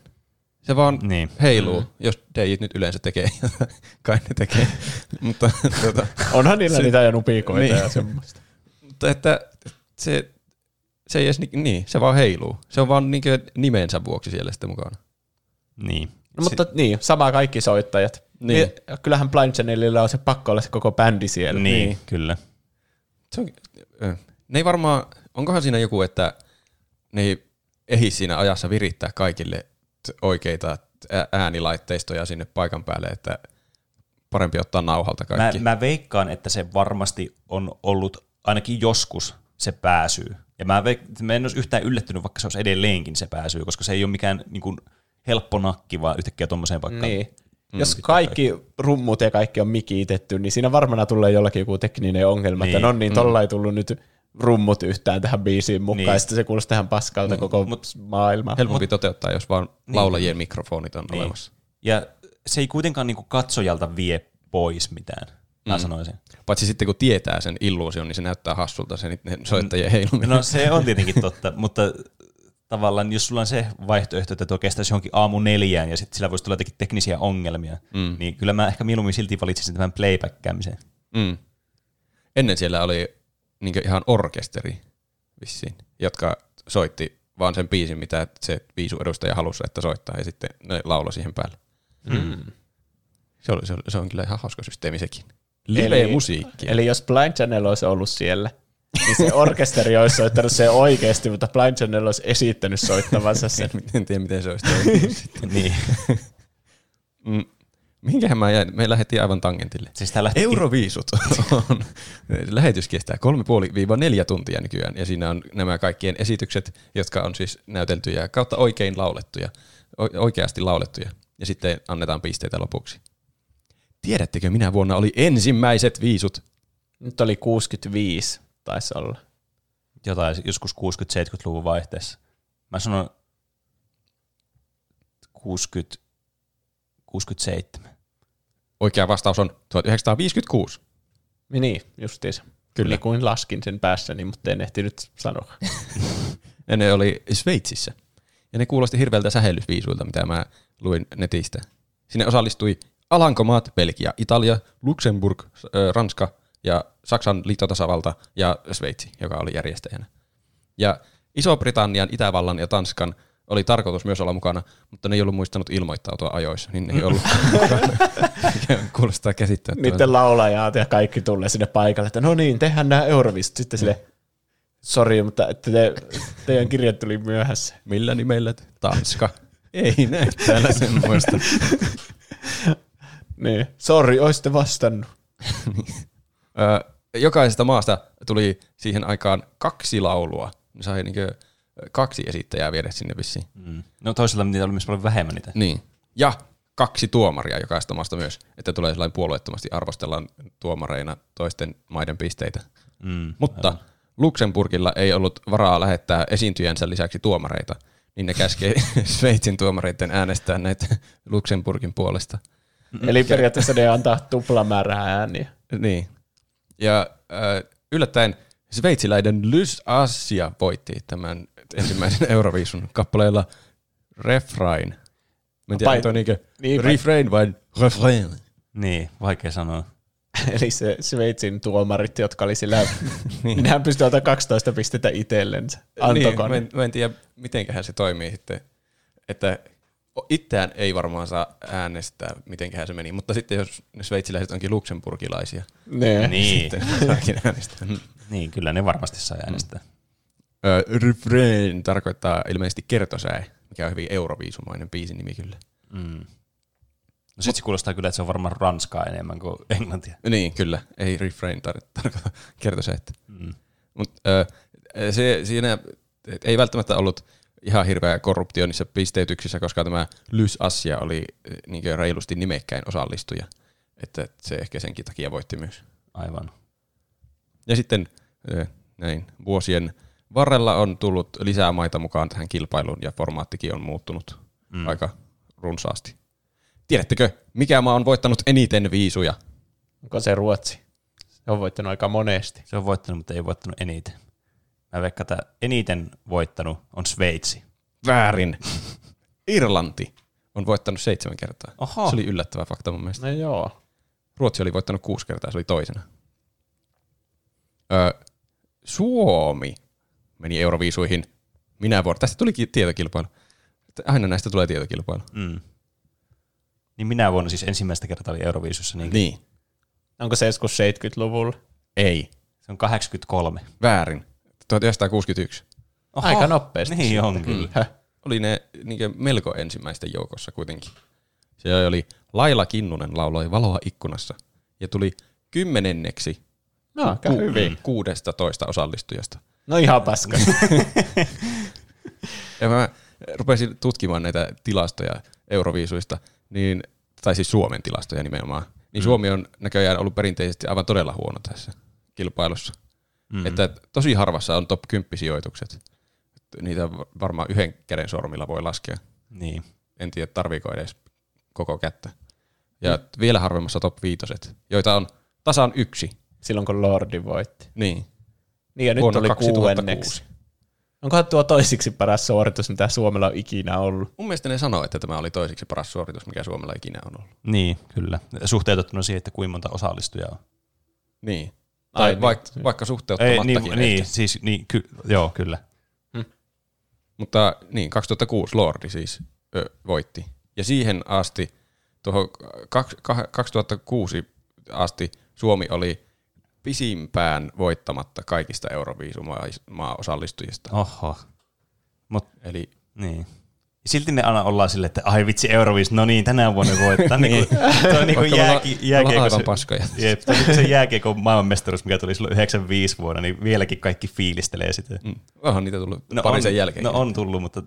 Se vaan Niin. heiluu, mm. jos DJt nyt yleensä tekee. Kai ne tekee. mutta, tuota, Onhan niillä Se- niitä ja nupikoita Niin. ja semmoista. mutta että se, se ei edes, ni- niin, se vaan heiluu. Se on vaan niinku nimensä vuoksi siellä sitten mukana. Niin. No, mutta niin, sama kaikki soittajat. Niin. Niin. Kyllähän Blind Channelilla on se pakko olla se koko bändi siellä. Niin, niin, kyllä. Se on, ne ei varmaan, onkohan siinä joku, että ne ei ehdi siinä ajassa virittää kaikille oikeita äänilaitteistoja sinne paikan päälle, että parempi ottaa nauhalta Mä, kaikki. mä veikkaan, että se varmasti on ollut ainakin joskus se pääsyy. Ja mä, veik- mä en olisi yhtään yllättynyt, vaikka se olisi edelleenkin se pääsyy, koska se ei ole mikään niin kuin, helppo nakki, vaan yhtäkkiä tuommoiseen vaikka. Niin. Jos kaikki rummut ja kaikki on mikitetty, niin siinä varmana tulee jollakin joku tekninen ongelma, niin. että Niin. no niin, tolla ei tullut nyt rummut yhtään tähän biisiin mukaan, Niin. niin. ja sitten se kuulostaa ihan paskalta koko Mut- maailma. Helpompi toteuttaa, jos vaan laulajien mikrofonit on Niin. olemassa. Ja se ei kuitenkaan niin kuin, katsojalta vie pois mitään, mä sanoisin. Paitsi sitten kun tietää sen illuusion, niin se näyttää hassulta se niiden soittajien heiluminen. No se on tietenkin totta, mutta tavallaan jos sulla on se vaihtoehto, että tuo kestäisi johonkin aamu neljään ja sitten sillä voisi tulla jotenkin teknisiä ongelmia, mm. niin kyllä mä ehkä mieluummin silti valitsisin tämän playbackäämisen. Mm. Ennen siellä oli niin ihan orkesteri vissiin, jotka soitti vaan sen biisin, mitä se viisuedustaja halusi, että soittaa, ja sitten ne lauloi siihen päälle. Mm. Se, oli, se, oli, se on kyllä ihan hauska systeemi sekin. Live-musiikki. Eli jos Blind Channel olisi ollut siellä, niin se orkesteri olisi soittanut se oikeasti, mutta Blind Channel olisi esittänyt soittavansa sen. en tiedä, miten se olisi sitten. niin. Mm. Mihinkähän mä jäin? Me lähdettiin aivan tangentille. Siis lähti Euroviisut on, lähetys kestää 3,5-4 tuntia nykyään, ja siinä on nämä kaikkien esitykset, jotka on siis näyteltyjä kautta oikein laulettuja, o- oikeasti laulettuja, ja sitten annetaan pisteitä lopuksi. Tiedättekö, minä vuonna oli ensimmäiset viisut? Nyt oli 65, taisi olla. jotain joskus 60-70-luvun vaihteessa. Mä sanon 60, 67. Oikea vastaus on 1956. Niin, justiinsa. Kyllä. Niin kuin laskin sen päässäni, mutta en ehtinyt sanoa. Ja ne oli Sveitsissä. Ja ne kuulosti hirveältä sähellysviisuilta, mitä mä luin netistä. Sinne osallistui Alankomaat, Belgia, Italia, Luxemburg, Ranska ja Saksan liittotasavalta ja Sveitsi, joka oli järjestäjänä. Ja Iso-Britannian, Itävallan ja Tanskan oli tarkoitus myös olla mukana, mutta ne ei ollut muistanut ilmoittautua ajoissa, niin ne ei ollut. Kuulostaa käsittämättömältä. Niiden laulajat ja kaikki tulee sinne paikalle, että no niin, tehdään nämä Euroviisut. Sitten sille, sori, mutta että te, teidän kirjat tuli myöhässä. Millä nimellä? Tanska. Ei näy täällä semmoista. Niin, sori, olisitte vastannut. Ö, jokaisesta maasta tuli siihen aikaan kaksi laulua. Ne sai niinkö kaksi esittäjää viedä sinne vissiin. Mm. No toisella niitä oli myös paljon vähemmän niitä. Niin. Ja kaksi tuomaria jokaisesta maasta myös, että tulee sellainen puolueettomasti arvostellaan tuomareina toisten maiden pisteitä. Mm. Mutta Luxemburgilla ei ollut varaa lähettää esiintyjänsä lisäksi tuomareita, niin ne käskee Sveitsin tuomareiden äänestää näitä Luxemburgin puolesta. Eli periaatteessa ne antaa tuplamäärää ääniä. Niin. Ja äh, yllättäen sveitsiläinen Lys Asia voitti tämän ensimmäisen Euroviisun kappaleella Refrain. Mä en tiedä, Pai- niinkö niin, refrain vai refrain. Niin, vaikea sanoa. Eli se Sveitsin tuomarit, jotka oli sillä, niin hän pystyi antamaan 12 pistettä itsellensä. Niin, Antokoon. mä, en, mä en tiedä, mitenköhän se toimii sitten. Että itseään ei varmaan saa äänestää, mitenköhän se meni. Mutta sitten jos ne sveitsiläiset onkin luksemburgilaisia, niin. Niin. sitten saakin äänestää. niin, kyllä ne varmasti sai äänestää. Ö, refrain tarkoittaa ilmeisesti kertosäe, mikä on hyvin euroviisumainen biisin nimi kyllä. Mm. No sit se kuulostaa kyllä, että se on varmaan ranskaa enemmän kuin englantia. Niin, kyllä. Ei refrain tar- tarkoita kertosäettä. Mm. Mutta se, siinä ei välttämättä ollut ihan hirveä korruptio niissä pisteytyksissä, koska tämä Lys Asia oli niin reilusti nimekkäin osallistuja. Että se ehkä senkin takia voitti myös. Aivan. Ja sitten ö, näin vuosien varrella on tullut lisää maita mukaan tähän kilpailuun ja formaattikin on muuttunut mm. aika runsaasti. Tiedättekö, mikä maa on voittanut eniten viisuja? Onko se Ruotsi? Se on voittanut aika monesti. Se on voittanut, mutta ei voittanut eniten. Mä veikkaan, että eniten voittanut on Sveitsi. Väärin. Irlanti on voittanut seitsemän kertaa. Oho. Se oli yllättävä fakta mun mielestä. No joo. Ruotsi oli voittanut kuusi kertaa, se oli toisena. Ö, Suomi meni Euroviisuihin minä vuonna. Tästä tulikin tietokilpailu. Aina näistä tulee tietokilpailu. Mm. Niin minä vuonna siis ensimmäistä kertaa oli Euroviisussa. Niin, Niin. Onko se joskus 70-luvulla? Ei. Se on 83. Väärin. 1961. Oho, Aika nopeasti Niin on kyllä. Oli ne niin melko ensimmäisten joukossa kuitenkin. Siellä oli Laila Kinnunen lauloi Valoa ikkunassa ja tuli kymmenenneksi No, aika hyvin. 16 osallistujasta. No ihan paska. Ja mä rupesin tutkimaan näitä tilastoja Euroviisuista, niin, tai siis Suomen tilastoja nimenomaan. Niin mm. Suomi on näköjään ollut perinteisesti aivan todella huono tässä kilpailussa. Mm. Että tosi harvassa on top 10 sijoitukset. Niitä varmaan yhden käden sormilla voi laskea. Niin. En tiedä, tarviiko edes koko kättä. Ja mm. vielä harvemmassa top viitoset, joita on tasan yksi. Silloin kun Lordi voitti. Niin. Niin ja nyt Vuonna oli 2006. kuuenneksi. Onkohan tuo toisiksi paras suoritus, mitä Suomella on ikinä ollut? Mun mielestä ne sanoo, että tämä oli toiseksi paras suoritus, mikä Suomella ikinä on ollut. Niin, kyllä. Suhteutettuna siihen, että kuinka monta osallistujaa on. Niin. Ai Tai niin. vaikka, vaikka Ei, suhteuttamattakin. niin, ehkä. niin, siis, niin, ky, joo, kyllä. Mutta niin, 2006 Lordi siis ö, voitti. Ja siihen asti, tuohon kak- kah- 2006 asti Suomi oli pisimpään voittamatta kaikista Euroviisumaa osallistujista. Oho. Mut, Eli niin. Silti me aina ollaan silleen, että ai vitsi Euroviis, no niin, tänä vuonna voittaa. niin. Tuo on niin kuin jääki, jääkiekko, aivan se, paskoja. jep, tuo on niin kuin se jääkiekon maailmanmestaruus, mikä tuli silloin 95 vuonna, niin vieläkin kaikki fiilistelee sitä. mm, onhan niitä tullut no No pari on, sen jälkeen. No on tullut, mutta...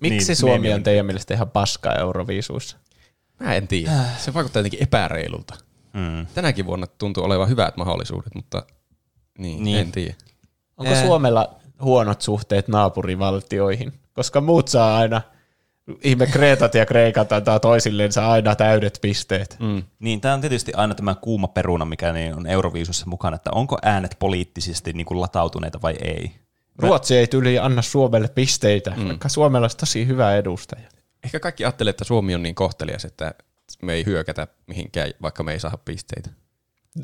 Miksi niin, Suomi on teidän mielestä ihan paska Euroviisuissa? Mä en tiedä. Se vaikuttaa jotenkin epäreilulta. Mm. Tänäkin vuonna tuntuu olevan hyvät mahdollisuudet, mutta niin, Niin. en tiedä. Onko. Suomella huonot suhteet naapurivaltioihin? Koska muut saa aina, ihme Kreetat ja Kreikat antaa toisillensa aina täydet pisteet. Mm. Niin, tämä on tietysti aina tämä kuuma peruna, mikä niin on Euroviisussa mukana, että onko äänet poliittisesti niin kuin latautuneita vai ei. Ruotsi ei tyli anna Suomelle pisteitä, mm. vaikka Suomella olisi tosi hyvä edustaja. Ehkä kaikki ajattelee, että Suomi on niin kohtelias, että me ei hyökätä mihinkään, vaikka me ei saa pisteitä.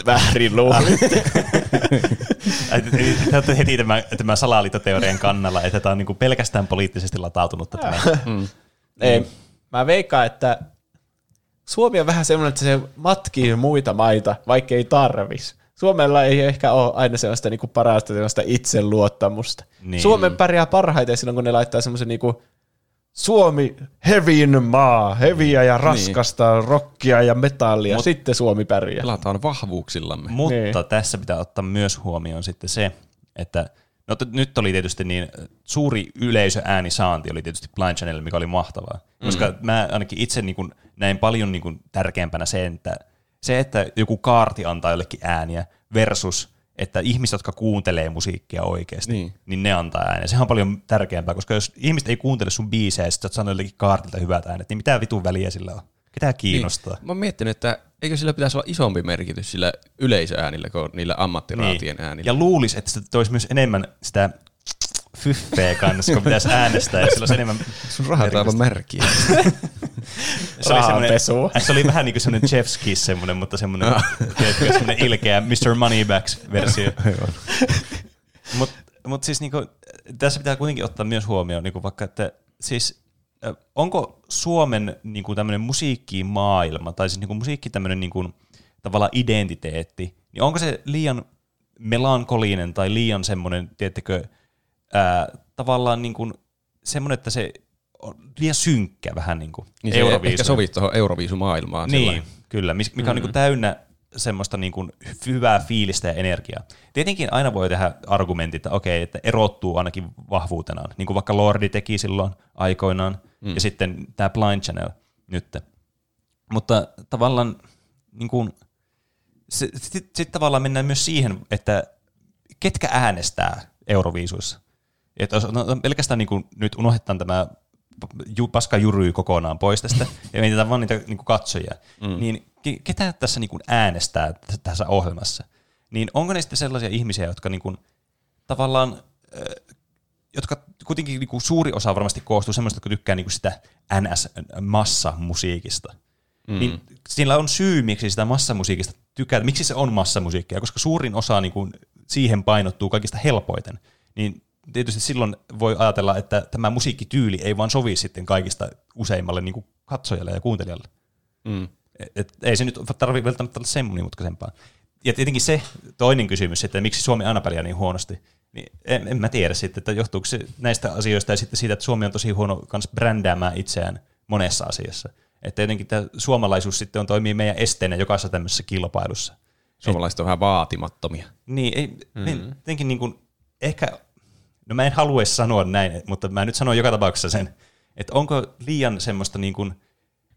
Väärin luulin. Ai, te- te- Te olette heti tämän, tämän salaliittoteorian kannalla, että tämä on niin kuin pelkästään poliittisesti latautunutta. Tämä. ei, mä veikkaan, että Suomi on vähän semmoinen, että se matkii muita maita, vaikka ei tarvis. Suomella ei ehkä ole aina sellaista niinku parasta sellaista itseluottamusta. Niin. Niin. Suomen pärjää parhaiten silloin, kun ne laittaa semmoisen niinku Suomi, hevin maa, heviä ja raskasta niin. rockia ja metallia, Mut, sitten Suomi pärjää. Pelataan vahvuuksillamme. Mutta Niin. tässä pitää ottaa myös huomioon sitten se, että no, t- nyt oli tietysti niin suuri yleisöäänisaanti oli tietysti Blind Channel, mikä oli mahtavaa. Koska mä ainakin itse niin kuin näin paljon niin kuin tärkeämpänä se, että se, että joku kaarti antaa jollekin ääniä versus että ihmiset, jotka kuuntelee musiikkia oikeasti, niin. Niin. ne antaa ääniä. Sehän on paljon tärkeämpää, koska jos ihmiset ei kuuntele sun biisejä ja sit sä oot jollekin kaartilta hyvät äänet, niin mitä vitun väliä sillä on? Ketä kiinnostaa? Niin. Mä oon miettinyt, että eikö sillä pitäisi olla isompi merkitys sillä yleisöäänillä kuin niillä ammattiraatien äänillä. Niin. Ja luulisi, että se toisi myös enemmän sitä fyffeä kanssa, kun pitäisi äänestää, ja sillä olisi enemmän... Sun rahat on aivan märkiä. Se oli, se oli vähän niin kuin semmoinen Jeff's Kiss, semmoinen, mutta semmoinen, tiedätkö, semmoinen ilkeä Mr. Moneybacks-versio. Mutta mut siis niinku, tässä pitää kuitenkin ottaa myös huomioon, niinku vaikka, että siis onko Suomen niinku tämmöinen musiikkimaailma, tai siis niinku musiikki tämmöinen niinku, tavallaan identiteetti, niin onko se liian melankolinen tai liian semmoinen, tiedättekö, ää, tavallaan niinku, semmoinen, että se on liian synkkä vähän niin kuin Niin se ei ehkä sovi tuohon Euroviisumaailmaan. Niin, sellainen. kyllä, mikä on mm. niin täynnä semmoista niin kuin hyvää fiilistä ja energiaa. Tietenkin aina voi tehdä argumentit, että okei, että erottuu ainakin vahvuutenaan, niin kuin vaikka Lordi teki silloin aikoinaan, mm. ja sitten tämä Blind Channel nyt. Mutta tavallaan niin kuin, sitten sit tavallaan mennään myös siihen, että ketkä äänestää Euroviisuissa. Että jos no, pelkästään niin kuin, nyt unohdetaan tämä ju, paska jury kokonaan pois tästä ja mietitään vaan niitä niin kuin katsojia, mm. niin ke- ketä tässä niin kuin äänestää tässä ohjelmassa? Niin onko ne sitten sellaisia ihmisiä, jotka niin kuin, tavallaan, jotka kuitenkin niin kuin suuri osa varmasti koostuu semmoista, jotka tykkää niin kuin sitä NS-massamusiikista. Mm. Niin sillä on syy, miksi sitä massamusiikista tykkää, miksi se on massamusiikkia, koska suurin osa niin kuin, siihen painottuu kaikista helpoiten. Niin tietysti silloin voi ajatella, että tämä musiikkityyli ei vaan sovi sitten kaikista useimmalle niin kuin katsojalle ja kuuntelijalle. Mm. Et, et, ei se nyt tarvitse välttämättä olla sen monimutkaisempaa. Ja tietenkin se toinen kysymys, että miksi Suomi aina pärjää niin huonosti, niin en, en mä tiedä sitten, että johtuuko se näistä asioista ja sitten siitä, että Suomi on tosi huono kans brändäämään itseään monessa asiassa. Että jotenkin tämä suomalaisuus sitten on toimii meidän esteenä jokaisessa tämmöisessä kilpailussa. Suomalaiset on vähän vaatimattomia. Niin, ei, mm. jotenkin niin kuin, ehkä, no mä en haluaisi sanoa näin, mutta mä nyt sanon joka tapauksessa sen, että onko liian semmoista niin kuin,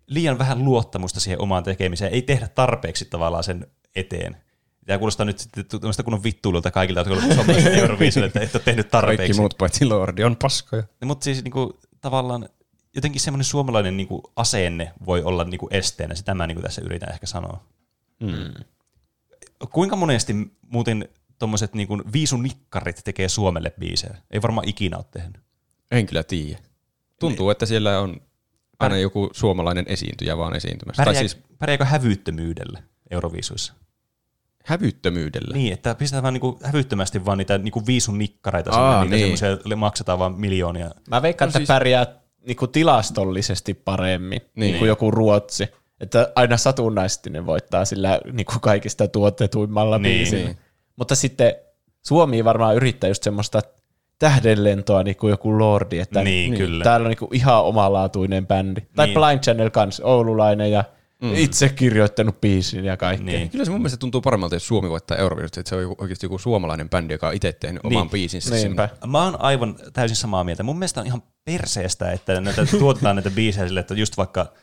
liian vähän luottamusta siihen omaan tekemiseen, ei tehdä tarpeeksi tavallaan sen eteen. Tämä kuulostaa nyt sitten tämmöistä kunnon vittuilulta kaikilta, jotka ovat suomalaiset Euroviisuille, että et ole tehnyt tarpeeksi. Kaikki muut paitsi Lordi on paskoja. Mutta siis niin kuin, tavallaan jotenkin semmoinen suomalainen niin kuin, asenne voi olla niin kuin, esteenä, sitä mä niin kuin, tässä yritän ehkä sanoa. Mm. Kuinka monesti muuten tuommoiset niin kuin, viisunikkarit tekee Suomelle biisejä? Ei varmaan ikinä ole tehnyt. En kyllä tiedä. Tuntuu, että siellä on aina joku suomalainen esiintyjä vaan esiintymässä. Pärjää, Tai siis... Pärjääkö hävyttömyydellä Euroviisuissa? Hävyttömyydellä. Niin, että pistetään vaan niinku hävyttömästi vaan niitä niinku viisunikkareita, Aa, sinne, niitä niin. semmoisia maksetaan vaan miljoonia. Mä veikkaan, No että siis- pärjää niinku tilastollisesti paremmin niin. Niin. kuin joku Ruotsi. Että aina satunnaisesti ne voittaa sillä niinku kaikista tuotetuimmalla Niin. biisillä. Niin. Mutta sitten Suomi varmaan yrittää just semmoista tähdenlentoa niin kuin joku Lordi, että Niin, kyllä. täällä on niin kuin ihan omalaatuinen bändi. Tai Niin. Blind Channel kans, oululainen ja mm. itse kirjoittanut biisin ja kaikkea. Niin. Kyllä se mun mielestä tuntuu paremmalta, jos Suomi voittaa Euroviisut, että se on joku, oikeasti joku suomalainen bändi, joka on itse tehnyt oman Niin. biisinsä. Niinpä. sinne. Mä oon aivan täysin samaa mieltä. Mun mielestä on ihan perseestä, että näitä tuotetaan näitä biisejä sille, että just vaikka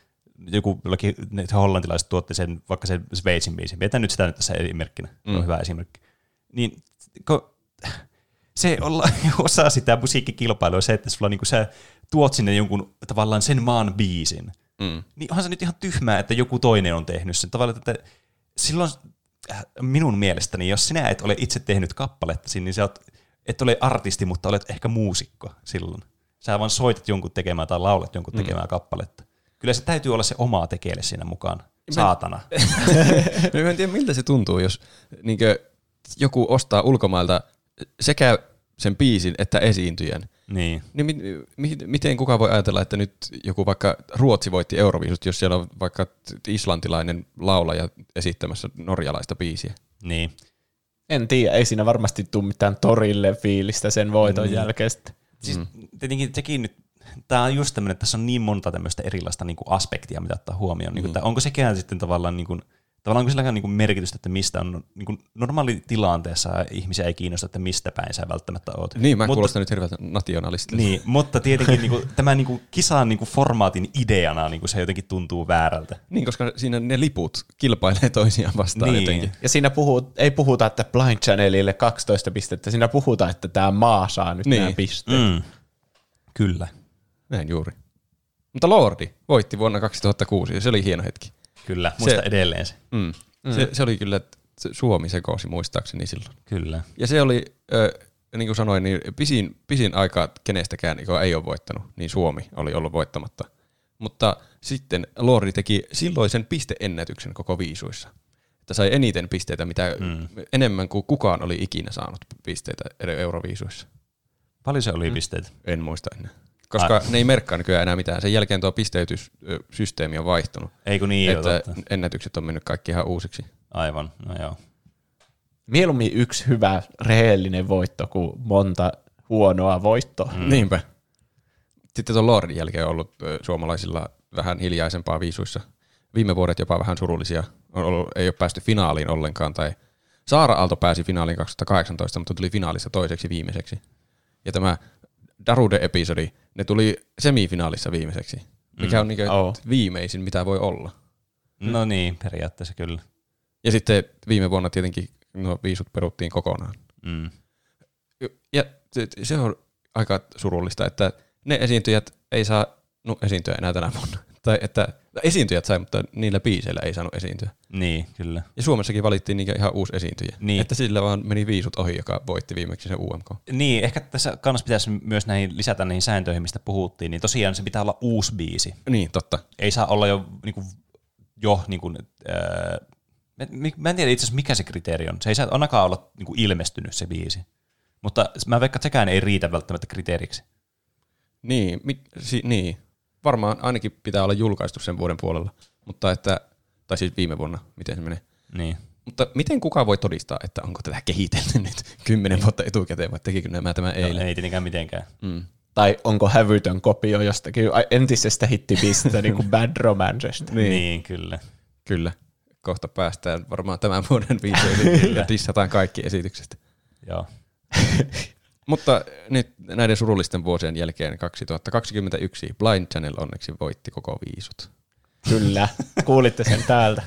joku jollakin, ne hollantilaiset tuotti sen, vaikka sen Sveitsin biisin. Vietän nyt sitä nyt tässä esimerkkinä. Se on hyvä esimerkki. Niin kun, se olla osa sitä musiikkikilpailua se, että sulla niinku sä tuot sinne jonkun tavallaan sen maan biisin. Mm. Niin onhan se nyt ihan tyhmää, että joku toinen on tehnyt sen. Tavallaan, että silloin äh, minun mielestäni, jos sinä et ole itse tehnyt kappaletta, niin sä oot, et ole artisti, mutta olet ehkä muusikko silloin. Sä vaan soitat jonkun tekemään tai laulat jonkun tekemään kappaletta. Kyllä se täytyy olla se oma tekele siinä mukaan. Saatana. No, mä en tiedä, miltä se tuntuu, jos niinkö, joku ostaa ulkomailta sekä sen biisin että esiintyjän. Niin. Niin mi- mi- miten kukaan voi ajatella, että nyt joku vaikka Ruotsi voitti Euroviisut, jos siellä on vaikka islantilainen laulaja esittämässä norjalaista biisiä? Niin. En tiedä, ei siinä varmasti tule mitään torille fiilistä sen voiton mm. jälkeen. Siis mm. tietenkin sekin nyt, tämä on just tämmöinen, että tässä on niin monta tämmöistä erilaista niin kuin aspektia, mitä ottaa huomioon. Niin kuin, että onko sekään sitten tavallaan, niin kuin, tavallaan onko silläkään niin kuin merkitystä, että mistä on niin kuin normaali tilanteessa ihmisiä ei kiinnosta, että mistä päin sä välttämättä oot. Niin, mä Mutta- kuulostan nyt hirveältä nationalistilta. Niin, mutta tietenkin niin kuin, tämä niin kuin, kisan niin kuin, formaatin ideana niin kuin, se jotenkin tuntuu väärältä. Niin, koska siinä ne liput kilpailee toisiaan vastaan Niin. jotenkin. Ja siinä puhuu, ei puhuta, että Blind Channelille 12 pistettä, siinä puhutaan, että tämä maa saa nyt Niin. nämä pisteet. Mm. Kyllä, Näin juuri. Mutta Lordi voitti vuonna 2006 ja se oli hieno hetki. Kyllä. Muista Se- edelleen se. Mm. Mm. Se, se oli kyllä, että se Suomi sekosi muistaakseni silloin. Kyllä. Ja se oli, ö, niin kuin sanoin, niin pisin, pisin aika kenestäkään, joka ei ole voittanut, niin Suomi oli ollut voittamatta. Mutta sitten Lordi teki silloisen pisteennätyksen koko viisuissa. Että sai eniten pisteitä, mitä mm. enemmän kuin kukaan oli ikinä saanut pisteitä Euroviisuissa. Paljon se oli pisteitä? En muista enää. Koska ne ei merkkaa nykyään enää mitään. Sen jälkeen tuo pisteytyssysteemi on vaihtunut. Ei kun niin, että totta. ennätykset on mennyt kaikki ihan uusiksi. Aivan, no joo. Mieluummin yksi hyvä, rehellinen voitto kuin monta huonoa voittoa. Mm. Niinpä. Sitten tuon Lordin jälkeen on ollut suomalaisilla vähän hiljaisempaa viisuissa. Viime vuodet jopa vähän surullisia. On ollut, ei ole päästy finaaliin ollenkaan. Tai Saara Aalto pääsi finaaliin 2018, mutta tuli finaalissa toiseksi viimeiseksi. Ja tämä Darude-episodi, ne tuli semifinaalissa viimeiseksi. Mikä on niin Oh. viimeisin, mitä voi olla. No niin, periaatteessa kyllä. Ja sitten viime vuonna tietenkin nuo viisut peruttiin kokonaan. Mm. Ja se- on aika surullista, että ne esiintyjät ei saa no, esiintyä enää tänä vuonna. Tai että esiintyjät sai, mutta niillä biiseillä ei saanut esiintyä. Niin, kyllä. Ja Suomessakin valittiin niinkä ihan uusi esiintyjä. Niin. Että sillä vaan meni viisut ohi, joka voitti viimeksi sen UMK. Niin, ehkä tässä kannassa pitäisi myös näihin lisätä näihin sääntöihin, mistä puhuttiin, niin tosiaan se pitää olla uusi biisi. Niin, totta. Ei saa olla jo, niin kuin, jo niin kuin, ää, mä, mä en tiedä itse asiassa mikä se kriteeri on. Se ei saa ainakaan olla niin kuin ilmestynyt se biisi. Mutta mä veikkaan, että sekään ei riitä välttämättä kriteeriksi. Niin, mi, si, niin, varmaan ainakin pitää olla julkaistu sen vuoden puolella. Mutta että, tai siis viime vuonna, miten se menee. Niin. Mutta miten kuka voi todistaa, että onko tätä kehitelty nyt kymmenen vuotta etukäteen vai tekikö nämä tämän No, eilen? ei tietenkään mitenkään. Mm. Tai onko hävytön kopio jostakin entisestä hittibiisistä, niin kuin Bad Romancesta. Niin, niin kyllä. Kyllä. Kohta päästään varmaan tämän vuoden viisoihin ja dissataan kaikki esitykset. Joo. Mutta nyt näiden surullisten vuosien jälkeen 2021 Blind Channel onneksi voitti koko viisut. Kyllä, kuulitte sen täältä.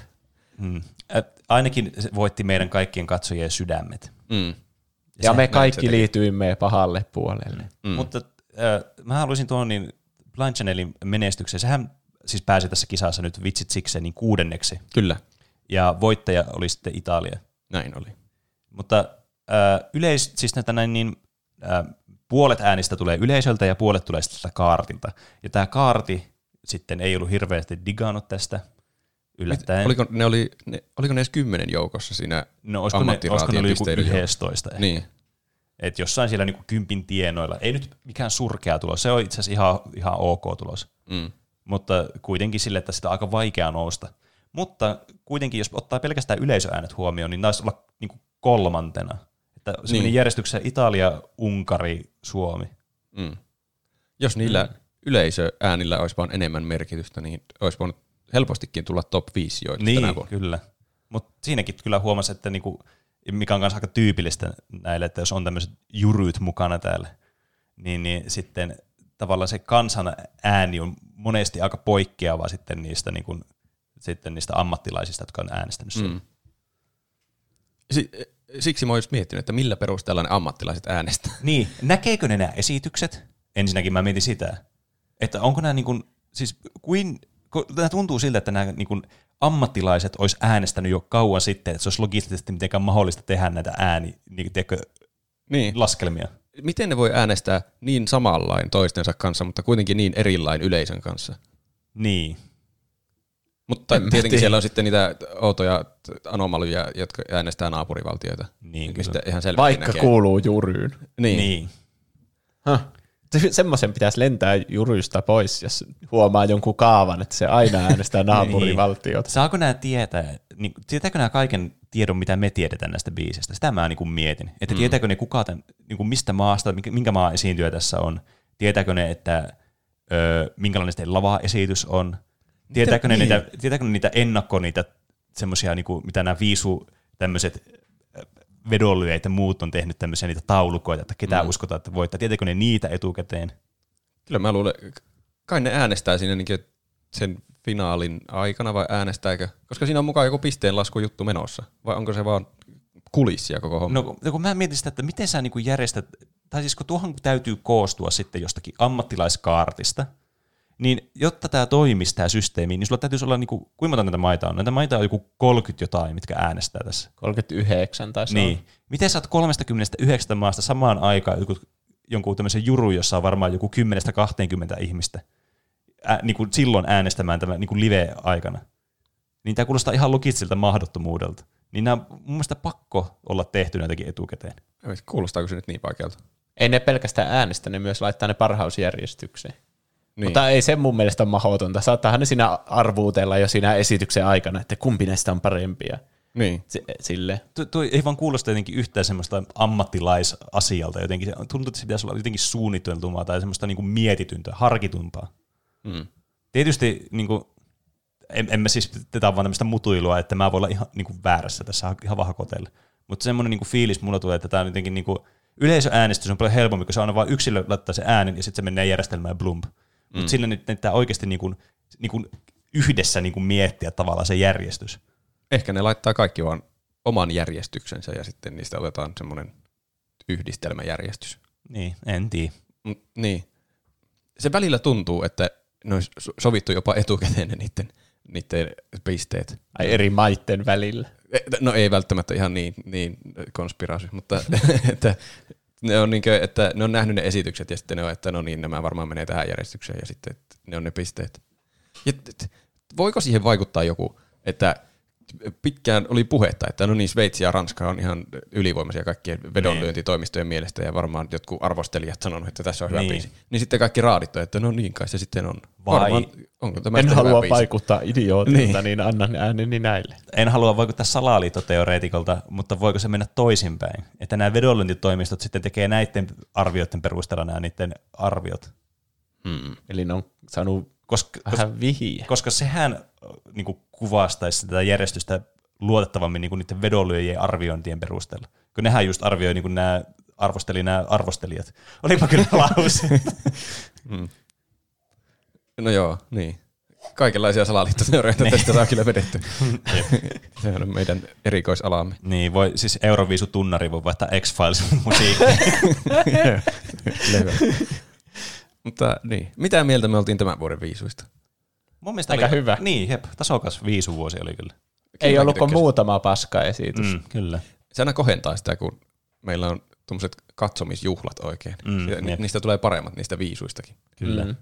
Mm. Et ainakin se voitti meidän kaikkien katsojien sydämet. Mm. Ja me näin se kaikki liityimme pahalle puolelle. Mm. Mutta äh, mä haluaisin tuon niin Blind Channelin menestykseen. Sehän siis pääsi tässä kisassa nyt vitsit sikseen niin kuudenneksi. Kyllä, Ja voittaja oli sitten Italia. näin oli. Mutta äh, yleis, siis näitä näin niin, puolet äänistä tulee yleisöltä ja puolet tulee sitten kaartilta. Ja tämä kaarti sitten ei ollut hirveästi digannut tästä yllättäen. Oliko ne, oli, ne, oliko ne edes kymmenen joukossa siinä no, olisiko ne, olisiko ne oli joku ammattiraatien 11 ehkä. Niin, Et jossain siellä niinku kympin tienoilla. Ei nyt mikään surkea tulos, se on itse asiassa ihan, ihan ok tulos. mm. Mutta kuitenkin sille, että sitä on aika vaikea nousta. Mutta kuitenkin, jos ottaa pelkästään yleisöäänet huomioon, niin taisi olla niinku kolmantena. Että se Niin. meni järjestyksessä Italia, Unkari, Suomi. Mm. Jos niillä mm. yleisöäänillä olisi vaan enemmän merkitystä, niin olisi voinut helpostikin tulla top 5 joita tänä Niin, vuonna. kyllä. Mutta siinäkin kyllä huomasi, että niinku, mikä on myös aika tyypillistä näille, että jos on tämmöiset juryyt mukana täällä, niin, niin sitten tavallaan se kansan ääni on monesti aika poikkeava sitten niistä, niinku, sitten niistä ammattilaisista, jotka on äänestänyt. Mm. Si- siksi mä olisin miettinyt, että millä perusteella ne ammattilaiset äänestää. Niin, näkeekö ne nämä esitykset? Ensinnäkin mä mietin sitä, että onko nämä niin kuin, siis kuin, tämä tuntuu siltä, että nämä niin kuin ammattilaiset olisi äänestänyt jo kauan sitten, että se olisi logistisesti mitenkään mahdollista tehdä näitä ääni, niin, tiedätkö, Niin. laskelmia. Miten ne voi äänestää niin samanlain toistensa kanssa, mutta kuitenkin niin erilain yleisön kanssa? Niin, Mutta En tietenkin tiedä. siellä on sitten niitä outoja anomalyja, jotka äänestää naapurivaltioita. niin mistä kyllä. ihan Vaikka näkee. kuuluu juryyn. Niin. Niin. Huh. Se- Semmoisen pitäisi lentää jurysta pois, jos huomaa jonkun kaavan, että se aina äänestää naapurivaltiota. Saako nämä tietää, niin, tietääkö nämä kaiken tiedon, mitä me tiedetään näistä biisistä? Sitä mä niin kuin mietin. Että mm. tietääkö ne kuka tämän, niin kuin mistä maasta, minkä, minkä maa esiintyjä tässä on? Tietääkö ne, että ö, minkälainen lava-esitys on? Tietääkö ne, niin? niitä, tietääkö ne niitä ennakko, niitä semmoisia, niin kuin, mitä nämä viisu tämmöiset vedonlyöjät ja muut on tehnyt tämmöisiä niitä taulukoita, että ketä mm. uskotaan, että voittaa. Tietääkö ne niitä etukäteen? Kyllä mä luulen, kai ne äänestää siinä niin sen finaalin aikana vai äänestääkö? Koska siinä on mukaan joku pisteenlaskujuttu menossa. Vai onko se vaan kulissia koko homma? No kun- kun mä mietin sitä, että miten sä niin järjestät, tai siis kun tuohon täytyy koostua sitten jostakin ammattilaiskaartista, niin jotta tämä toimisi tämä systeemi, niin sulla täytyisi olla, niin kuin, kuinka monta näitä maita on? Näitä maita on joku 30 jotain, mitkä äänestää tässä. 39 tai se Niin. on. Miten sä oot 39 maasta samaan aikaan joku, jonkun tämmöisen juru, jossa on varmaan joku 10-20 ihmistä, ä, niin kuin silloin äänestämään tämän niin kuin live-aikana? Niin tämä kuulostaa ihan logistiselta mahdottomuudelta. Niin nämä on mun mielestä pakko olla tehty näitäkin etukäteen. Kuulostaako se nyt niin vaikealta? Ei ne pelkästään äänestä, ne myös laittaa ne parhausjärjestykseen. Niin. Mutta ei se mun mielestä ole mahdotonta. Saattaahan ne siinä arvuutella jo siinä esityksen aikana, että kumpi näistä on parempia. Niin. Si- Sille. Tuo, tuo ei vaan kuulosta jotenkin yhtään semmoista ammattilaisasialta. Jotenkin se tuntuu, että se pitäisi olla jotenkin suunniteltumaa tai semmoista niin kuin mietityntä, harkitumpaa. Mm. Tietysti niin kuin, en, en mä siis, tätä on vaan tämmöistä mutuilua, että mä voin olla ihan niin kuin väärässä tässä ihan vahakotelle. Mutta semmoinen niin kuin fiilis mulla tulee, että tämä on jotenkin niin kuin, yleisöäänestys on paljon helpompi, kun se on vaan yksilö laittaa se äänen ja sitten se menee järjestelmään blump. Mutta mm. sillä nyt pitää oikeasti niin kuin, niin kuin yhdessä niin kuin miettiä tavallaan se järjestys. Ehkä ne laittaa kaikki vaan oman järjestyksensä ja sitten niistä otetaan semmoinen yhdistelmäjärjestys. Niin, en tiedä. Mm, niin. Se välillä tuntuu, että ne olisi so- sovittu jopa etukäteen ne niiden, niiden pisteet. Ai eri maitten välillä. E- No ei välttämättä ihan niin, niin konspiraasi, mutta että ne on, niinkö, että ne on nähnyt ne esitykset ja sitten ne on, että no niin, nämä varmaan menee tähän järjestykseen ja sitten ne on ne pisteet. Ja voiko siihen vaikuttaa joku, että pitkään oli puhetta, että no niin, Sveitsi ja Ranska on ihan ylivoimaisia kaikkien vedonlyöntitoimistojen mielestä, ja varmaan jotkut arvostelijat sanonut, että tässä on hyvä Niin. biisi. Niin sitten kaikki raadittu, että no niin kai se sitten on. Vai- Varmaan, onko tämä En halua hyvä biisi? vaikuttaa idiootilta, Niin. niin. niin annan ääneni näille. En halua vaikuttaa salaliittoteoreetikolta, mutta voiko se mennä toisinpäin? Että nämä vedonlyöntitoimistot sitten tekee näiden arvioiden perusteella nämä niiden arviot. Hmm. Eli ne on saanut koska, vähän vihiä. koska sehän niin kuin, kuvastaisi tätä järjestystä luotettavammin niin kuin niiden vedonlyöjien arviointien perusteella. Kun nehän just arvioi niin kuin nämä arvosteli nämä arvostelijat. Olipa kyllä lause. No joo, niin. Kaikenlaisia salaliittoteorioita tästä saa kyllä vedetty. se on meidän erikoisalamme. niin, voi, siis Euroviisu tunnari voi vaihtaa X-Files musiikki. Mutta niin, mitä mieltä me oltiin tämän vuoden viisuista? Mun mielestä Aika oli, hyvä. Niin, jep, tasokas viisuvuosi oli kyllä. Ei Kyllä ollut kuin tykkäsin. muutama paska esitys. Mm. Kyllä. Se aina kohentaa sitä, kun meillä on tuommoiset katsomisjuhlat oikein. Mm, Ja ni- jep. niistä tulee paremmat niistä viisuistakin. Kyllä. Mm.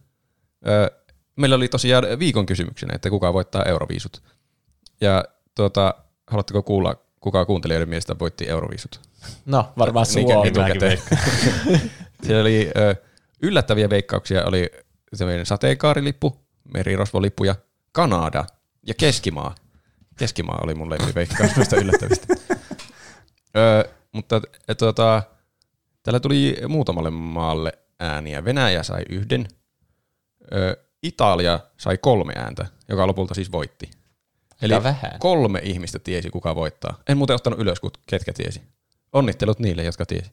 Öö, meillä oli tosiaan viikon kysymyksenä, että kuka voittaa euroviisut. Ja tuota, haluatteko kuulla, kuka kuuntelijoiden mielestä voitti euroviisut? No, varmaan Suomi. Siellä oli ö, yllättäviä veikkauksia, oli semmoinen sateenkaarilippu, merirosvolippu ja Kanada ja Keskimaa. Keskimaa oli mun lempiveikkaus noista yllättävistä. Ö, mutta e, tuota, täällä tuli muutamalle maalle ääniä. Venäjä sai yhden, ö, Italia sai kolme ääntä, joka lopulta siis voitti. Eli vähän. kolme ihmistä tiesi, kuka voittaa. En muuten ottanut ylös, ketkä tiesi. Onnittelut niille, jotka tiesi.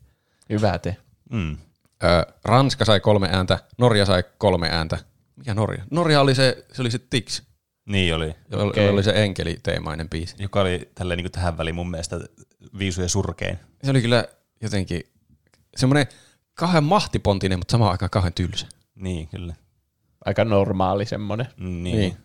Hyvä te. Mm. Ö, Ranska sai kolme ääntä, Norja sai kolme ääntä. Mikä Norja? Norja oli se, se oli se Tix, Niin oli. jolla Okei. oli se enkeli-teemainen biisi. Joka oli tälleen niin kuin tähän väliin mun mielestä viisujen surkein. Se oli kyllä jotenkin semmoinen kahden mahtipontinen, mutta samaan aikaan kahden tylsä. Niin, kyllä. Aika normaali semmonen. Niin. Niin.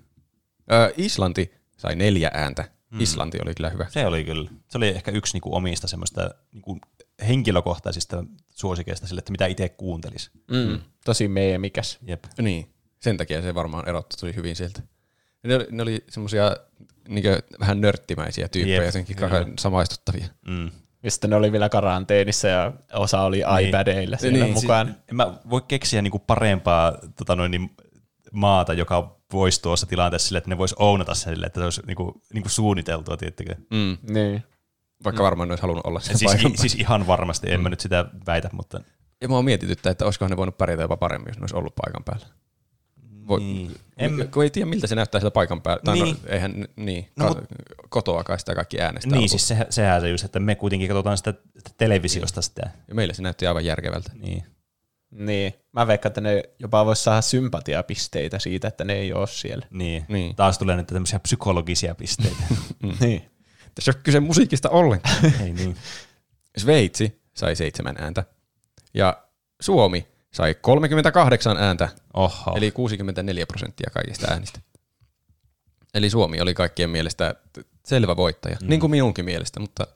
Ö, Islanti sai neljä ääntä. Islanti oli kyllä hyvä. Se oli kyllä. Se oli ehkä yksi niinku omista semmoista niinku henkilökohtaisista suosikeista sille, että mitä itse kuuntelisi. Mm. Tosi meemikäs. Jep. Niin, sen takia se varmaan erottui tuli hyvin sieltä. Ne oli, ne oli semmoisia niin vähän nörttimäisiä tyyppejä, Jep, jotenkin samaistuttavia. Mm. Ja sitten ne oli vielä karanteenissa ja osa oli iPadeilla siellä Niin, mukaan. En mä voi keksiä niinku parempaa tota noin, niin, maata, joka voisi tuossa tilanteessa sille, että ne voisi ounata sille, että se olisi niinku, niinku suunniteltua, tiettikö? Mm. Niin. Vaikka varmaan ne olisi halunnut olla sen Siis, i, siis ihan varmasti, en mä nyt sitä väitä, mutta Ja mua mietityttää, että olisikohan ne voinut pärjätä jopa paremmin, jos ne olisi ollut paikan päällä. Voi, Niin. en, kun ei tiedä, miltä se näyttää sitä paikan päällä. Tai Niin. no, eihän, niin, No, no, mut- kotoa kai sitä kaikki äänestää. niin lopulta. siis se, sehän se just, että me kuitenkin katsotaan sitä televisiosta sitä. Ja meille se näytti aivan järkevältä. Niin. Niin. Mä veikkaan, että ne jopa vois saada sympatiapisteitä siitä, että ne ei ole siellä. Niin. Niin. Taas tulee nyt tämmöisiä psykologisia pisteitä. Niin. Tässä ei ole kyse musiikista ollenkaan. Ei niin. Sveitsi sai seitsemän ääntä. Ja Suomi sai 38 ääntä, Oho. eli 64 prosenttia kaikista äänistä. Eli Suomi oli kaikkien mielestä selvä voittaja, mm. niin kuin minunkin mielestä, mutta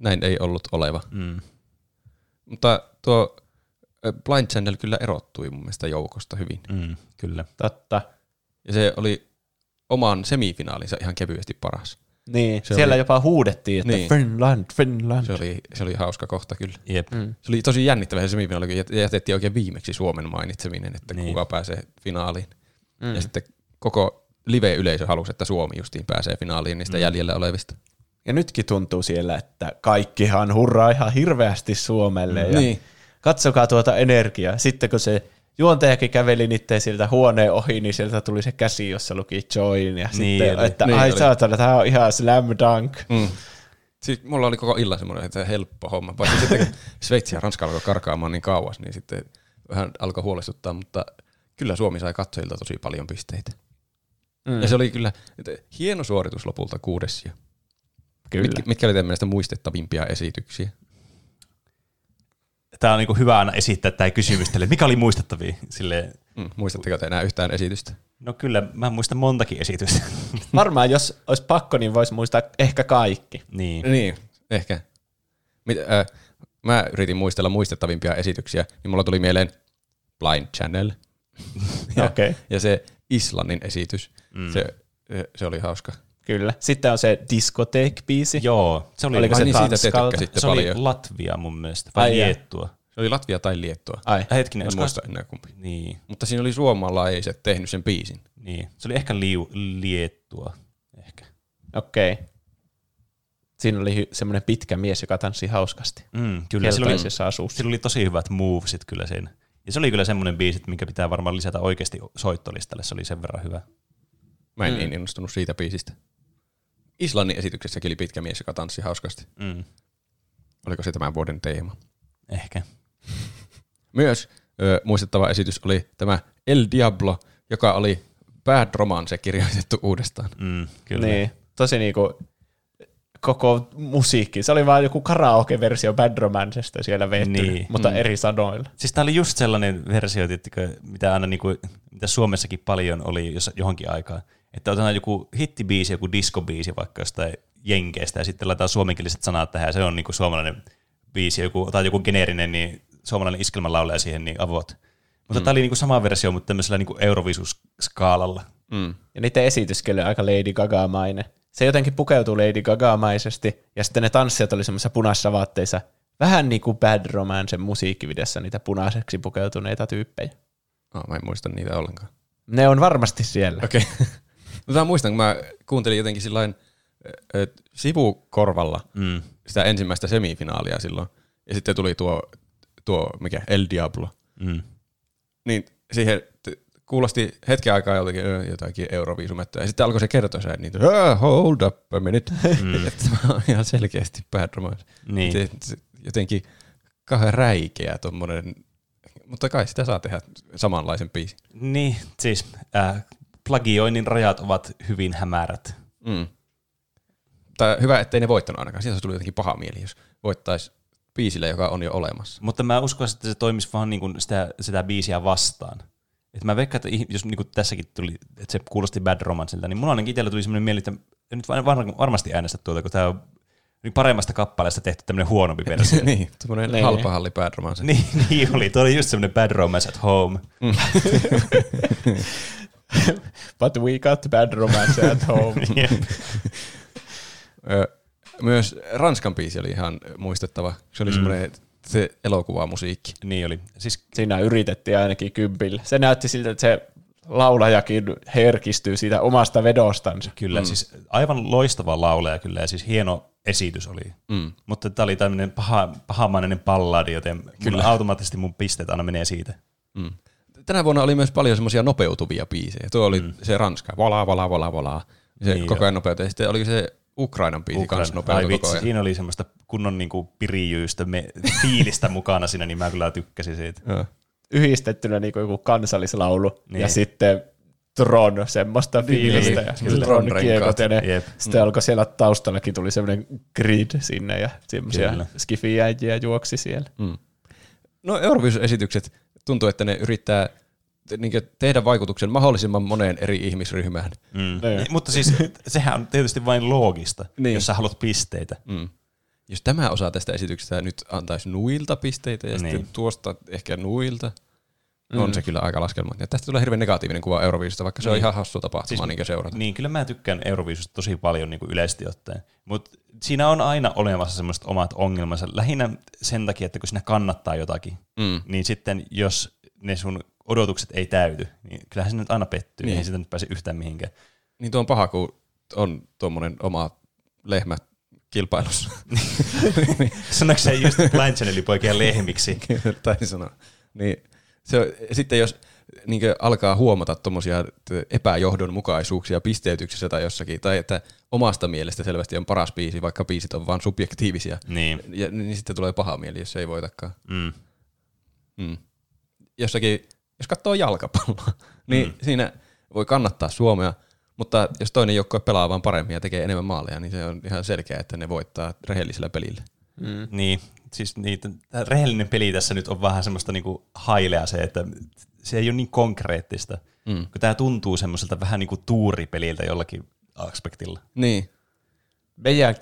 näin ei ollut oleva. Mm. Mutta tuo Blind Channel kyllä erottui mun mielestä joukosta hyvin. Mm, kyllä. Totta. Ja se oli oman semifinaalinsa ihan kevyesti paras. Niin. Se siellä oli- jopa huudettiin, että Niin. Finland, Finland. Se oli, se oli hauska kohta kyllä. Jep. Mm. Se oli tosi jännittävä se semifinaali, kun jät- jätettiin oikein viimeksi Suomen mainitseminen, että Niin. kuka pääsee finaaliin. Mm. Mm. Ja sitten koko live-yleisö halusi, että Suomi justiin pääsee finaaliin niistä mm. jäljellä olevista. Ja nytkin tuntuu siellä, että kaikkihan hurraa ihan hirveästi Suomelle. Ja Niin. Katsokaa tuota energiaa. Sitten kun se juontajakin käveli niiden sieltä huoneen ohi, niin sieltä tuli se käsi, jossa luki join. Ja Niin sitten, oli. että Niin ai saatana, tämä on ihan slam dunk. Mm. Siis mulla oli koko illan semmoinen, että helppo homma. Vaikka sitten Sveitsi ja Ranska alkoi karkaamaan niin kauas, niin sitten vähän alkoi huolestuttaa, mutta kyllä Suomi sai katsojilta tosi paljon pisteitä. Mm. Ja se oli kyllä että hieno suoritus lopulta kuudes sija. Kyllä. Mitkä, mitkä oli teidän mielestä muistettavimpia esityksiä? Tämä on niinku hyvä aina esittää tämä kysymys tälle. Mikä oli muistettavia? Silleen, Mm, muistatteko te enää yhtään esitystä? no kyllä, mä muistan montakin esitystä. Varmaan jos olisi pakko, niin voisi muistaa ehkä kaikki. niin. Niin, ehkä. Mit, äh, mä yritin muistella muistettavimpia esityksiä, niin mulla tuli mieleen Blind Channel ja, Okei. ja se Islannin esitys. Mm. Se, se oli hauska. Kyllä. Sitten on se Discotheque-biisi. Joo, se oli, Oliko se niin, siitä te Tanskalta? tykkäsitte se oli paljon. Latvia mun mielestä, vai Ai. Liettua. Se oli Latvia tai Liettua. Ai, Äh, hetkinen, En muista enää kumpi. Niin, Mutta siinä oli suomalaiset tehnyt sen biisin. niin. Se oli ehkä liu, Liettua. Ehkä. okei. Okay. Siinä oli hy- semmoinen pitkä mies, joka tanssi hauskasti. Mm, kyllä, sillä oli, asussa. sillä oli tosi hyvät movesit kyllä siinä. Ja se oli kyllä semmoinen biisi, minkä pitää varmaan lisätä oikeasti soittolistalle. Se oli sen verran hyvä. Mä en mm. niin innostunut siitä biisistä. Islannin esityksessäkin oli pitkä mies, joka tanssi hauskasti. Mm, Oliko se tämän vuoden teema? ehkä. Myös ö, muistettava esitys oli tämä El Diablo, joka oli Bad Romance kirjoitettu uudestaan. Mm, kyllä. Niin, tosi niinku koko musiikki. Se oli vaan joku karaoke-versio Bad Romancesta siellä vetty, Niin. mutta Mm. eri sanoilla. Siis tää oli just sellainen versio, tiettikö, mitä aina niinku, mitä Suomessakin paljon oli jos, johonkin aikaan. Että otetaan joku hittibiisi, joku diskobiisi vaikka jostain jenkeistä ja sitten laitetaan suomenkieliset sanat tähän ja se on niinku suomalainen biisi. Joku, otetaan joku geneerinen, niin suomalainen iskelmälaulaja siihen, niin avot. Mutta mm. tämä oli niinku sama versio, mutta tämmöisellä niinku Eurovisus-skaalalla. Mm. Ja niiden esityskin oli aika Lady Gaga-mainen. Se jotenkin pukeutui Lady Gaga-maisesti, ja sitten ne tanssijat oli semmoisissa punaisissa vaatteissa, vähän niin kuin Bad Romance musiikkivideossa niitä punaiseksi pukeutuneita tyyppejä. Oh, mä en muista niitä ollenkaan. Ne on varmasti siellä. Okei. Okay. mä muistan, kun mä kuuntelin jotenkin sillain sivukorvalla Mm. sitä ensimmäistä semifinaalia silloin. Ja sitten tuli tuo, tuo mikä, El Diablo. Mm. Niin siihen kuulosti hetken aikaa joltakin ö, jotakin Euroviisumettä. Ja sitten alkoi se kertoa se, niin hold up a minute. Mm. että tämä on ihan selkeästi Bad Romance. Niin. Se, se, jotenkin kauhean räikeä tommonen, mutta kai sitä saa tehdä samanlaisen biisin. Niin, siis äh, plagioinnin rajat ovat hyvin hämärät. Mm. Tai hyvä, ettei ne voittanut ainakaan. Siitä olisi tullut jotenkin paha mieli, jos voittaisi biisillä, joka on jo olemassa. Mutta mä uskon, että se toimisi vaan niin kuin sitä, sitä biisiä vastaan. Et mä veikkaan, että jos niin kuin tässäkin tuli, että se kuulosti Bad Romanceilta, niin mulla ainakin itsellä tuli sellainen mieli, että nyt var- var- varmasti äänestä tuota, kun tämä on niin paremmasta kappaleesta tehty tämmöinen huonompi versio. niin, semmoinen Niin. halpa halli Bad Romance. niin, niin oli. Tuo oli just semmoinen Bad Romance at Home. But we got Bad Romance at home. Myös Ranskan biisi oli ihan muistettava. Se oli mm. semmoinen se elokuvamusiikki. niin oli. Siis Siinä yritettiin ainakin kympillä. Se näytti siltä, että se laulajakin herkistyy siitä omasta vedostansa. kyllä, mm. siis aivan loistava lauleja kyllä ja siis hieno esitys oli. Mm. Mutta tämä oli tämmöinen paha, pahamainen palladi, joten kyllä. automaattisesti mun pisteet aina menee siitä. Mm. Tänä vuonna oli myös paljon semmoisia nopeutuvia biisejä. Tuo oli mm. se Ranska, vala, vala, vala, vala. Se Niin niin koko ajan nopeutuu. Ja sitten oli se Ukrainan biisi Ukraina. kanssa Ai nopeutui koko vitsi, ajan. siinä oli semmoista kunnon niinku pirijyystä, me, fiilistä mukana siinä, niin mä kyllä tykkäsin siitä. Joo. Yhdistettynä niin kuin joku kansallislaulu Niin. ja sitten Tron, semmoista fiilistä ja kyllä. Tron kiekot ja ne, Jep. sitten alkoi siellä taustallakin tuli semmoinen grid sinne ja semmoisia skifijäjiä juoksi siellä. Mm. No Eurovision-esitykset tuntuu, että ne yrittää niinkö tehdä vaikutuksen mahdollisimman moneen eri ihmisryhmään. Mm. Niin. Mutta siis sehän on tietysti vain loogista, niin. Niin. jos sä haluat pisteitä. Mm. Jos tämä osa tästä esityksestä nyt antaisi nuilta pisteitä ja Niin. niin. sitten tuosta ehkä nuilta, on se kyllä aika laskelma. Ja tästä tulee hirveän negatiivinen kuva Euroviisusta, vaikka se on Niin. ihan hassu tapahtuma Siis- niin seurata. Niin, kyllä mä tykkään Euroviisusta tosi paljon niin kuin yleisesti ottaen. Mutta siinä on aina olemassa semmoiset omat ongelmansa. Lähinnä sen takia, että kun sinä kannattaa jotakin, Mm. niin sitten jos ne sun odotukset ei täyty, niin kyllähän se nyt aina pettyy. Niin. Niin. Ei sitä nyt pääse yhtään mihinkään. Niin tuo on paha, kun on tuommoinen oma lehmä kilpailussa. Sanoiko se just Blind Channelin poikia lehmiksi? tai sanoa. Niin, se sitten jos niin alkaa huomata tuommoisia epäjohdonmukaisuuksia pisteytyksessä tai jossakin, tai että omasta mielestä selvästi on paras biisi, vaikka biisit on vain subjektiivisia, Niin. ja, niin sitten tulee paha mieli, jos se ei voitakaan. Mm. Mm. Jossakin, jos katsoo jalkapalloa, niin mm. siinä voi kannattaa Suomea, mutta jos toinen joukkue pelaa vaan paremmin ja tekee enemmän maaleja, niin se on ihan selkeä, että ne voittaa rehellisellä pelillä. Mm. Niin, siis niitä, rehellinen peli tässä nyt on vähän semmoista niinku hailea se, että se ei ole niin konkreettista, Mm. kun tämä tuntuu semmoiselta vähän niin kuin tuuripeliltä jollakin aspektilla. Niin, Meidän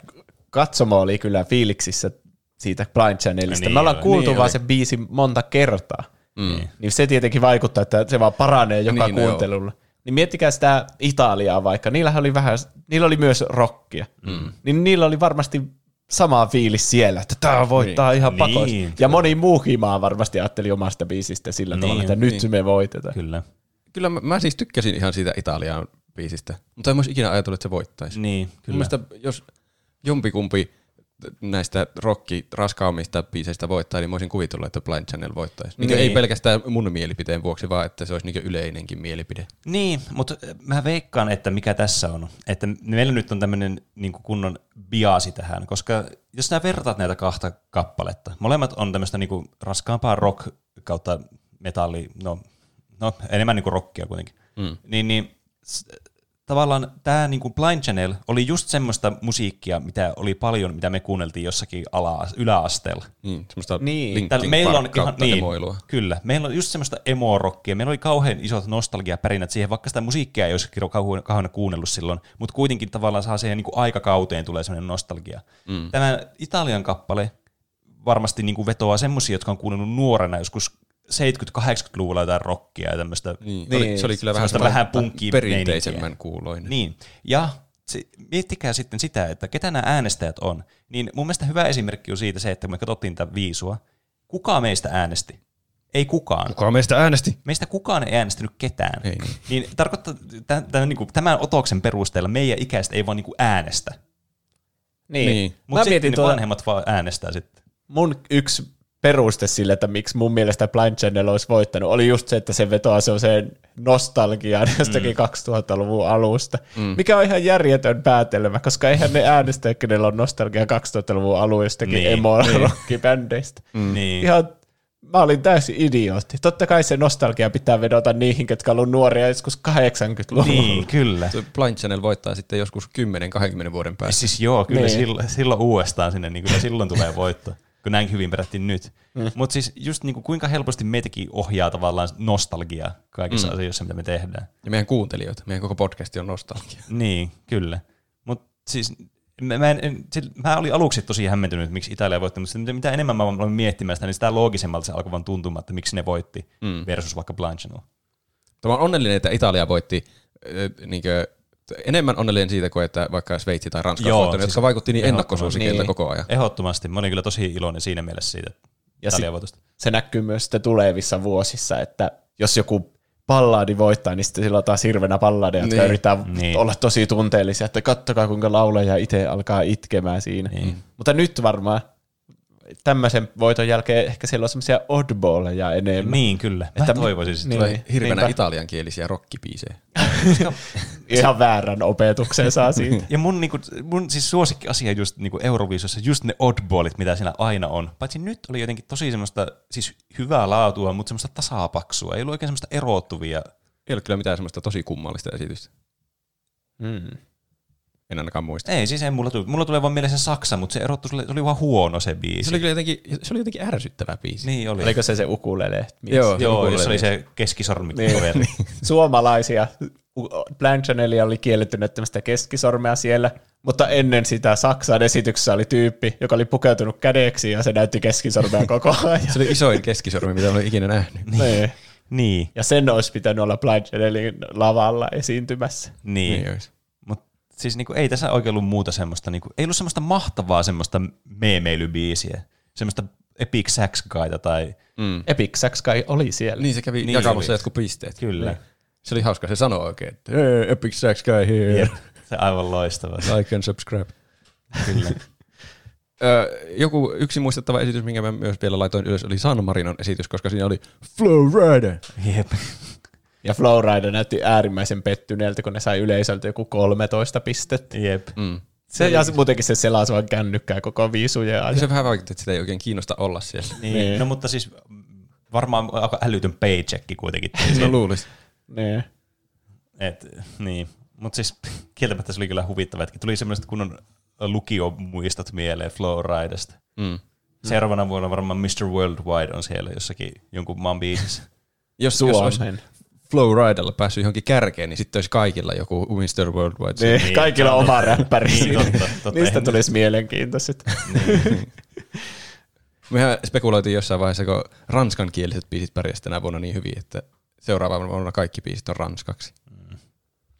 katsomo oli kyllä fiiliksissä siitä Blind Channelista. Niin Me ollaan kuultu niin vaan oli. se biisi monta kertaa. Mm. Niin se tietenkin vaikuttaa, että se vaan paranee joka Niin, no kuuntelulla. Niin miettikää sitä Italiaa vaikka, niillähän oli vähän, niillä oli myös rockia. Mm. Niin niillä oli varmasti sama fiilis siellä, että tämä voittaa niin. ihan pakosti. Niin, ja moni muukin maa varmasti ajatteli omasta biisistä sillä niin, tavalla, että nyt niin. me voitetaan. Kyllä. Kyllä mä, mä siis tykkäsin ihan siitä Italian biisistä, mutta en mä olisi ikinä ajatellut, että se voittaisi. Niin, Mun kyllä. mielestä jos jompikumpi näistä rocki raskaammista biiseistä voittaa, niin mä olisin kuvitellut, että Blind Channel voittaisi. Niin. Niin. Ei pelkästään mun mielipiteen vuoksi, vaan että se olisi niin yleinenkin mielipide. Niin, mutta mä veikkaan, että mikä tässä on. Että meillä nyt on tämmöinen niin kunnon biasi tähän, koska jos sä vertaat näitä kahta kappaletta, molemmat on tämmöistä niin kuin raskaampaa rock kautta metalli, no, no enemmän niin kuin rockia kuitenkin, mm. niin, niin tavallaan tämä niin kuin Blind Channel oli just semmoista musiikkia, mitä oli paljon, mitä me kuunneltiin jossakin ala, yläasteella. Niin, semmoista Niin. Linkin Täällä meillä on ihan, niin, emoilua. kyllä, meillä on just semmoista emo-rockia, meillä oli kauhean isot nostalgiapärinät siihen, vaikka sitä musiikkia ei olisi kauhean, kauhean kuunnellut silloin, mutta kuitenkin tavallaan saa siihen niin kuin aikakauteen tulee semmoinen nostalgia. Mm. Tämä Italian kappale varmasti niin kuin vetoaa semmoisia, jotka on kuunnellut nuorena joskus 70-80-luvulla jotain rockia ja tämmöistä. Niin, Niin, oli, se oli kyllä vähän vähän punkki perinteisemmän kuuloinen. Niin, ja se, miettikää sitten sitä, että ketä nämä äänestäjät on. Niin mun mielestä hyvä esimerkki on siitä se, että kun me katsottiin tätä viisua, kuka meistä äänesti? Ei kukaan. Kuka meistä äänesti? Meistä kukaan ei äänestänyt ketään. Ei niin. niin tarkoittaa, tämän, tämän, niin kuin, tämän otoksen perusteella meidän ikäistä ei vaan niin kuin äänestä. Niin. Niin. Mutta sitten tuota, vanhemmat vaan äänestää sitten. mun yksi peruste sille, että miksi mun mielestä Blind Channel olisi voittanut, oli just se, että se vetoaa sellaiseen nostalgiaan jostakin mm. 2000-luvun alusta, mm. mikä on ihan järjetön päätelmä, koska eihän ne äänestä, kenellä on nostalgia 2000-luvun alun jostakin Niin, niin, emo-rockibändeistä. Mm. Niin. Ihan, mä olin täysin idiootti. Totta kai se nostalgia pitää vedota niihin, ketkä on ollut nuoria joskus 80-luvulla. niin, kyllä. Se Blind Channel voittaa sitten joskus 10-20 vuoden päästä. Siis joo, kyllä Niin. silloin, silloin uudestaan sinne, niin kyllä silloin tulee voitto, kun näin hyvin perättiin nyt. Mm. Mutta siis just niin kuin, kuinka helposti meitäkin ohjaa tavallaan nostalgiaa kaikissa mm. asioissa, mitä me tehdään. Ja meidän kuuntelijoita, meidän koko podcasti on nostalgia. Niin, kyllä. Mutta siis mä, mä, en, sil- mä olin aluksi tosi hämmentynyt, miksi Italia voitti, mutta sitten mitä enemmän mä aloin miettimään sitä, niin sitä loogisemmalta se alkoi vaan tuntumaan, että miksi ne voitti mm. versus vaikka Blind Channel. Tämä on onnellinen, että Italia voitti äh, niinkö, enemmän onnellinen siitä kuin että vaikka Sveitsi tai Ranska Joo, voittanut, siis jotka vaikutti niin ehdottomasti. ennakkosuosikeilta Niin. koko ajan. Ehdottomasti. Mä olin kyllä tosi iloinen siinä mielessä siitä Ja sit- se näkyy myös sitten tulevissa vuosissa, että jos joku balladi voittaa, niin sitten sillä on taas hirveänä balladeja, jotka Niin. yrittää Niin. olla tosi tunteellisia, että kattokaa kuinka laulaja itse alkaa itkemään siinä. Niin. Mutta nyt varmaan tämmöisen voiton jälkeen ehkä siellä on semmoisia oddballeja enemmän. Niin, kyllä. Mä Että- toivoisin sitä. niin. Tulee hirveänä Niinpä. italiankielisiä rockibiisejä. Ihan väärän opetuksen saa siitä. Ja mun, niinku, mun siis suosikki asia just niinku Euroviisussa, just ne oddballit, mitä siinä aina on. Paitsi nyt oli jotenkin tosi semmoista, siis hyvää laatua, mutta semmoista tasapaksua. Ei ollut oikein semmoista erottuvia. Ei ole kyllä mitään semmoista tosi kummallista esitystä. Mm. En ainakaan muista. Ei, siis ei mulla tule. Mulla tulee vaan mieleen se Saksa, mutta se erottu, se oli, se vaan huono se biisi. Se oli kyllä jotenkin, se oli jotenkin ärsyttävä biisi. Niin oli. Oliko se se ukulele? Joo. Joo, ukulele jos oli biisi. se keskisormi. Niin. Niin. Suomalaisia. Blank Channelia oli kielletty näyttämästä keskisormea siellä, mutta ennen sitä Saksan esityksessä oli tyyppi, joka oli pukeutunut kädeksi ja se näytti keskisormea koko ajan. Se oli isoin keskisormi, mitä olen ikinä nähnyt. Niin. niin, Ja sen olisi pitänyt olla Blind Channelin lavalla esiintymässä. niin. Niin olisi. Siis niinku, ei tässä oikein ollut muuta semmoista, niinku, ei ollut semmoista mahtavaa semmoista meemeilybiisiä. Semmoista Epic Sax Guyta tai Mm. Epic Sax kai oli siellä. Niin se kävi Niin niin jakamassa oli. jotkut pisteet. kyllä. Se oli hauska, se sanoi oikein, että hey, Epic Sax Guy here, Jep, se aivan loistava. like and subscribe. kyllä. Ö, joku yksi muistettava esitys, minkä mä myös vielä laitoin ylös, oli San Marinon esitys, koska siinä oli Flow Rider. Jep. Ja Flowrider näytti äärimmäisen pettyneeltä, kun ne sai yleisöltä joku 13 pistettä. Jep. Mm. Se, ja se, muutenkin se selasi vaan kännykkää koko viisujen ajan. Se vähän vaikutti, että sitä ei oikein kiinnosta olla siellä. Niin, Niin. No mutta siis varmaan aika älytön paychecki kuitenkin. No luulisi. Niin. Et, niin. Mutta siis kieltämättä se oli kyllä huvittava, että tuli semmoiset kunnon lukiomuistot mieleen Flowridesta. Mm. Seuraavana vuonna varmaan Mr. Worldwide on siellä jossakin jonkun maan biisissä. Jos, jos olisi Suomen. Flow Ridella päässyt johonkin kärkeen, niin sitten olisi kaikilla joku Mr. Worldwide. Niin, Niin, kaikilla totta. oma räppäri. Niin, totta, totta. Niistä tulisi mielenkiintoiset. Mehän spekuloitiin jossain vaiheessa, kun ranskankieliset biisit pärjäsivät tänä vuonna niin hyvin, että seuraavana vuonna kaikki biisit on ranskaksi.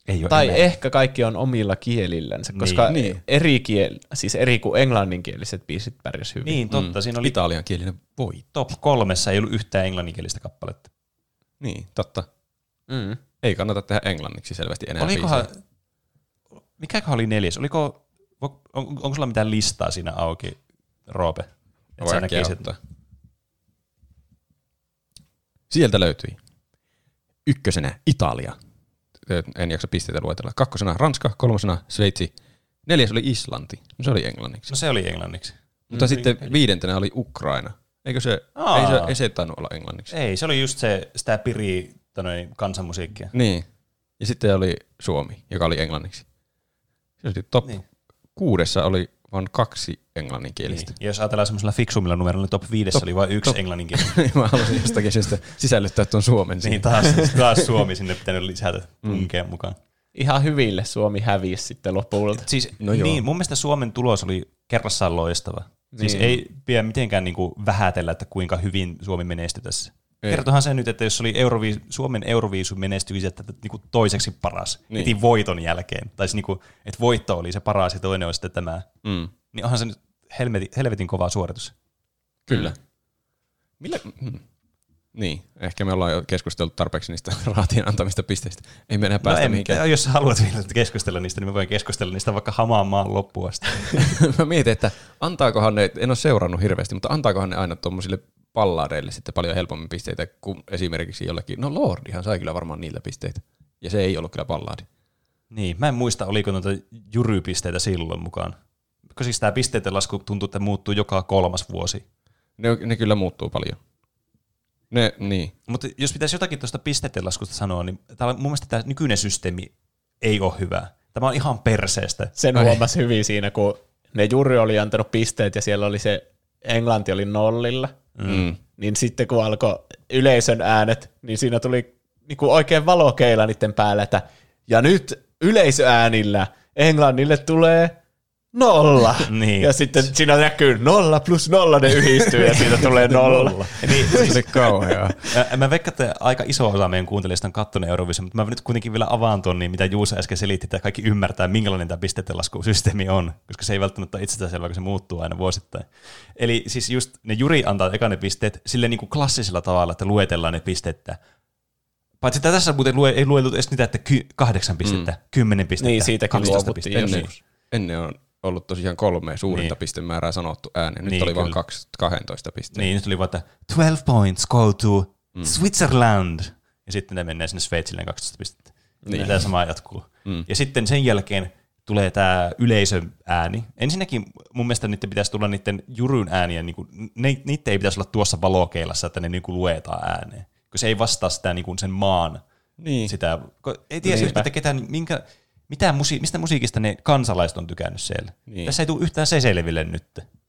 Ei ole Tai enää. ehkä kaikki on omilla kielillänsä, koska Niin. niin. eri kiel, siis eri kuin englanninkieliset biisit pärjäs hyvin. Niin, totta. Siinä oli Italiankielinen voi. top kolmessa ei ollut yhtään englanninkielistä kappaletta. Niin, totta. Mm. Ei kannata tehdä englanniksi selvästi enää Olikohan, biisejä. mikäköhän oli neljäs? Oliko, on, on, onko sulla mitään listaa siinä auki, Roope? Että sä näkisit-. Sieltä löytyi. Ykkösenä Italia. En jaksa pisteitä luetella. Kakkosena Ranska, kolmosena Sveitsi. Neljäs oli Islanti. No se oli englanniksi. No se oli englanniksi. Mutta sitten viidentenä oli Ukraina. Eikö se, Aa. ei se, ei se tainnut olla englanniksi. Ei, se oli just se, sitä piri tonne, kansanmusiikkia. Niin. Ja sitten oli Suomi, joka oli englanniksi. Se oli top Niin. niin. kuudessa oli vain kaksi englanninkielistä. Ja jos ajatellaan semmoisella fiksummilla numeroilla, niin top viidessä Top- oli vain yksi top- englanninkielinen. Niin. Mä halusin jostakin syystä sisällyttää tuon Suomen niin siihen. taas, taas Suomi sinne pitänyt lisätä tunkea mm. mukaan. Ihan hyville Suomi hävisi sitten lopulta. Siis, no joo. niin, mun mielestä Suomen tulos oli kerrassaan loistava. Siis Niin. ei pidä mitenkään niinku vähätellä, että kuinka hyvin Suomi menestyi tässä. Ei. Kertohan se nyt, että jos oli Euroviis, Suomen Euroviisu menestyi että niinku toiseksi paras, niin. Heti voiton jälkeen. Tai siis niinku, että voitto oli se paras ja toinen oli sitten tämä. Mm. Niin onhan se nyt helvetin, helvetin kova suoritus. Kyllä. Millä? Hmm. Niin, ehkä me ollaan jo keskustellut tarpeeksi niistä raatien antamista pisteistä. Ei me enää päästä no en, mihinkään. jos haluat vielä keskustella niistä, niin mä voin keskustella niistä vaikka hamaan maan loppuun asti. Mä mietin, että antaakohan ne, en ole seurannut hirveästi, mutta antaakohan ne aina tuommoisille pallaareille sitten paljon helpommin pisteitä kuin esimerkiksi jollekin. No Lordihan sai kyllä varmaan niiltä pisteitä. Ja se ei ollut kyllä pallaadi. Niin, mä en muista, oliko noita jurypisteitä silloin mukaan. Koska siis tämä pisteiden lasku tuntuu, että muuttuu joka kolmas vuosi. Ne, ne kyllä muuttuu paljon. Ne, niin. Mutta jos pitäisi jotakin tuosta pisteiden laskusta sanoa, niin tää, mun mielestä tämä nykyinen systeemi ei ole hyvä. Tämä on ihan perseestä. Sen huomasi hyvin siinä, kun ne juuri oli antanut pisteet ja siellä oli se englanti oli nollilla. Mm. Niin sitten kun alkoi yleisön äänet, niin siinä tuli niinku oikein valokeila niiden päällä, että ja nyt yleisöäänillä Englannille tulee nolla. Niin. Ja sitten siinä näkyy nolla plus nolla, ne yhdistyy ja siitä tulee nolla. Niin, Se oli kauheaa. Mä, veikkaan, että aika iso osa meidän kuuntelijoista on kattonut Eurovision, mutta mä nyt kuitenkin vielä avaan tuon, niin mitä Juusa äsken selitti, että kaikki ymmärtää, minkälainen tämä pisteettenlaskusysteemi on, koska se ei välttämättä ole itsestäänselvää, kun se muuttuu aina vuosittain. Eli siis just ne juri antaa eka ne pisteet sille niin kuin klassisella tavalla, että luetellaan ne pisteet. Paitsi että tässä muuten lue, ei lueteltu edes niitä, että ky, kahdeksan pistettä, mm. kymmenen pistettä, Niin, siitäkin 12 luovuttiin pistettä. Ennen, ennen on ollut tosiaan kolme suurinta Niin. pistemäärää sanottu ääneen. Nyt Niin, oli vain kyllä. kaksi, 12 pistettä. Niin, nyt tuli vaan, että 12 points go to mm. Switzerland. Ja sitten ne menee sinne Sveitsille 12 pistettä. Niin. Niin. Tämä sama jatkuu. Mm. Ja sitten sen jälkeen tulee tämä yleisön ääni. Ensinnäkin mun mielestä niiden pitäisi tulla niiden juryn ääniä, niin kuin, ne, niiden ei pitäisi olla tuossa valokeilassa, että ne niin kuin luetaan ääneen. Kun se ei vastaa sitä niin kuin sen maan, Niin. sitä, ei tiedä että ketään, minkä, mitä musi, mistä musiikista ne kansalaiset on tykännyt siellä. Niin. Tässä ei tule yhtään se selville nyt.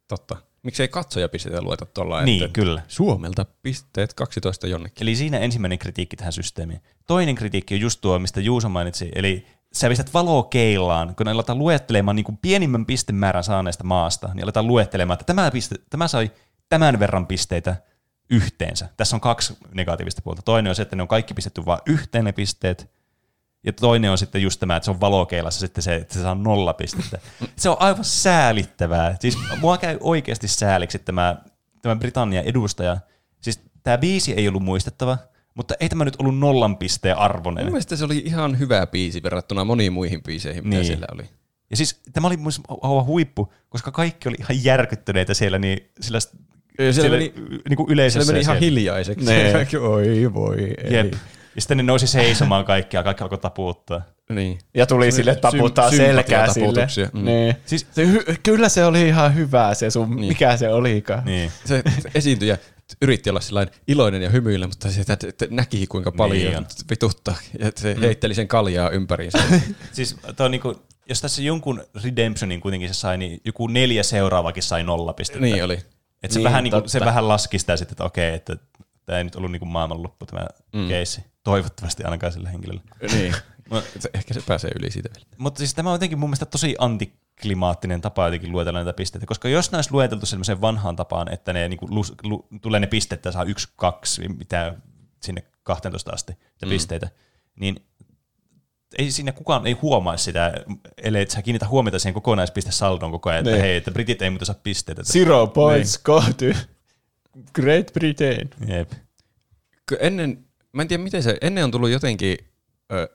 Totta. Miksei katsojapisteitä lueta tuolla Niin, kyllä. Suomelta pisteet 12 jonnekin. Eli siinä ensimmäinen kritiikki tähän systeemiin. Toinen kritiikki on just tuo, mistä Juuso mainitsi, eli sä pistät valokeilaan, kun ne aletaan luettelemaan niin kuin pienimmän pistemäärän saaneesta maasta, niin aletaan luettelemaan, että tämä, piste, tämä sai tämän verran pisteitä yhteensä. Tässä on kaksi negatiivista puolta. Toinen on se, että ne on kaikki pistetty vain yhteen ne pisteet, ja toinen on sitten just tämä, että se on valokeilassa sitten se, että se saa nolla pistettä. Se on aivan säälittävää. Siis mua käy oikeasti sääliksi tämä, tämä Britannian edustaja. Siis tämä biisi ei ollut muistettava, mutta ei tämä nyt ollut nollan pisteen arvoinen. Mun mielestä se oli ihan hyvä biisi verrattuna moniin muihin biiseihin, mitä Niin. siellä oli. Ja siis tämä oli mun mielestä aivan huippu, koska kaikki oli ihan järkyttyneitä siellä, niin sillä, Siellä siellä meni- niin kuin yleisössä. Se meni ihan siellä. hiljaiseksi. Nee. Kaikki, Oi voi, ei. Jep. Ja sitten ne nousi seisomaan kaikki ja kaikki alkoi taputtaa. Niin. Ja tuli Se sille taputtaa sym- selkää sille. Mm. Niin. Siis- se, hy- kyllä se oli ihan hyvä se sun, niin. mikä se olikaan. Niin. Se, se esiintyjä yritti olla iloinen ja hymyillä, mutta se että- että näki kuinka paljon Niin vituttaa. Ja se mm. heitteli sen kaljaa ympäriinsä. Siis toi niinku, jos tässä jonkun Redemptionin kuitenkin se sai, niin joku neljä seuraavakin sai nolla pistettä. niin oli. Et se, Niin, vähän, niinku, se vähän laski sitä sitten, että okei, että tämä ei nyt ollut niinku maailmanloppu tämä mm. keissi. Toivottavasti ainakaan sille henkilölle. Niin. Ehkä se pääsee yli siitä vielä. Mutta siis tämä on jotenkin mun mielestä tosi antiklimaattinen tapa jotenkin luetella näitä pisteitä, koska jos ne olisi lueteltu sellaiseen vanhaan tapaan, että ne niinku lu, lu, tulee ne pisteet, saa yksi, kaksi, mitä sinne 12 asti mm. pisteitä, niin ei siinä kukaan ei huomaa sitä, ellei sä kiinnitä huomiota siihen kokonaispistesaldoon koko ajan, että Niin. hei, että britit ei muuten saa pisteitä. Zero points go to Great Britain. Jep. Ennen, mä en tiedä miten se, ennen on tullut jotenkin ö,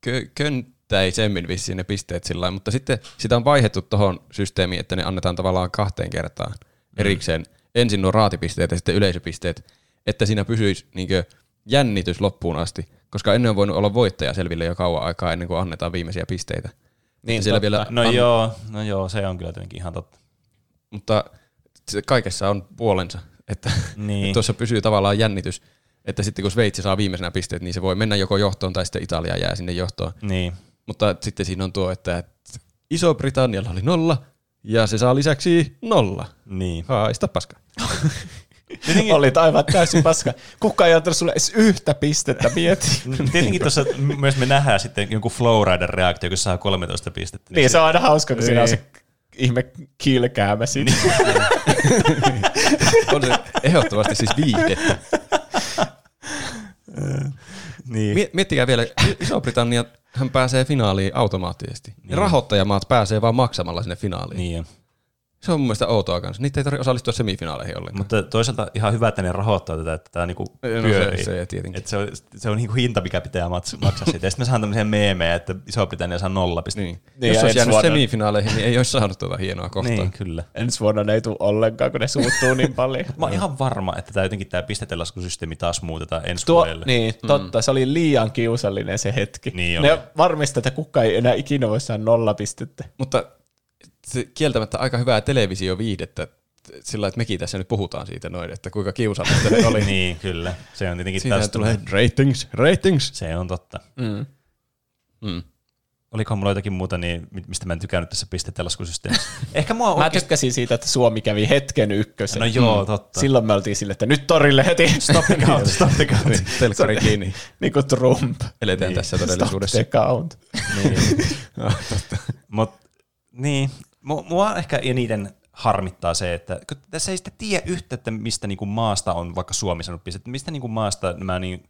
kö, könttäisemmin vissiin ne pisteet sillä lailla, mutta sitten sitä on vaihdettu tuohon systeemiin, että ne annetaan tavallaan kahteen kertaan erikseen. Ensin nuo raatipisteet ja sitten yleisöpisteet, että siinä pysyisi niinkö jännitys loppuun asti, koska ennen on voinut olla voittaja selville jo kauan aikaa ennen kuin annetaan viimeisiä pisteitä. Niin, siellä vielä No an- joo, no joo, se on kyllä tietenkin ihan totta. mutta se kaikessa on puolensa, että Niin. tuossa pysyy tavallaan jännitys, että sitten kun Sveitsi saa viimeisenä pisteet, niin se voi mennä joko johtoon tai sitten Italia jää sinne johtoon. Niin. Mutta sitten siinä on tuo, että että Iso-Britannialla oli nolla ja se saa lisäksi nolla. Niin. Haista paska. Olit aivan täysin paska. Kuka ei antanut sulle edes yhtä pistettä, mieti. Tietenkin tuossa myös me nähdään sitten jonkun Flowrider reaktio, kun saa 13 pistettä. Niin, se on aina hauska, kun siinä on se ihme kilkäämä siinä. On se ehdottomasti siis viihdettä. niin. Mie- Miettikää vielä, Iso-Britannia hän pääsee finaaliin automaattisesti. Niin. Rahoittajamaat pääsee vaan maksamalla sinne finaaliin. Niin. Se on mun mielestä outoa kanssa. Niitä ei tarvitse osallistua semifinaaleihin ollenkaan. Mutta toisaalta ihan hyvä, että ne rahoittaa tätä, että tämä niinku No se- se tietenkin. Et se on, se on niinku hinta, mikä pitää maksaa siitä. Ja sitten me saadaan tämmöisiä meemejä, että Iso-Britannia saa nolla pistettä. Niin. Niin, Jos olisi jäänyt vuonna- semifinaaleihin, niin ei olisi saanut tuota hienoa kohtaa. niin kyllä. Ensi vuonna ne ei tule ollenkaan, kun ne suuttuu niin paljon. Mä oon ihan varma, että tämä jotenkin tämä pistetelaskusysteemi taas muutetaan ensi Tuo, vuodelle. niin, totta. Se oli liian kiusallinen se hetki. Niin oli. ne varmistaa, että kukaan ei enää ikinä voi saada nolla pistettä. Mutta se kieltämättä aika hyvää televisioviihdettä sillä, että mekin tässä nyt puhutaan siitä noin, että kuinka kiusallista ne oli. Niin, kyllä. Se on tietenkin Siinä taas tulee ratings, ratings. Se on totta. Mm. Mm. Olikohan mulla jotakin muuta, niin, mi- mistä mä en tykännyt tässä pistetelaskusysteemissä? Ehkä mua Mä oikeasti... tykkäsin siitä, että Suomi kävi hetken ykkösen. No joo, totta. Silloin me oltiin sille, että nyt torille heti. Stop the count, stop the count. Niin, telkkari kiinni. niin kuin Trump. Eletään tässä Stop todellisuudessa. the count. niin. Ah, totta. Mut, niin. Mu- Mua ehkä eniten harmittaa se, että kun tässä ei sitten tiedä yhtä, että mistä niinku maasta on vaikka Suomi saanut pistettä, mistä niinku maasta nämä niin,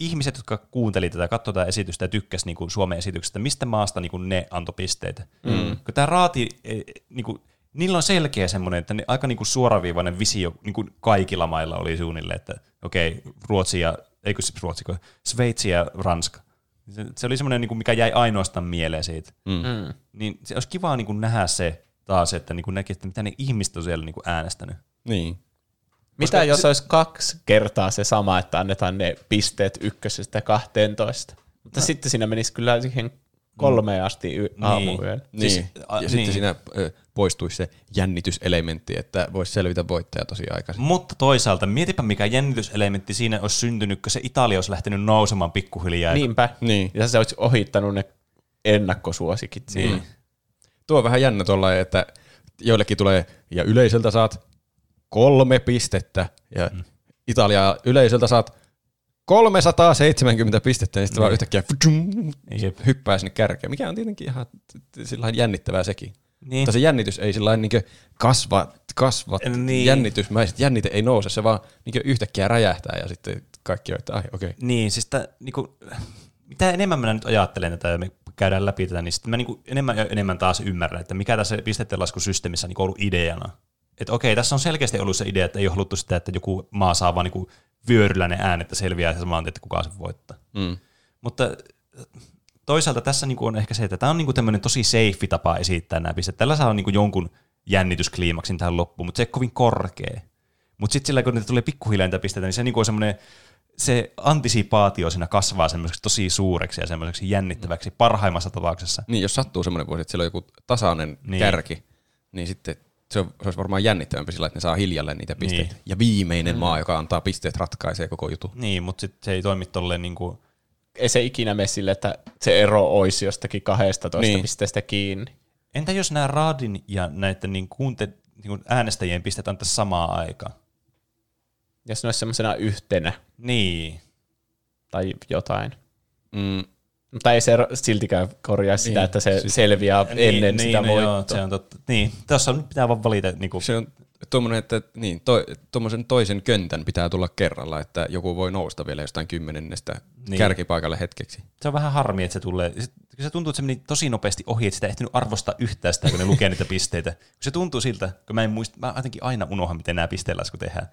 ihmiset, jotka kuunteli tätä, katsoi tätä esitystä ja tykkäsi niinku Suomen esityksestä, mistä maasta niinku ne antoi pisteitä. Mm. Kun tämä raati, e, niinku, niillä on selkeä semmoinen, että ne, aika niinku suoraviivainen visio niinku kaikilla mailla oli suunnilleen, että okei, Ruotsi ja, eikö se Ruotsi, Sveitsi ja Ranska. Se, se oli semmoinen, niinku, mikä jäi ainoastaan mieleen siitä. Mm. Niin se olisi kiva niin kuin nähdä se taas, että niin kuin näki, että mitä ne ihmiset on siellä niin kuin äänestänyt. Niin. Mitä jos olisi kaksi kertaa se sama, että annetaan ne pisteet ykkösestä 12? Mutta no. sitten siinä menisi kyllä siihen kolmeen asti y- aamuyöllä. Niin. Siis, a- ja niin. sitten siinä poistuisi se jännityselementti, että voisi selvitä voittaja tosi aikaisin. Mutta toisaalta, mietipä mikä jännityselementti siinä olisi syntynyt, kun se Italia olisi lähtenyt nousemaan pikkuhiljaa. Niinpä. Niin. Ja se olisi ohittanut ne ennakkosuosikit siinä. Niin. Tuo on vähän jännä tuolla, että joillekin tulee, ja yleisöltä saat kolme pistettä, ja mm. Italia yleisöltä saat 370 pistettä, niin sitten vaan yhtäkkiä fudum, Jep. hyppää sinne kärkeen, mikä on tietenkin ihan sillä jännittävää sekin. Niin. Mutta se jännitys ei sillä niin kasva, kasva Niin. niin. jännitysmäiset, jännite ei nouse, se vaan niin yhtäkkiä räjähtää ja sitten kaikki on, että ai okei. Okay. Niin, siis tää, niinku, mitä enemmän mä nyt ajattelen tätä ja me käydään läpi tätä, niin sitten mä niinku enemmän ja enemmän taas ymmärrän, että mikä tässä pistetelaskusysteemissä on niinku ollut ideana. Että okei, tässä on selkeästi ollut se idea, että ei ole haluttu sitä, että joku maa saa vaan niinku vyöryllä ne äänet ja selviää se samaan, että kuka se voittaa. Mm. Mutta toisaalta tässä niinku on ehkä se, että tämä on niinku tämmöinen tosi safe tapa esittää nämä pisteet. Tällä saa niinku jonkun jännityskliimaksin tähän loppuun, mutta se ei kovin korkea. Mutta sitten sillä, kun niitä tulee pikkuhiljaa niitä pisteitä, niin se niinku on semmoinen, se antisipaatio siinä kasvaa semmoiseksi tosi suureksi ja semmoiseksi jännittäväksi parhaimmassa tapauksessa. Niin, jos sattuu semmoinen vuosi, että siellä on joku tasainen Niin. niin. kärki, niin sitten se, on, se olisi varmaan jännittävämpi sillä, että ne saa hiljalleen niitä pisteitä. Niin. Ja viimeinen mm. maa, joka antaa pisteet, ratkaisee koko jutun. Niin, mutta sitten se ei toimi tolleen niinku, Ei se ikinä mene sille, että se ero olisi jostakin 12 niin. Niin. pisteestä kiinni. entä jos nämä raadin ja näiden niin kuunte, niin äänestäjien pisteet antaisi samaa aikaa? Jos ne olisi semmoisena yhtenä Niin, tai jotain. Mm. Mutta ei se siltikään korjaa sitä, Niin, että se siis- selviää ennen niin, sitä niin, joo, se on totta. Niin, tässä on, pitää vaan valita, niin kuin, Se on tuommoinen, että niin, to, tuommoisen toisen köntän pitää tulla kerralla, että joku voi nousta vielä jostain kymmenennestä Niin. niin. kärkipaikalle hetkeksi. Se on vähän harmi, että se tulee. Se, se tuntuu, että se meni tosi nopeasti ohi, että sitä ei ehtinyt arvostaa yhtään sitä, kun ne lukee niitä pisteitä. Se tuntuu siltä, kun mä en muista, mä jotenkin aina unohan, miten nämä pisteenlasku tehdään.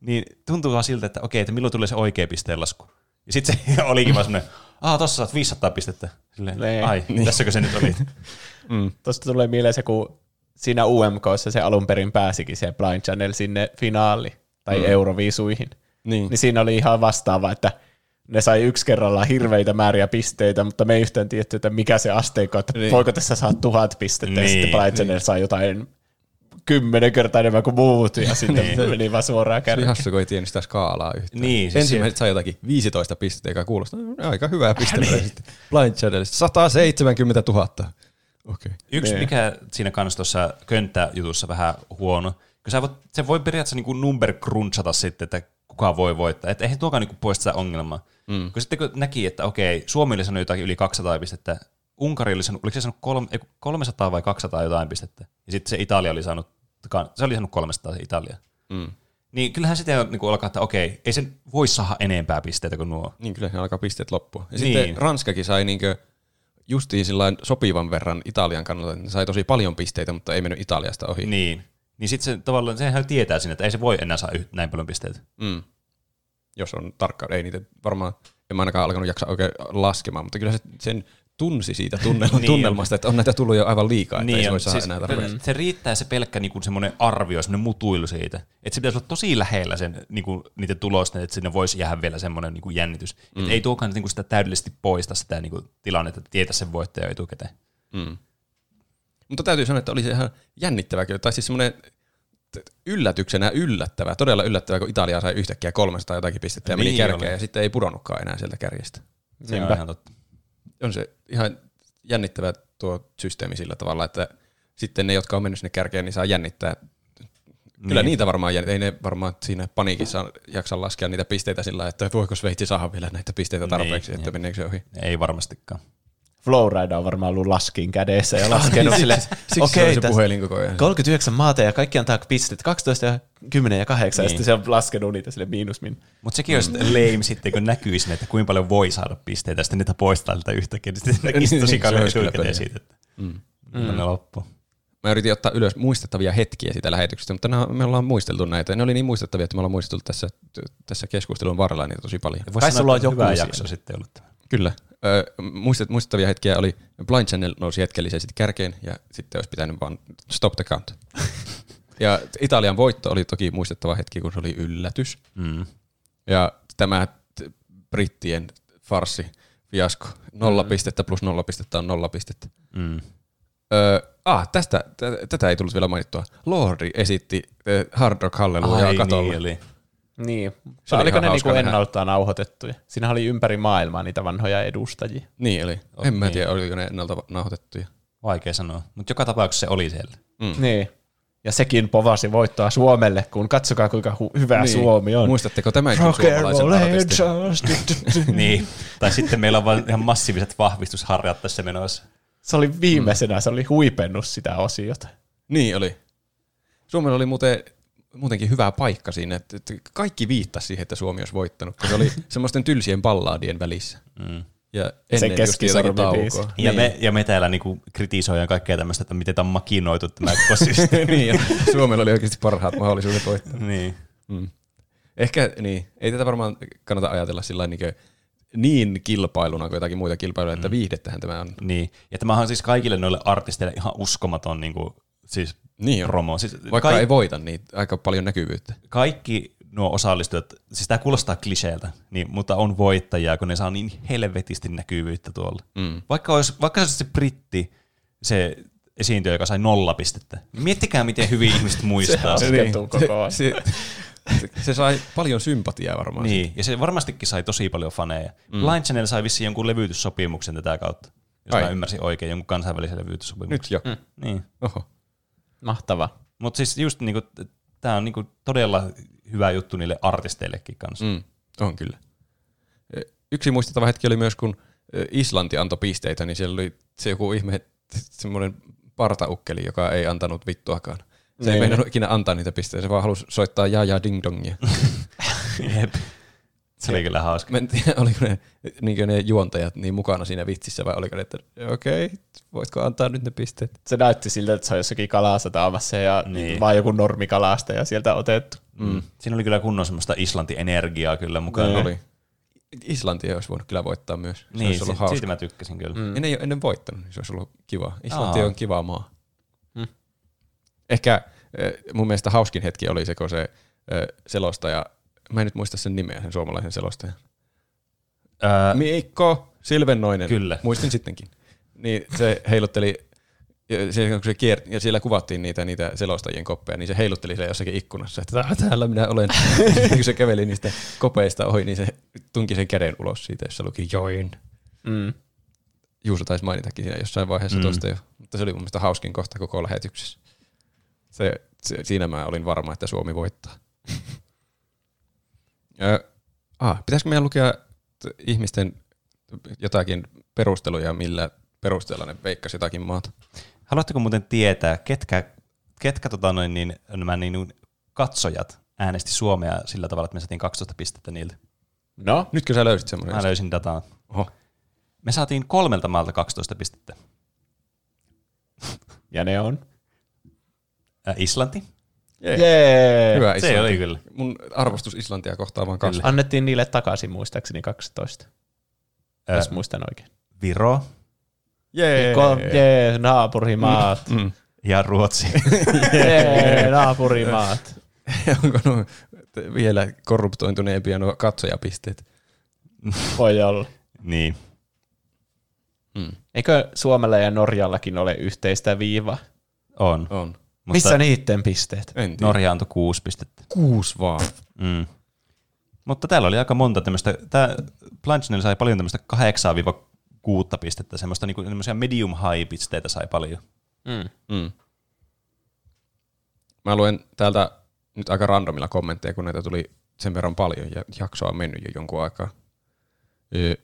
Niin tuntuu vaan siltä, että okei, että milloin tulee se oikea pisteenlasku. Ja sitten se olikin vaan semmoinen, aah, tossa saat 500 pistettä. Silleen, Nee. ai, niin. tässäkö se nyt oli? Tuosta tulee mieleen se, kun siinä UMKssa se alun perin pääsikin se Blind Channel sinne finaali tai mm. Euroviisuihin. Niin. Niin siinä oli ihan vastaava, että ne sai yksi kerrallaan hirveitä määriä pisteitä, mutta me ei yhtään tiedetty, että mikä se asteikko, että niin. Niin. voiko tässä saa tuhat pistettä, niin, ja Niin, sitten Blind Channel sai jotain kymmenen kertaa enemmän kuin muut, ja sitten niin. meni vaan suoraan Se kärkeen. hassu, kun ei tiennyt sitä skaalaa yhtään. Niin, siis Ensimmäiset sai jotakin 15 pistettä, joka kuulostaa no, aika hyvää pistettä. niin. Sitten Blind Channelista 170 000. Okei. Okay. Yksi, Niin. mikä siinä kanssa tuossa könttäjutussa vähän huono, kun sä voit, se voi periaatteessa niin number crunchata sitten, että kuka voi voittaa. Että eihän tuokaan niin poista sitä ongelmaa. Mm. Kun sitten kun näki, että okei, Suomi oli sanonut jotakin yli 200 pistettä, Unkari oli sanonut, oliko se sanonut kolme, ei, kun 300 vai 200 jotain pistettä, ja sitten se Italia oli saanut, se oli sanonut 300 se Italia. Mm. Niin kyllähän sitten niin alkaa, että okei, ei sen voi saada enempää pisteitä kuin nuo. Niin kyllä se alkaa pisteet loppua. Ja Niin. sitten Ranskakin sai niinkö justiin sillain sopivan verran Italian kannalta, että ne sai tosi paljon pisteitä, mutta ei mennyt Italiasta ohi. Niin. Niin sitten se tavallaan, sehän tietää siinä, että ei se voi enää saa yht- näin paljon pisteitä. Mm. Jos on tarkka, ei niitä varmaan, en mä ainakaan alkanut jaksaa oikein laskemaan, mutta kyllä se sen tunsi siitä tunnelma, Niin. tunnelmasta, että on näitä tullut jo aivan liikaa, että niin ei voi saada enää tarpeeksi. se riittää se pelkkä niinku semmoinen arvio, semmoinen mutuilu siitä. Että se pitäisi olla tosi lähellä sen, niinku, niiden tulosten, että sinne voisi jäädä vielä semmoinen niinku jännitys. Mm. Et ei tuokaan niinku sitä täydellisesti poista sitä niinku, tilannetta, että tietää sen voittaja etukäteen. Mm. Mutta täytyy sanoa, että oli se ihan jännittävä kyllä, tai siis semmoinen yllätyksenä yllättävä, todella yllättävä, kun Italia sai yhtäkkiä 300 jotakin pistettä ja meni Niin kärkeen oli. ja sitten ei pudonnutkaan enää sieltä kärjestä. Se on ihan totta. On se ihan jännittävä tuo systeemi sillä tavalla, että sitten ne, jotka on mennyt sinne kärkeen, niin saa jännittää. Kyllä Niin. niitä varmaan, jänn- ei ne varmaan siinä paniikissa jaksa laskea niitä pisteitä sillä että voiko Sveitsi saada vielä näitä pisteitä tarpeeksi, Niin, että jep. meneekö se ohi. Ei varmastikaan. Flowride on varmaan ollut laskin kädessä ja laskenut sille, Siksi okei, okay, se puhelin koko ajan. 39 maata ja kaikki antaa pistet, 12 ja 10 ja 8, niin. Niin. ja sitten se on laskenut niitä sille miinus min. Mutta sekin olisi lame sitten, kun näkyy sinne, että kuinka paljon voi saada pisteitä, ja sitten niitä poistaa niitä yhtäkkiä, niin sitten näkisi Niin, tosi etukäteen peliä. siitä, että mm. ne loppuu. Mä yritin ottaa ylös muistettavia hetkiä siitä lähetyksestä, mutta nämä, me ollaan muisteltu näitä. Ne oli niin muistettavia, että me ollaan muisteltu tässä, tässä keskustelun varrella niitä tosi paljon. Voisi Kai sanoa, sulla on joku hyvä jakso sitten ollut. Kyllä. Muistet, muistettavia hetkiä oli, Blind Channel nousi hetkellisesti kärkeen ja sitten olisi pitänyt vaan stop the count. ja Italian voitto oli toki muistettava hetki, kun se oli yllätys. Mm. Ja tämä brittien farsi, fiasko, nolla mm. pistettä plus nolla pistettä on nolla pistettä. Mm. Öö, ah, tästä, t- tätä ei tullut vielä mainittua. Lordi esitti äh, Hard Rock Hallelujah Ai katolla. niin oli. Niin. Se oli Oliko ne niinku ennalta nauhoitettuja? Siinä oli ympäri maailmaa niitä vanhoja edustajia. Niin oli. En mä niin. tiedä, oliko ne ennalta nauhoitettuja. Vaikea sanoa. Mutta joka tapauksessa se oli siellä. Mm. Niin. Ja sekin povasi voittoa Suomelle, kun katsokaa kuinka hu- hyvä niin. Suomi on. Muistatteko tämänkin Rock suomalaisen niin. Tai sitten meillä on vain ihan massiiviset vahvistusharjat tässä menossa. se oli viimeisenä, se oli huipennut sitä osiota. Niin oli. Suomella oli muuten, muutenkin hyvä paikka siinä, että, että kaikki viittasi siihen, että Suomi olisi voittanut, kun se oli semmoisten tylsien ballaadien välissä. Mm. Ja ennen just keskisormi jotakin taukoa. Ja, niin. me, ja me täällä niinku kritisoidaan kaikkea tämmöistä, että miten tämä on makinoitu tämä niin, ja Suomella oli oikeasti parhaat mahdollisuudet voittaa. niin. Mm. Ehkä niin, ei tätä varmaan kannata ajatella sillä niin, niin kilpailuna kuin jotakin muita kilpailuja, että viihdettähän tämä on. niin. Ja tämähän on siis kaikille noille artisteille ihan uskomaton niinku, siis Niin promo. Siis Vaikka ka- ei voita, niin aika paljon näkyvyyttä. kaikki nuo osallistujat, siis tämä kuulostaa kliseeltä, niin, mutta on voittajia, kun ne saa niin helvetisti näkyvyyttä tuolla. Mm. Vaikka, olisi, vaikka se olisi se britti, se esiintyjä, joka sai nolla pistettä. Miettikää, miten hyvin ihmiset muistaa. Se koko ajan. se, se, se sai paljon sympatiaa varmaan. Niin, ja se varmastikin sai tosi paljon faneja. Mm. Blind Channel sai vissiin jonkun levytyssopimuksen tätä kautta, jos Ai. mä ymmärsin oikein, jonkun kansainvälisen levytyssopimuksen. Nyt jo. Mm. Niin. Oho. Mahtava. Mutta siis just niinku, tämä on niinku todella hyvä juttu niille artisteillekin kanssa. Mm. On kyllä. Yksi muistettava hetki oli myös, kun Islanti antoi pisteitä, niin siellä oli se joku ihme, semmoinen partaukkeli, joka ei antanut vittuakaan. Se ei Niin. meinannut ikinä antaa niitä pisteitä, se vaan halusi soittaa jaa jaa ding dongia. Jep. Se oli kyllä hauska. Mä en tiedä, oliko ne, niin ne juontajat niin mukana siinä vitsissä vai oliko ne, että okei, okay, voitko antaa nyt ne pisteet? Se näytti siltä, että se on jossakin kalasataamassa ja Niin. vaan joku normikalasta ja sieltä otettu. Mm. Siinä oli kyllä kunnon semmoista Islanti-energiaa kyllä mukana. Niin oli. Islanti olisi voinut kyllä voittaa myös. Se Niin, olisi ollut si- hauska. siitä mä tykkäsin kyllä. Mm. Ei ole ennen voittanut, niin se olisi ollut kiva. Islanti Aa. on kiva maa. Mm. Ehkä eh, mun mielestä hauskin hetki oli se, kun se eh, selostaja, mä en nyt muista sen nimeä, sen suomalaisen selostajan. Öö, Mikko Silvennoinen. Kyllä. Muistin sittenkin. Niin se heilutteli, ja, se, kun se kier, ja siellä kuvattiin niitä, niitä selostajien koppeja, niin se heilutteli siellä jossakin ikkunassa, että "Tää- täällä minä olen. Kun se käveli niistä kopeista ohi, niin se tunki sen käden ulos siitä, jossa luki join. Mm. Juuso taisi mainitakin siinä jossain vaiheessa mm. tuosta jo. Mutta se oli mun mielestä hauskin kohta koko lähetyksessä. Se, se, siinä mä olin varma, että Suomi voittaa. Ö, ah, pitäisikö meidän lukea t- ihmisten jotakin perusteluja, millä perusteella ne veikkasi jotakin maata? Haluatteko muuten tietää, ketkä, ketkä tota noin, niin, nämä niin, katsojat äänesti Suomea sillä tavalla, että me saatiin 12 pistettä niiltä? No, Nytkö sä löysit semmoinen? Mä löysin dataa. Oho. Me saatiin kolmelta maalta 12 pistettä. ja ne on. Islanti. Jee. Jee. Hyvä Se oli kyllä. Mun arvostus Islantia kohtaan vaan kasvaa. Annettiin niille takaisin muistaakseni 12, Äh, jos muistan oikein. Viro Jee. Ko- Jee, naapurimaat. Mm. ja Ruotsi. Jee, naapurimaat. Onko nuo t- vielä korruptointuneempia nuo katsojapisteet? Voi olla. niin. Mm. Eikö Suomella ja Norjallakin ole yhteistä viivaa? On. On. Mutta Missä niiden pisteet? En tiedä. Norja antoi kuusi pistettä. Kuusi vaan. Mm. Mutta täällä oli aika monta tämmöistä, tämä Blind Channel sai paljon tämmöistä 8-6 pistettä, semmoista niinku, medium high pisteitä sai paljon. Mm. Mm. Mä luen täältä nyt aika randomilla kommentteja, kun näitä tuli sen verran paljon ja jaksoa on mennyt jo jonkun aikaa. Ö,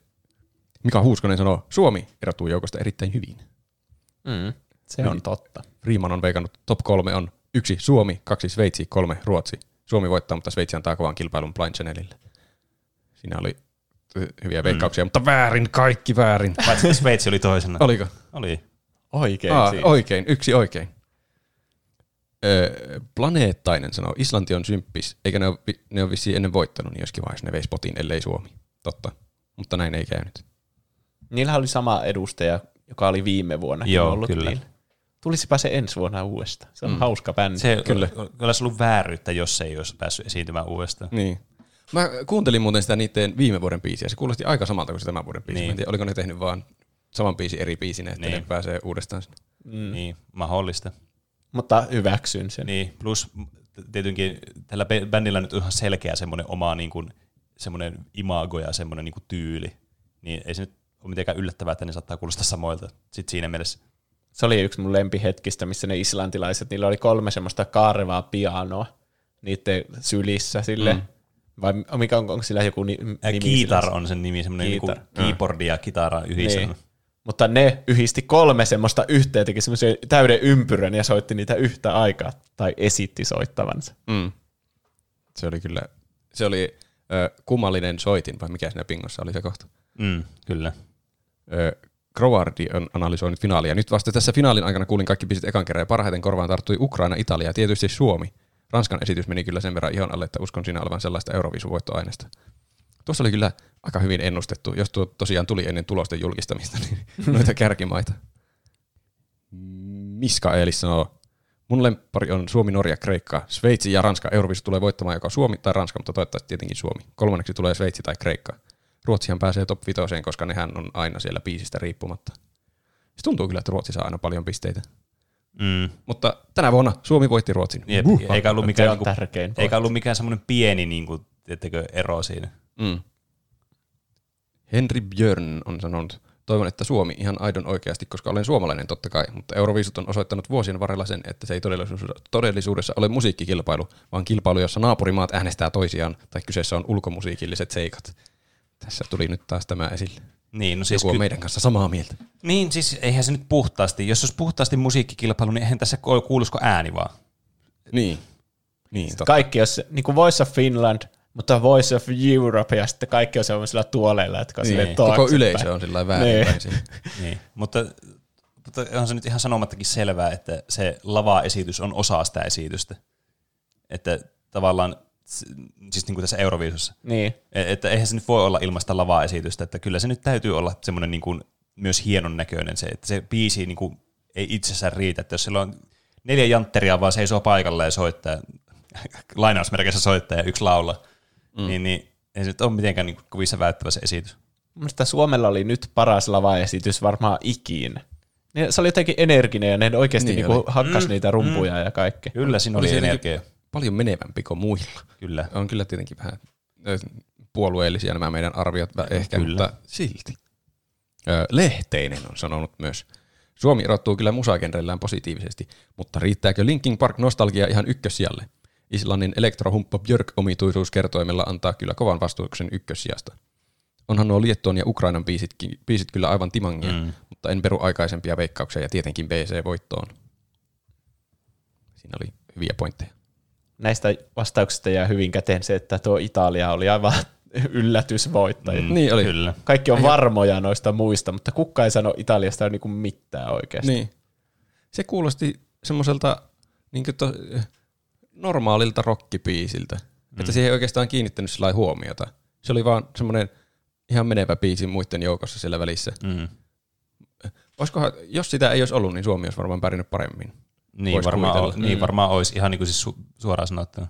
Mika Huuskonen sanoo, Suomi erottuu joukosta erittäin hyvin. Mm. Se on totta. Riiman on veikannut top kolme on yksi Suomi, kaksi Sveitsi, kolme Ruotsi. Suomi voittaa, mutta Sveitsi antaa kovan kilpailun Blind Channelille. Siinä oli hyviä veikkauksia, mutta väärin, kaikki väärin. Paitsi että Sveitsi oli toisena. Oliko? Oli. Oikein Aa, oikein, yksi oikein. Öö, planeettainen sanoo, Islanti on symppis, eikä ne ole, ne ole vissiin ennen voittanut, niin jos kiva, jos ne veisi potin, ellei Suomi. Totta, mutta näin ei käynyt. Niillä oli sama edustaja, joka oli viime vuonna Joo, ollut kyllä. niillä. Tulisipa se ensi vuonna uudestaan. Se on Mm. hauska bändi. Se Kyllä. kyllä. olisi ollut vääryyttä, jos se ei olisi päässyt esiintymään uudestaan. Niin. Mä kuuntelin muuten sitä niiden viime vuoden biisiä, se kuulosti aika samalta kuin se tämän vuoden biisi. Niin. En tiedä, oliko ne tehnyt vaan saman biisin eri biisinä, että Niin. ne pääsee uudestaan sinne. Mm. Niin, mahdollista. Mutta hyväksyn sen. Niin, plus tietenkin tällä bä- bändillä nyt on ihan selkeä semmoinen oma niin kuin, semmoinen imago ja semmoinen niin kuin tyyli. Niin ei se nyt ole mitenkään yllättävää, että ne saattaa kuulostaa samoilta. Sitten siinä mielessä. Se oli yksi mun lempihetkistä, missä ne islantilaiset, niillä oli kolme semmoista kaarevaa pianoa niiden sylissä sille. Mm. Mm. Vai mikä on, onko sillä joku ni, nimi? Kiitar on sen nimi, semmoinen niin Kiitar. keyboardi ja kitara yhdistelmä. Niin. Mutta ne yhdisti kolme semmoista yhteen, teki semmoisen täyden ympyrän ja soitti niitä yhtä aikaa, tai esitti soittavansa. Mm. Se oli kyllä, se oli ö, kummallinen soitin, vai mikä siinä pingossa oli se kohta. Mm, kyllä. Ö, Grovardi on analysoinut finaalia. Nyt vasta tässä finaalin aikana kuulin kaikki biisit ekan kerran ja parhaiten korvaan tarttui Ukraina, Italia ja tietysti Suomi. Ranskan esitys meni kyllä sen verran ihon alle, että uskon siinä olevan sellaista Euroviisuvoittoaineesta. Tuossa oli kyllä aika hyvin ennustettu, jos tuo tosiaan tuli ennen tulosten julkistamista, niin noita kärkimaita. Miska Eelis sanoo, mun lemppari on Suomi, Norja, Kreikka, Sveitsi ja Ranska. Euroviisu tulee voittamaan joko Suomi tai Ranska, mutta toivottavasti tietenkin Suomi. Kolmanneksi tulee Sveitsi tai Kreikka. Ruotsihan pääsee top 5, koska nehän on aina siellä biisistä riippumatta. Se tuntuu kyllä, että Ruotsi saa aina paljon pisteitä. Mm. Mutta tänä vuonna Suomi voitti Ruotsin. Jep, eikä ollut Se mikään, on niinku, tärkein. eikä ollut mikään semmoinen pieni niin kuin, tiettekö, ero siinä. Mm. Henri Björn on sanonut, toivon, että Suomi ihan aidon oikeasti, koska olen suomalainen totta kai, mutta Euroviisut on osoittanut vuosien varrella sen, että se ei todellisuudessa, todellisuudessa ole musiikkikilpailu, vaan kilpailu, jossa naapurimaat äänestää toisiaan, tai kyseessä on ulkomusiikilliset seikat. Tässä tuli nyt taas tämä esille. Niin, no Siis siis Joku on ky- meidän kanssa samaa mieltä. Niin, siis eihän se nyt puhtaasti. Jos olisi puhtaasti musiikkikilpailu, niin eihän tässä ku- kuuluisiko ääni vaan. Niin. Niin, totta. Kaikki on se- niin kuin Voice of Finland, mutta Voice of Europe, ja sitten kaikki on sellaisilla tuoleilla, jotka on Niin. Koko yleisö on sillä väärin. Niin. Niin, mutta, mutta on se nyt ihan sanomattakin selvää, että se lava-esitys on osa sitä esitystä. Että tavallaan, siis niin kuin tässä Euroviisussa, Niin. E- että eihän se nyt voi olla ilmaista lava-esitystä, että kyllä se nyt täytyy olla semmoinen niin kuin myös hienon näköinen se, että se biisi niin kuin ei itsessään riitä, että jos sillä on neljä jantteria vaan seisoo paikalla ja soittaa, lainausmerkeissä soittaa ja yksi laula, mm. niin, niin ei se nyt ole mitenkään niin kuin kuvissa väyttävä se esitys. Mielestäni Suomella oli nyt paras lavaesitys varmaan ikinä. Niin Se oli jotenkin energinen ja ne oikeasti Niin niin niinku hakkas niitä rumpuja ja kaikki. Kyllä, siinä Oli oli, se energiaa. Paljon menevämpi kuin muilla. Kyllä. On kyllä tietenkin vähän puolueellisia nämä meidän arviot ehkä, Kyllä. mutta silti. Lehteinen on sanonut myös. Suomi erottuu kyllä musagenrellään positiivisesti, mutta riittääkö Linkin Park nostalgia ihan ykkössijalle? Islannin elektrohumppa Björk-omituisuus kertoimella antaa kyllä kovan vastuuksen ykkössijasta. Onhan nuo Liettuan ja Ukrainan biisitkin, biisit kyllä aivan timangia, mm. mutta en peru aikaisempia veikkauksia ja tietenkin BC-voittoon. Siinä oli hyviä pointteja. Näistä vastauksista jää hyvin käteen se, että tuo Italia oli aivan yllätysvoittaja. Mm, Niin oli. Kyllä. Kaikki on varmoja noista muista, mutta kukaan ei sano Italiasta niinku mitään oikeasti. Niin. Se kuulosti semmoiselta niin to, normaalilta rockibiisiltä. Mm. Että siihen ei oikeastaan kiinnittänyt sillä huomiota. Se oli vaan semmoinen ihan menevä biisi muiden joukossa siellä välissä. Mm. Olisikohan, jos sitä ei olisi ollut, niin Suomi olisi varmaan pärjännyt paremmin. Niin, varmaan, ol, niin Mm. varmaan olisi ihan niin kuin siis su, suoraan sanottuna.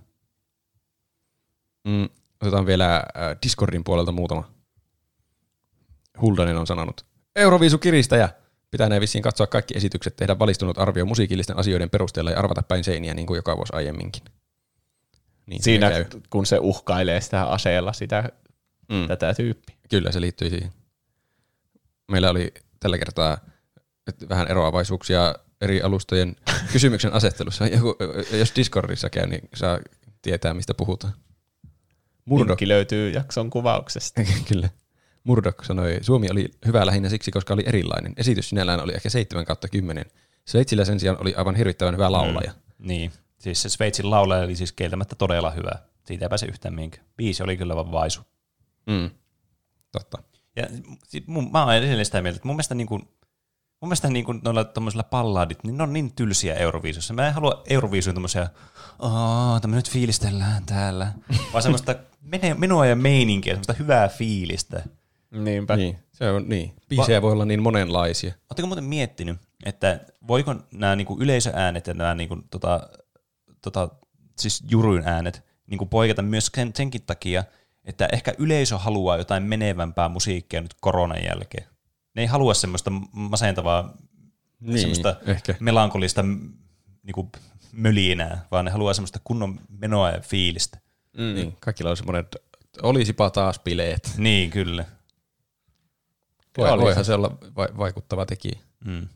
Mm, otetaan vielä äh, Discordin puolelta muutama. Huldanen on sanonut. Euroviisu kiristäjä! Pitänee vissiin katsoa kaikki esitykset, tehdä valistunut arvio musiikillisten asioiden perusteella ja arvata päin seiniä niin kuin joka vuosi aiemminkin. Niin Siinä, käy. kun se uhkailee sitä aseella sitä, Mm. tätä tyyppiä. Kyllä, se liittyy siihen. Meillä oli tällä kertaa vähän eroavaisuuksia eri alustojen kysymyksen asettelussa. Joku, jos Discordissa käy, niin saa tietää, mistä puhutaan. Murdoch, Linkki löytyy jakson kuvauksesta. kyllä. Murdoch sanoi, Suomi oli hyvä lähinnä siksi, koska oli erilainen. Esitys sinällään oli ehkä 7 kautta 10. Sveitsillä sen sijaan oli aivan hirvittävän hyvä laulaja. Mm. Niin. Siis se Sveitsin laulaja oli siis kieltämättä todella hyvä. Siitä ei pääse yhtään mihinkään. Biisi oli kyllä vaan vaisu. Mm. Totta. Ja sit mun, mä oon edelleen sitä mieltä, että mun mielestä, niin kuin, mun mielestä niin kuin noilla tommosilla palladit, niin ne on niin tylsiä Euroviisussa. Mä en halua Euroviisuun tommosia, aah, me nyt fiilistellään täällä. Vaan semmoista mene- menoa ja meininkiä, semmoista hyvää fiilistä. Niinpä. Niin, se on niin. Biisejä voi olla niin monenlaisia. Oletteko muuten miettinyt, että voiko nämä niinku yleisöäänet ja nämä niinku, tota, tota, siis juryn äänet niinku poiketa myös sen, senkin takia, että ehkä yleisö haluaa jotain menevämpää musiikkia nyt koronan jälkeen. Ne ei halua semmoista masentavaa, Niin, semmoista ehkä. melankolista m- niinku, mölinää, vaan ne haluaa semmoista kunnon menoa ja fiilistä. Mm. Niin, kaikilla on semmoinen, että olisipa taas bileet. Niin, kyllä. Voi, Oli voihan se olla va- vaikuttava tekijä. Mm.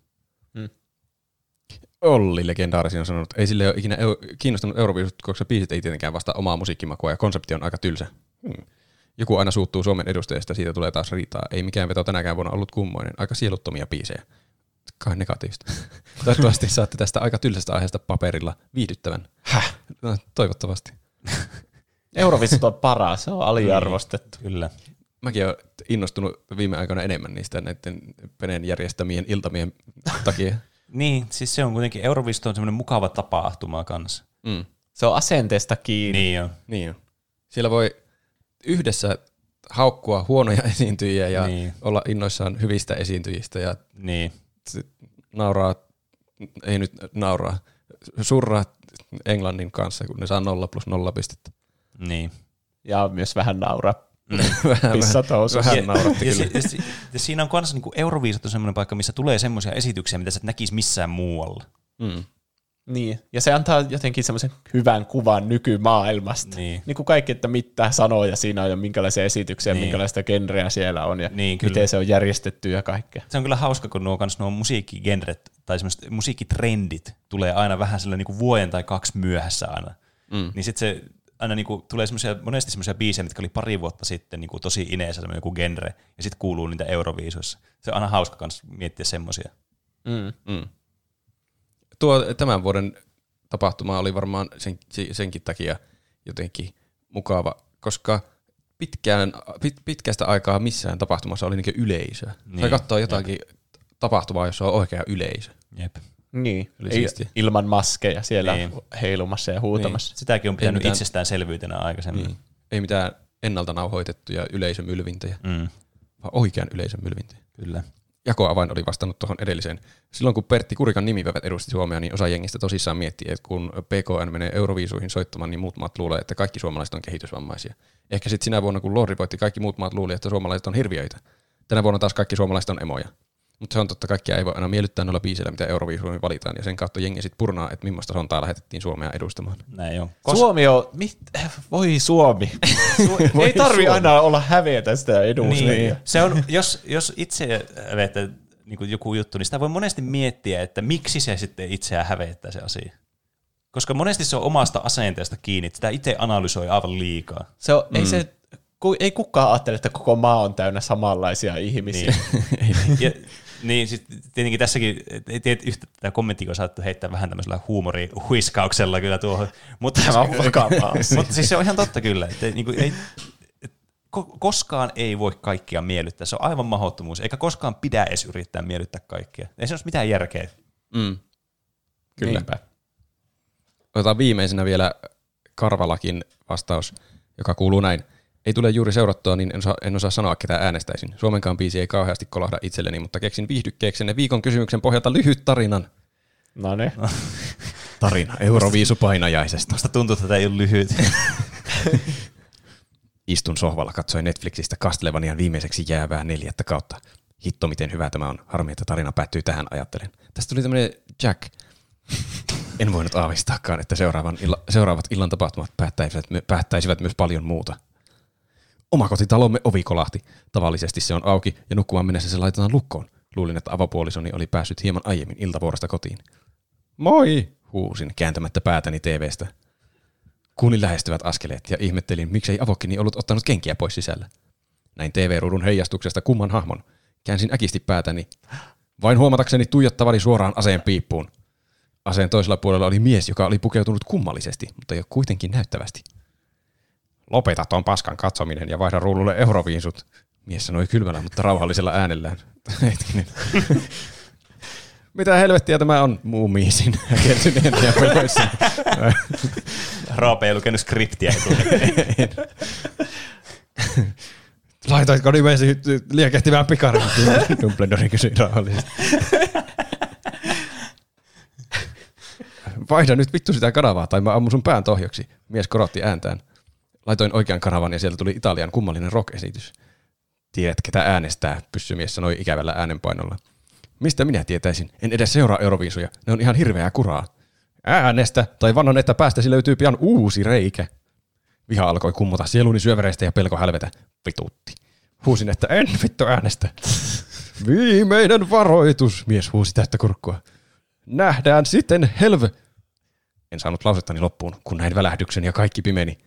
Olli legendaarisi on sanonut, että ei sille ole ikinä eu- kiinnostunut Euroviisut, koska biisit ei tietenkään vastaa omaa musiikkimakua ja konsepti on aika tylsä. Hmm. Joku aina suuttuu Suomen edustajasta, siitä tulee taas riitaa. Ei mikään veto tänäkään vuonna ollut kummoinen. Aika sieluttomia biisejä. Kai negatiivista. Toivottavasti saatte tästä aika tylsästä aiheesta paperilla viihdyttävän. Häh? No, toivottavasti. Eurovisut on paras, se on aliarvostettu. Kyllä. Mäkin olen innostunut viime aikoina enemmän niistä näiden Penen järjestämien iltamien takia. Niin, siis se on kuitenkin, Euroviisut on semmoinen mukava tapahtuma kanssa. Mm. Se on asenteesta kiinni. Niin on. Niin on. Siellä voi yhdessä haukkua huonoja esiintyjiä ja Niin. niin. olla innoissaan hyvistä esiintyjistä ja Niin. nauraa, ei nyt nauraa, surraa Englannin kanssa, kun ne saa nolla plus nolla pistettä. Niin. Ja myös vähän nauraa. vähän, Pissat housuissa. vähän nauratti ja, kyllä. ja, si, ja siinä on kanssa niinku Euroviisut on semmoinen paikka, missä tulee semmoisia esityksiä, mitä sä et näkisi missään muualla. Mm. Niin, ja se antaa jotenkin semmoisen hyvän kuvan nykymaailmasta. Niin. niin kuin kaikki, että mitä sanoja siinä on ja minkälaisia esityksiä Niin. minkälaista genreä siellä on ja Niin, kyllä. miten se on järjestetty ja kaikkea. Se on kyllä hauska, kun nuo, kans nuo musiikkigenret tai semmoiset musiikkitrendit tulee aina vähän sillä niinku vuoden tai kaksi myöhässä aina. Mm. Niin sitten se aina niinku tulee semmoisia, monesti semmoisia biisejä, mitkä oli pari vuotta sitten niinku tosi ineessä semmoinen joku genre, ja sitten kuuluu niitä Euroviisuissa. Se on aina hauska kans miettiä semmoisia. Mm. Mm. Tuo tämän vuoden tapahtuma oli varmaan sen, senkin takia jotenkin mukava, koska pitkään, pit, pitkästä aikaa missään tapahtumassa oli niin yleisöä. Niin. Sai katsoa jotakin tapahtumaa, jossa on oikea yleisö. Jep. Niin, ei, ilman maskeja siellä Niin. heilumassa ja huutamassa. Sitäkin on pitänyt mitään- itsestäänselvyytenä aikaisemmin. Niin. Ei mitään ennalta nauhoitettuja yleisömylvintejä, Mm, vaan oikean yleisömylvintejä. kyllä. Jakoavain oli vastannut tuohon edelliseen. Silloin kun Pertti Kurikan nimipäivät edusti Suomea, niin osa jengistä tosissaan miettii, että kun PKN menee Euroviisuihin soittamaan, niin muut maat luulee, että kaikki suomalaiset on kehitysvammaisia. Ehkä sitten sinä vuonna, kun Lordi voitti, kaikki muut maat luuli, että suomalaiset on hirviöitä. Tänä vuonna taas kaikki suomalaiset on emoja. Mutta se on totta, kaikkia ei voi aina miellyttää noilla biiseillä, mitä Euroviisuihin valitaan, ja sen kautta jengi sitten purnaa, että millaista sontaa lähetettiin Suomea edustamaan. Näin on. Kos- Suomi on, mit, voi Suomi. Su- ei tarvi Suomi. aina olla hävetä sitä edustajia. Niin. Se on, jos, jos itse hävettää niin kuin joku juttu, niin sitä voi monesti miettiä, että miksi se sitten itseään hävettää se asia. Koska monesti se on omasta asenteesta kiinni, että sitä itse analysoi aivan liikaa. Se on, ei, se, ku, ei kukaan ajattele, että koi maa on täynnä samanlaisia ihmisiä. Niin. ja, niin sit tietenkin tässäkin, ei tiedä yhtä tätä kommenttia on saattu heittää vähän tämmöisellä huumorihuiskauksella kyllä tuohon. Mutta, Tämä on vakavaa. mutta siis se on ihan totta kyllä, että niin kuin ei, et ko- koskaan ei voi kaikkia miellyttää. Se on aivan mahdottomuus, eikä koskaan pidä edes yrittää miellyttää kaikkia. Ei se ole mitään järkeä. Mm. Kyllä. Niinpä. Otetaan viimeisenä vielä Karvalakin vastaus, joka kuuluu näin. Ei tule juuri seurattua, niin en osaa, en osaa sanoa, ketä äänestäisin. Suomenkaan biisi ei kauheasti kolahda itselleni, mutta keksin viihdykkeeksenne viikon kysymyksen pohjalta lyhyt tarinan. No niin. Tarina Euroviisupainajaisesta. Musta tuntuu, että tämä ei ole lyhyt. Istun sohvalla, katsoin Netflixistä Castlevanian viimeiseksi jäävää neljättä kautta. Hitto, miten hyvä tämä on. Harmi, että tarina päättyy tähän, ajattelen. Tästä tuli tämmöinen Jack. En voinut aavistaakaan, että seuraavan illa, seuraavat illan tapahtumat päättäisivät, päättäisivät myös paljon muuta. Omakotitalomme ovi kolahti. Tavallisesti se on auki ja nukkumaan mennessä se laitetaan lukkoon. Luulin, että avopuolisoni oli päässyt hieman aiemmin iltavuorosta kotiin. Moi, huusin kääntämättä päätäni TVstä. Kuulin lähestyvät askeleet ja ihmettelin, miksei avokkini ollut ottanut kenkiä pois sisällä. Näin TV-ruudun heijastuksesta kumman hahmon. Käänsin äkisti päätäni, vain huomatakseni tuijottavani suoraan aseen piippuun. Aseen toisella puolella oli mies, joka oli pukeutunut kummallisesti, mutta jo kuitenkin näyttävästi. Lopeta tuon paskan katsominen ja vaihda ruudulle euroviisut, mies sanoi kylmällä, mutta rauhallisella äänellään. Hetkinen. Mitä helvettiä tämä on? Muumiisin. Kelsyneen ja peloissa. Raape ei lukenut skriptiä. Laitoitko nimesi liekehtivään pikarin? Dumbledore kysyi rauhallisesti. Vaihda nyt vittu sitä kanavaa tai mä ammun sun pään tohjoksi. Mies korotti ääntään. Laitoin oikean kanavan ja sieltä tuli Italian kummallinen rock-esitys. Tiedät, ketä äänestää, pyssymies sanoi ikävällä äänenpainolla. Mistä minä tietäisin? En edes seuraa Euroviisuja. Ne on ihan hirveää kuraa. Äänestä, tai vannon, että päästäsi löytyy pian uusi reikä. Viha alkoi kummota sieluni syövereistä ja pelko hälvetä. Vitutti. Huusin, että en vittu äänestä. Viimeinen varoitus, mies huusi täyttä kurkkua. Nähdään sitten, helve. En saanut lausettani loppuun, kun näin välähdyksen ja kaikki pimeni.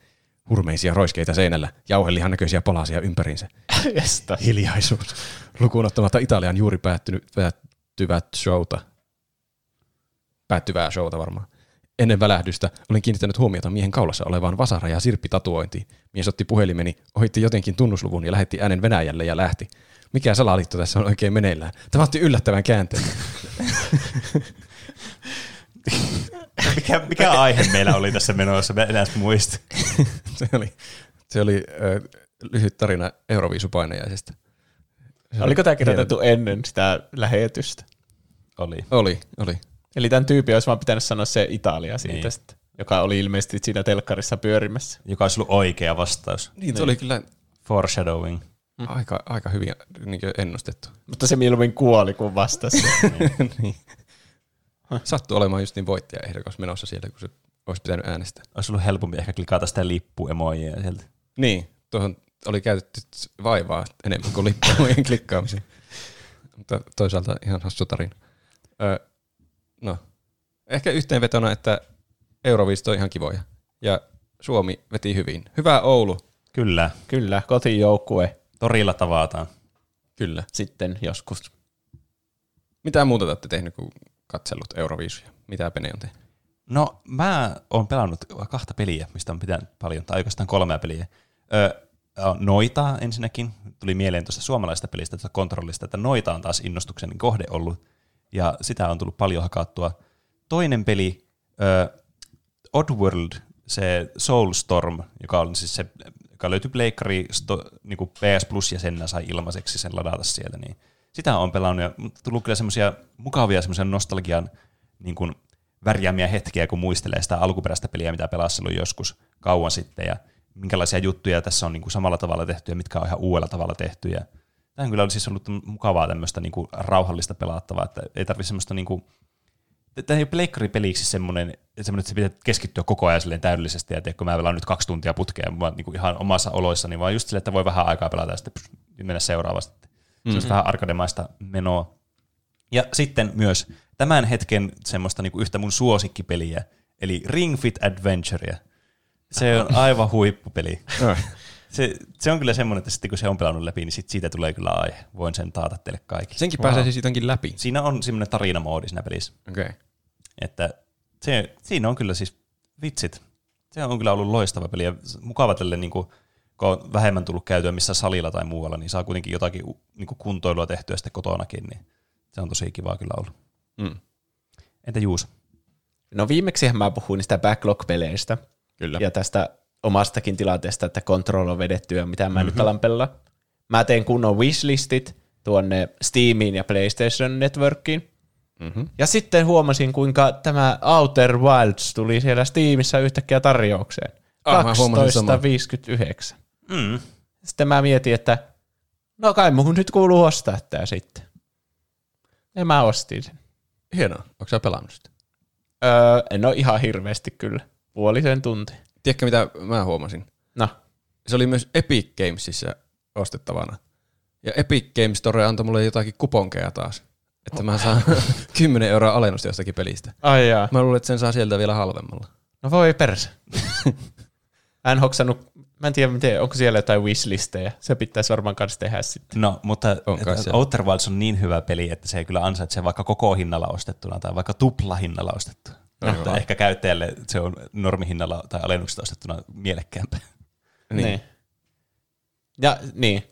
Hurmeisia roiskeita seinällä, jauhelihan näköisiä palasia ympäriinsä. Estä. Hiljaisuus. Lukuun ottamatta Italian juuri päättynyt, päättyvät showta. Päättyvää showta varmaan. Ennen välähdystä olin kiinnittänyt huomiota miehen kaulassa olevaan vasara- ja sirppitatuointiin. Mies otti puhelimeni, ohitti jotenkin tunnusluvun ja lähetti äänen Venäjälle ja lähti. Mikä salaliitto tässä on oikein meneillään? Tämä otti yllättävän käänteen. mikä, mikä aihe meillä oli tässä menossa? Mä en enää muista. se oli, se oli ö, lyhyt tarina Euroviisupainajaisesta. Se Oliko tämä kirjoitettu ennen sitä lähetystä? Oli. Oli, oli. Eli tämän tyypin olisi vaan pitänyt sanoa se Italia siitä, Niin. niin. sitten, joka oli ilmeisesti siinä telkkarissa pyörimässä. Joka olisi ollut oikea vastaus. Niin, se oli kyllä Foreshadowing. aika, aika hyvin niin ennustettu. Mutta se mieluummin kuoli, kun vastasi. niin. Sattui olemaan just niin voittajaehdokas menossa siellä, kun se olisi pitänyt äänestää. Olisi ollut helpompi ehkä klikata sitä lippuemojia sieltä. Niin, tuohon oli käytetty vaivaa enemmän kuin lippujen klikkaamiseen. Mutta toisaalta ihan hassu tarina. Öö, no, ehkä yhteenvetona, että Euroviisut on ihan kivoja. Ja Suomi veti hyvin. Hyvä Oulu. Kyllä. Kyllä, kotijoukkue Torilla tavataan. Kyllä. sitten joskus. Mitä muuta te olette tehnyt kuin katsellut Euroviisuja? Mitä Pene on tehnyt? No, mä oon pelannut kahta peliä, mistä on pitänyt paljon, tai oikeastaan kolmea peliä. Ö, noita ensinnäkin, tuli mieleen tuosta suomalaisesta pelistä, tuosta kontrollista, että noita on taas innostuksen kohde ollut, ja sitä on tullut paljon hakattua. Toinen peli, ö, Oddworld, se Soulstorm, joka on siis se, joka löytyi Pleikkari niin PS Plus ja sen sai ilmaiseksi sen ladata sieltä, niin sitä on pelannut ja tullut kyllä semmoisia mukavia semmoisia nostalgian niin kuin värjäämiä hetkiä, kun muistelee sitä alkuperäistä peliä, mitä pelasi joskus kauan sitten ja minkälaisia juttuja tässä on niin kuin samalla tavalla tehty ja mitkä on ihan uudella tavalla tehty. Ja tämä on kyllä siis ollut mukavaa tämmöistä niin kuin rauhallista pelattavaa, että ei tarvitse semmoista niin kuin, tämä ei ole pleikkaripeliksi semmoinen, semmoinen, että se pitää keskittyä koko ajan täydellisesti, ja kun mä pelaan nyt kaksi tuntia putkeen vaan niin ihan omassa oloissani, vaan just silleen, että voi vähän aikaa pelata ja sitten mennä seuraavasti. Mm-hmm. Se on mhm. vähän arkademaista menoa. Ja sitten myös tämän hetken semmoista niin kuin yhtä mun suosikkipeliä, eli Ring Fit Adventurea. Se on aivan huippupeli. se, se on kyllä semmoinen, että sitten kun se on pelannut läpi, niin sit siitä tulee kyllä aihe. Voin sen taata teille kaikki. Senkin wow. pääsee siis läpi? Siinä on semmoinen tarinamoodi siinä pelissä. Okay. Että se, siinä on kyllä siis vitsit. Se on kyllä ollut loistava peli ja mukava tälle niin kuin, kun on vähemmän tullut käytyä missä salilla tai muualla, niin saa kuitenkin jotakin niin kuin kuntoilua tehtyä sitten kotonakin, niin se on tosi kivaa kyllä ollut. Mm. Entä Juus? No viimeksi mä puhuin niistä backlog-peleistä. Kyllä. Ja tästä omastakin tilanteesta, että Control on vedetty ja mitä mä mm-hmm. nyt alan pelaa. Mä teen kunnon wishlistit tuonne Steamiin ja PlayStation Networkiin. Mm-hmm. Ja sitten huomasin, kuinka tämä Outer Wilds tuli siellä Steamissa yhtäkkiä tarjoukseen. Ah, 12.59. Mm. Sitten mä mietin, että no kai mun nyt kuuluu ostaa tämä sitten. Ja mä ostin sen. Hienoa. Onko sä pelannut sitä? Öö, en ole ihan hirveästi kyllä. Puolisen tunti. Tiedätkö mitä mä huomasin? No. Se oli myös Epic Gamesissa ostettavana. Ja Epic Games Store antoi mulle jotakin kuponkeja taas. Että mä saan 10 euroa alennusta jostakin pelistä. Ai jaa. Mä luulen, että sen saa sieltä vielä halvemmalla. No voi perse. en hoksannut, mä en tiedä miten, onko siellä jotain wishlistejä. Se pitäisi varmaan kanssa tehdä sitten. No, mutta Outer Wilds on niin hyvä peli, että se ei kyllä ansaitse vaikka koko hinnalla ostettuna tai vaikka tupla hinnalla ostettuna. No, mutta ehkä käyttäjälle se on normihinnalla tai alennuksesta ostettuna mielekkäämpää. Niin. niin. Ja niin,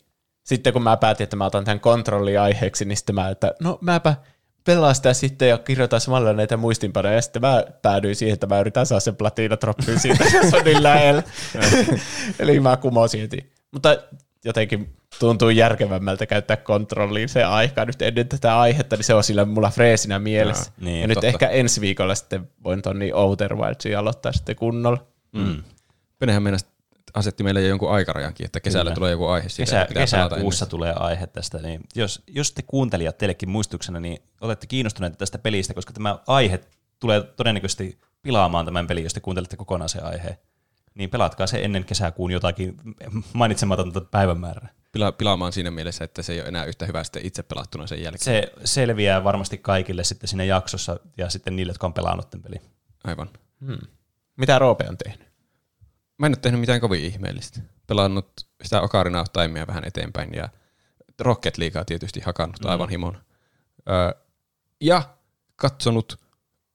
sitten kun mä päätin, että mä otan tämän kontrolliaiheeksi, niin sitten mä, että no mäpä pelaa sitä sitten ja kirjoitan samalla näitä muistinpanoja, ja sitten mä päädyin siihen, että mä yritän saada sen platinatroppiin siitä, se on niin lähellä. Eli mä kumosin heti. Mutta jotenkin tuntuu järkevämmältä käyttää kontrolliin se aika nyt ennen tätä aihetta, niin se on sillä mulla freesinä mielessä. Ja, niin, ja nyt totta. ehkä ensi viikolla sitten voin tonni Outer Wildsia aloittaa sitten kunnolla. Mm. Penehän mennä asetti meille jo jonkun aikarajankin, että kesällä Kyllä. tulee joku aihe siitä. Kesä, kesäkuussa tulee aihe tästä. Niin jos, jos te kuuntelijat teillekin muistuksena, niin olette kiinnostuneita tästä pelistä, koska tämä aihe tulee todennäköisesti pilaamaan tämän pelin, jos te kuuntelette kokonaan se aihe. Niin pelatkaa se ennen kesäkuun jotakin mainitsematonta päivämäärää. Pila- pilaamaan siinä mielessä, että se ei ole enää yhtä hyvä sitten itse pelattuna sen jälkeen. Se selviää varmasti kaikille sitten siinä jaksossa ja sitten niille, jotka on pelannut tämän pelin. Aivan. Hmm. Mitä Roope on tehnyt? Mä en ole tehnyt mitään kovin ihmeellistä. Pelannut sitä Ocarina of Timea vähän eteenpäin ja Rocket Leaguea tietysti hakannut mm. aivan himon. Öö, ja katsonut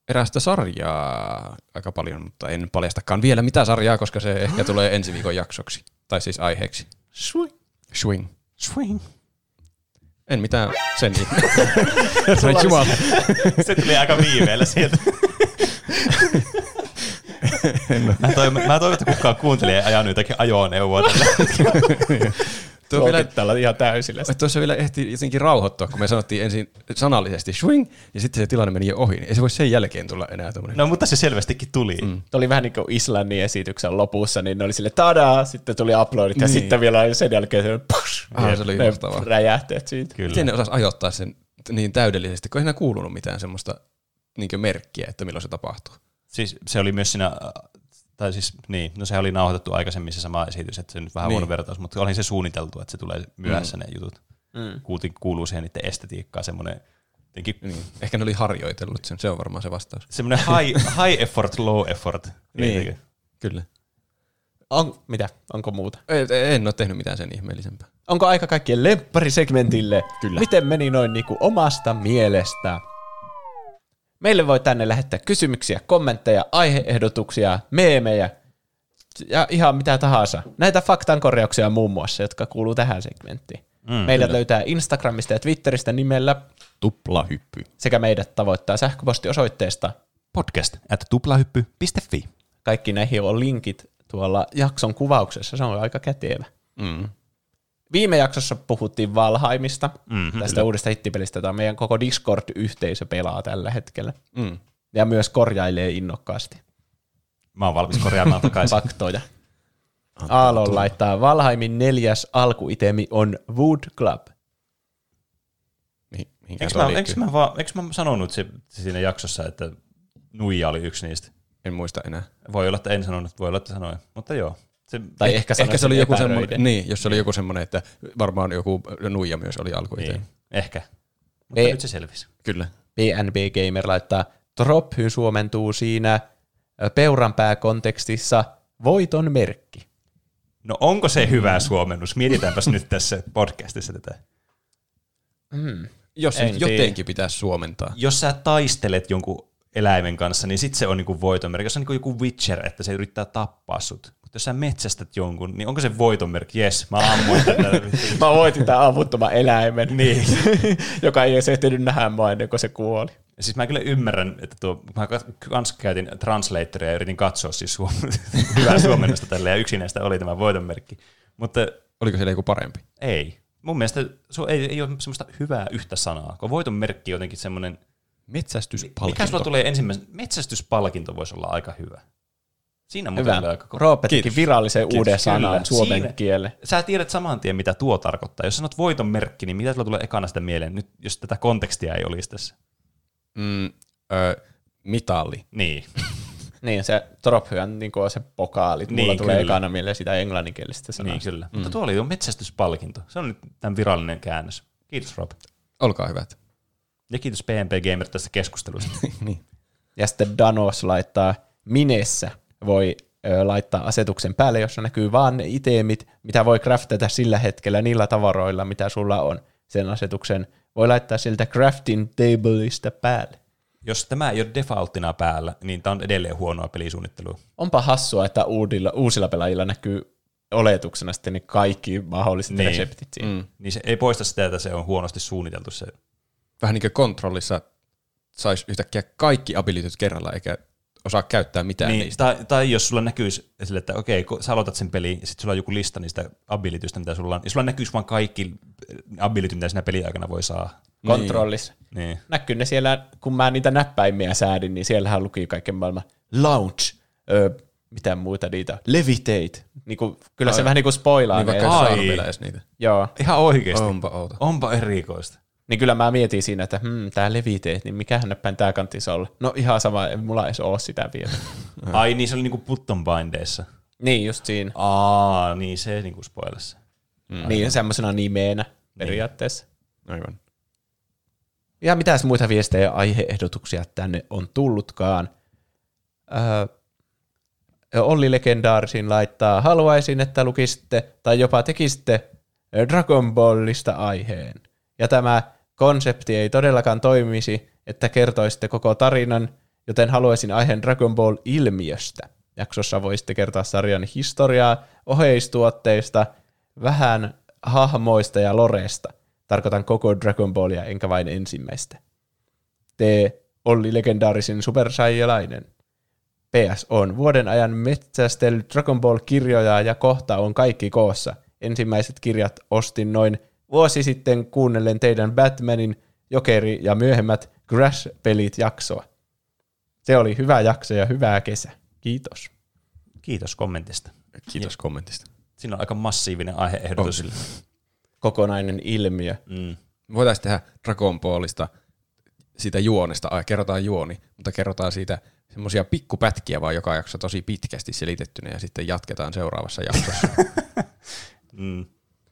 erästä sarjaa aika paljon, mutta en paljastakaan vielä mitä sarjaa, koska se ehkä tulee ensi viikon jaksoksi. Tai siis aiheeksi. Swing. Swing. Swing. En mitään sen Se tuli aika viiveellä sieltä. mä, toivon, mä toivon, että kukaan kuuntelija ei ajanut jotakin ajoneuvoa tällä Tuo vielä, tällä ihan täysillä. Tuossa vielä ehti jotenkin rauhoittua, kun me sanottiin ensin sanallisesti swing, ja sitten se tilanne meni jo ohi. Ei se voi sen jälkeen tulla enää tuommoinen. No, mutta se selvästikin tuli. Mm. Tuo oli vähän niin kuin Islannin esityksen lopussa, niin ne oli sille tadaa, sitten tuli uploadit, ja niin. sitten vielä sen jälkeen se, push, ah, se oli ne räjähteet siitä. Kyllä. Miten ne osas ajoittaa sen niin täydellisesti, kun ei enää kuulunut mitään semmoista niin merkkiä, että milloin se tapahtuu. Siis se oli myös siinä, tai siis niin, no se oli nauhoitettu aikaisemmin se sama esitys, että se nyt vähän niin. huono vertaus, mutta oli se suunniteltu, että se tulee myöhässä mm. ne jutut. Mm. Kuultiin, kuuluu siihen niiden estetiikkaan semmoinen Jotenkin, niin. Ehkä ne oli harjoitellut sen, se on varmaan se vastaus. Semmoinen high, high effort, low effort. niin, kyllä. On, mitä? Onko muuta? En, en ole tehnyt mitään sen ihmeellisempää. Onko aika kaikkien lempparisegmentille? Kyllä. Miten meni noin niin kuin omasta mielestä? Meille voi tänne lähettää kysymyksiä, kommentteja, aiheehdotuksia, meemejä ja ihan mitä tahansa. Näitä faktankorjauksia muun muassa, jotka kuuluu tähän segmenttiin. Mm, Meidät kyllä. löytää Instagramista ja Twitteristä nimellä Tuplahyppy. sekä meidät tavoittaa sähköpostiosoitteesta. Podcast at tuplahyppy.fi. Kaikki näihin on linkit tuolla jakson kuvauksessa, se on aika kätevä. Mm. Viime jaksossa puhuttiin Valheimista, Mhm, mm-hmm, tästä uudesta hittipelistä, jota meidän koko Discord-yhteisö pelaa tällä hetkellä. Mm. Ja myös korjailee innokkaasti Mä oon valmis korjaamaan takaisin. faktoja. Aallon laittaa Valheimin neljäs alkuitemi on Wood Club. Mihinkä Eikö mä, eikö, mä, vaan, eikö mä sanonut se, siinä jaksossa, että Nuija oli yksi niistä? En muista enää. Voi olla, että en sanonut, voi olla, että sanoin. Mutta joo. Se, Tai eh, ehkä, Ehkä se oli joku semmoinen, niin, jos se oli joku semmoinen, että varmaan joku nuija myös oli alku niin, ehkä. Mutta Ei. nyt se selvisi. Kyllä. PNB Gamer laittaa, Trophy suomentuu siinä peuranpää-kontekstissa voiton merkki. No onko se hyvä suomennus? Mietitäänpäs nyt tässä podcastissa tätä. Jos En jotenkin pitäisi suomentaa. Jos sä taistelet jonkun eläimen kanssa, niin sit se on niinku voitonmerkki. Jos se on niinku joku Witcher, että se yrittää tappaa sut. Mutta jos sä metsästät jonkun, niin onko se voitonmerkki? Jes, mä ammuin tätä. Mä voitin tämän avuttoman eläimen, niin. joka ei edes ehtinyt nähdä mua ennen kuin se kuoli. Ja siis mä kyllä ymmärrän, että tuo, mä kans käytin translatoria ja yritin katsoa siis suom- hyvää suomennosta tälle, ja yksi näistä oli tämä voitonmerkki. Mutta Oliko siellä joku parempi? ei. Mun mielestä se ei, ei ole semmoista hyvää yhtä sanaa, kun voitonmerkki on jotenkin semmoinen, Metsästyspalkinto. mikä sulla tulee ensimmäisen, metsästyspalkinto voisi olla aika hyvä. Siinä on muuten Hyvä. aika. Roope teki virallisen Kiitos. uuden Kyllä. sanan suomen Siinä. kielen. Sä tiedät saman tien, mitä tuo tarkoittaa. Jos sanot voitonmerkki, niin mitä sulla tulee ekana sitä mieleen, nyt, jos tätä kontekstia ei olisi tässä? Mm, ö, mitalli. Niin. Niin, se trophy on, niin kuin on se pokaali. Mulla Niin, tulee kyllä. ekana mieleen sitä englanninkielistä sanaa. Niin, kyllä. Mm. Mutta tuo oli jo metsästyspalkinto. Se on nyt tämän virallinen käännös. Kiitos Rob. Olkaa hyvät. Ja kiitos PNP Gamer tästä keskustelusta. niin. Ja sitten Danos laittaa Minessä voi laittaa asetuksen päälle, jossa näkyy vaan ne itemit, mitä voi craftata sillä hetkellä niillä tavaroilla, mitä sulla on. Sen asetuksen voi laittaa siltä crafting tableista päälle. Jos tämä ei ole defaulttina päällä, niin tämä on edelleen huonoa pelisuunnittelua. Onpa hassua, että uudilla, uusilla pelaajilla näkyy oletuksena sitten ne kaikki mahdolliset Niin. niin. reseptit siinä. Mm. Niin se ei poista sitä, että se on huonosti suunniteltu se. Vähän niin kuin kontrollissa saisi yhtäkkiä kaikki abilityt kerralla, eikä osaa käyttää mitään Niin, niistä. tai, tai jos sulla näkyisi sille, että okei, kun sä aloitat sen peliin, ja sitten sulla on joku lista niistä abilityistä, mitä sulla on, ja sulla näkyisi vaan kaikki abilityt, mitä siinä pelin aikana voi saa. Kontrollissa. Niin. Näkyy ne siellä, kun mä niitä näppäimiä säädin, niin siellähän luki kaiken maailman launch, ö, mitä muuta niitä, levitate. Niin kuin, kyllä se Ai. vähän niin kuin spoilaa Niin vaikka Ai. ei saanut vielä edes niitä. Joo. Ihan oikeasti. Onpa outo. Onpa erikoista. Niin kyllä mä mietin siinä, että hmm, tää levitate, niin mikähän näppäin tää kanttisi olla. No ihan sama, ei mulla edes ole sitä vielä. Ai niin, se oli niinku button bindeissa. niin, just siinä. Aa, niin se niinku spoilasi. Mm. Niin, semmoisena nimeenä periaatteessa. Aivan. Ja mitäs muita viestejä ja aiheehdotuksia tänne on tullutkaan. Öö, Olli Legendaarisin laittaa, haluaisin, että lukisitte tai jopa tekisitte Dragon Ballista aiheen. Ja tämä konsepti ei todellakaan toimisi, että kertoisitte koko tarinan, joten haluaisin aiheen Dragon Ball-ilmiöstä. Jaksossa voisitte kertoa sarjan historiaa, oheistuotteista, vähän hahmoista ja loresta. Tarkoitan koko Dragon Ballia, enkä vain ensimmäistä. Te Olli legendaarisin supersaijalainen. PS on vuoden ajan metsästellyt Dragon Ball-kirjoja ja kohta on kaikki koossa. Ensimmäiset kirjat ostin noin vuosi sitten kuunnellen teidän Batmanin, Jokeri ja myöhemmät Crash-pelit jaksoa. Se oli hyvä jakso ja hyvää kesä. Kiitos. Kiitos kommentista. Kiitos kommentista. Siinä on aika massiivinen aiheehdotus. Kokonainen ilmiö. Mm. Voitaisiin tehdä Dragon Ballista siitä juonesta, ai, kerrotaan juoni, mutta kerrotaan siitä semmoisia pikkupätkiä vaan joka jakso tosi pitkästi selitettynä ja sitten jatketaan seuraavassa jaksossa. Mm.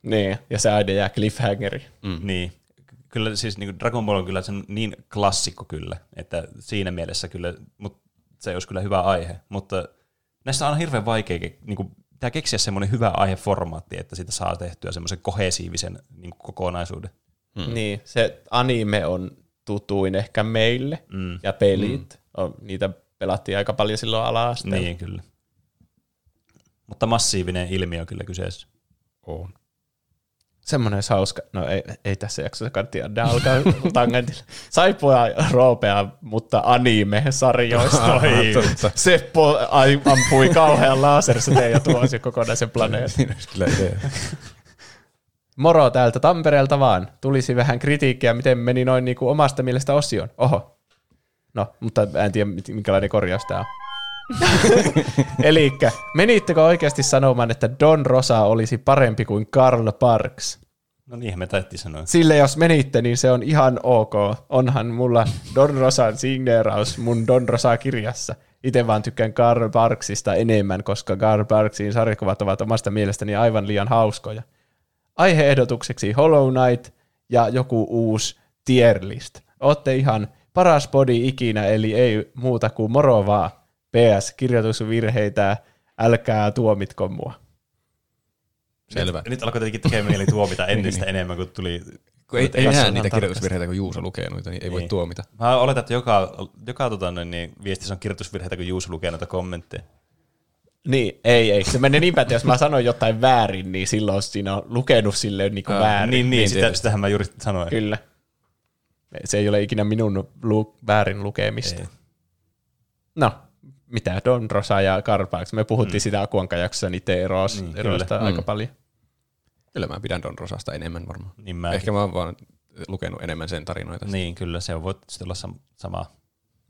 Niin, ja se aina jää cliffhangeri. Mm. Niin. Kyllä siis niin Dragon Ball on kyllä sen niin klassikko kyllä, että siinä mielessä kyllä, mutta se olisi kyllä hyvä aihe. Mutta näissä on hirveän vaikea niin kuin, pitää keksiä semmoinen hyvä aiheformaatti, että siitä saa tehtyä semmoisen kohesiivisen niin kuin kokonaisuuden. Mm. Niin, se anime on tutuin ehkä meille. Mm. Ja pelit, on, niitä pelattiin aika paljon silloin ala Niin, kyllä. Mutta massiivinen ilmiö on kyllä kyseessä. On. Semmoinen olisi hauska. No ei, ei tässä jaksossa kannattaa ne alkaa tangentilla. Saipua roopea, mutta anime-sarjoista. Seppo ampui kauhean lasersäteen ja tuosi kokonaisen olisi kyllä idea. Moro täältä Tampereelta vaan. Tulisi vähän kritiikkiä, miten meni noin niin kuin omasta mielestä osion. Oho. No, mutta en tiedä, minkälainen korjaus tämä on. Elikkä, menittekö oikeasti sanomaan, että Don Rosa olisi parempi kuin Karl Parks? No niin, me taidettiin sanoa. Sille jos menitte, niin se on ihan ok. Onhan mulla Don Rosan signeeraus mun Don Rosa-kirjassa. Itse vaan tykkään Karl Parksista enemmän, koska Karl Parksin sarjakuvat ovat omasta mielestäni aivan liian hauskoja. Aiheehdotukseksi Hollow Knight ja joku uusi tier list. Ootte ihan paras body ikinä, eli ei muuta kuin moro vaan. PS, kirjoitusvirheitä, älkää tuomitko mua. Selvä. Nyt alkoi tietenkin tekemään mieli tuomita entistä enemmän, kun tuli... Kun ei, ei näe niitä kirjoitusvirheitä, kun Juuso lukee noita, niin ei voi Niin. tuomita. Mä oletan, että joka, joka tota, niin, viestissä on kirjoitusvirheitä, kun Juuso lukee noita kommentteja. Niin, ei, ei. Se menee niin päin, että jos mä sanoin jotain väärin, niin silloin siinä on lukenut silleen niin kuin väärin. Niin, niin, niin sitä, sitähän mä juuri sanoin. Kyllä. Se ei ole ikinä minun lu- väärin lukemista. Ei. No, mitä Don Rosa ja Carpax. Me puhuttiin mm. sitä Akuanka jaksossa niiden eroista, Niin, eroista kyllä. aika Mm. paljon. Kyllä mä pidän Don Rosasta enemmän varmaan. Niin, mä, Ehkä mä oon vaan lukenut enemmän sen tarinoita. niin, kyllä, se on, voi sitten olla sam- sama.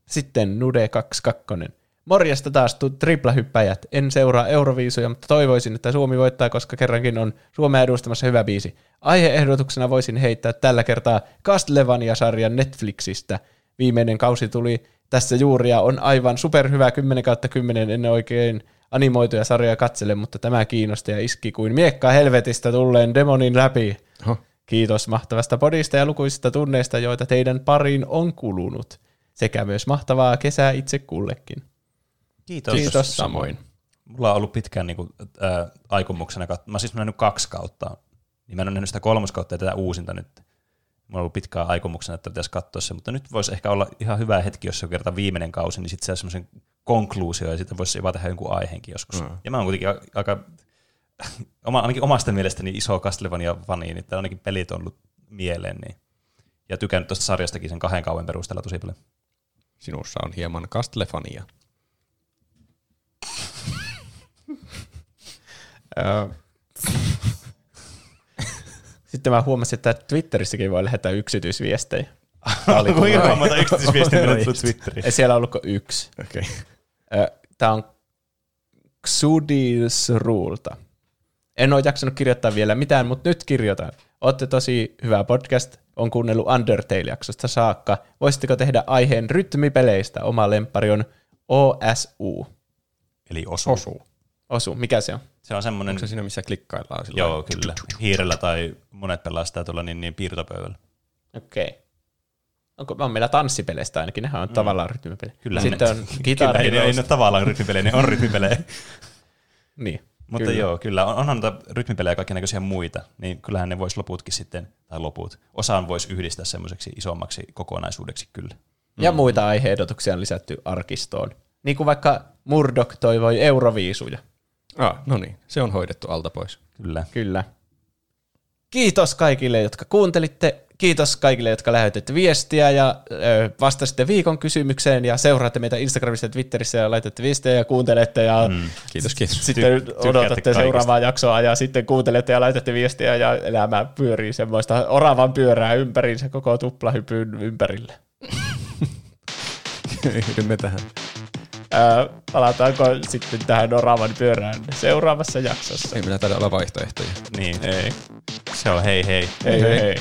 Sitten Nude 22. Morjesta taas tu- triplahyppäjät. En seuraa Euroviisuja, mutta toivoisin, että Suomi voittaa, koska kerrankin on Suomea edustamassa hyvä biisi. Aiheehdotuksena voisin heittää tällä kertaa Castlevania-sarjan Netflixistä. Viimeinen kausi tuli tässä juuri ja on aivan superhyvä 10 kautta 10. En oikein animoituja sarjoja katsele, mutta tämä kiinnosti ja iski kuin miekka helvetistä tulleen demonin läpi. Oho. Kiitos mahtavasta podista ja lukuisista tunneista, joita teidän pariin on kulunut. Sekä myös mahtavaa kesää itse kullekin. Kiitos. Kiitos samoin. Mulla on ollut pitkään niin kuin, äh, aikomuksena, kat- mä oon siis nähnyt kaksi kautta, niin mä en ole nähnyt sitä kolmoskautta ja tätä uusinta nyt. Mulla on ollut pitkään aikomuksena, että pitäisi katsoa se, mutta nyt voisi ehkä olla ihan hyvä hetki, jos se on kerta viimeinen kausi, niin sitten se on semmoisen konkluusio ja sitten voisi jopa tehdä jonkun aiheenkin joskus. Mm. Ja mä oon kuitenkin aika, oma, ainakin omasta mielestäni iso Castlevania-fani, niin ainakin pelit on ollut mieleen, niin ja tykännyt tuosta sarjastakin sen kahden kauan perusteella tosi paljon. Sinussa on hieman Castlevania. Sitten mä huomasin, että Twitterissäkin voi lähettää yksityisviestejä. Kuinka monta yksityisviestiä menet Twitteriin? Ei siellä ollutko yksi. Okei. Tämä on Xudisrulta. En ole jaksanut kirjoittaa vielä mitään, mutta nyt kirjoitan. Olette tosi hyvä podcast. On kuunnellut Undertale-jaksosta saakka. Voisitteko tehdä aiheen rytmipeleistä? Oma lemppari on OSU. Eli osu. Osu. Osu, mikä se on? Se on semmoinen, Onko se siinä, missä klikkaillaan? Sillä joo kyllä, hiirellä tai monet pelaa sitä tuolla niin, niin piirtopöydällä. Okei. Okay. Onko, on meillä tanssipeleistä ainakin, nehän on mm. tavallaan rytmipelejä. Kyllä Sitten ne- on Kyllä, Guitar ei, ne- ei Heroes. ne ole tavallaan rytmipelejä, ne on rytmipelejä. Niin. Mutta Kyllä. joo, kyllä, on, onhan noita rytmipelejä ja kaikenlaisia muita, niin kyllähän ne voisi loputkin sitten, tai loput, osaan voisi yhdistää semmoiseksi isommaksi kokonaisuudeksi kyllä. Ja muita aiheehdotuksia on lisätty arkistoon. Niin kuin vaikka Murdoch toivoi Euroviisuja. Ah, no niin, se on hoidettu alta pois. Kyllä. Kyllä. Kiitos kaikille, jotka kuuntelitte. Kiitos kaikille, jotka lähetitte viestiä ja ö, vastasitte viikon kysymykseen ja seuraatte meitä Instagramissa ja Twitterissä ja laitatte viestejä ja kuuntelette ja mm. Kiitos, kiitos. sitten Ty- odotatte seuraavaa jaksoa ja sitten kuuntelette ja laitatte viestiä ja elämä pyörii semmoista oravan pyörää ympäriinsä koko tuplahypyn ympärille. Yhdymme tähän. Ää, palataanko sitten tähän oravan pyörään seuraavassa jaksossa? Ei meillä taida olla vaihtoehtoja. Niin. Ei. Se on hei hei. Hei hei hei.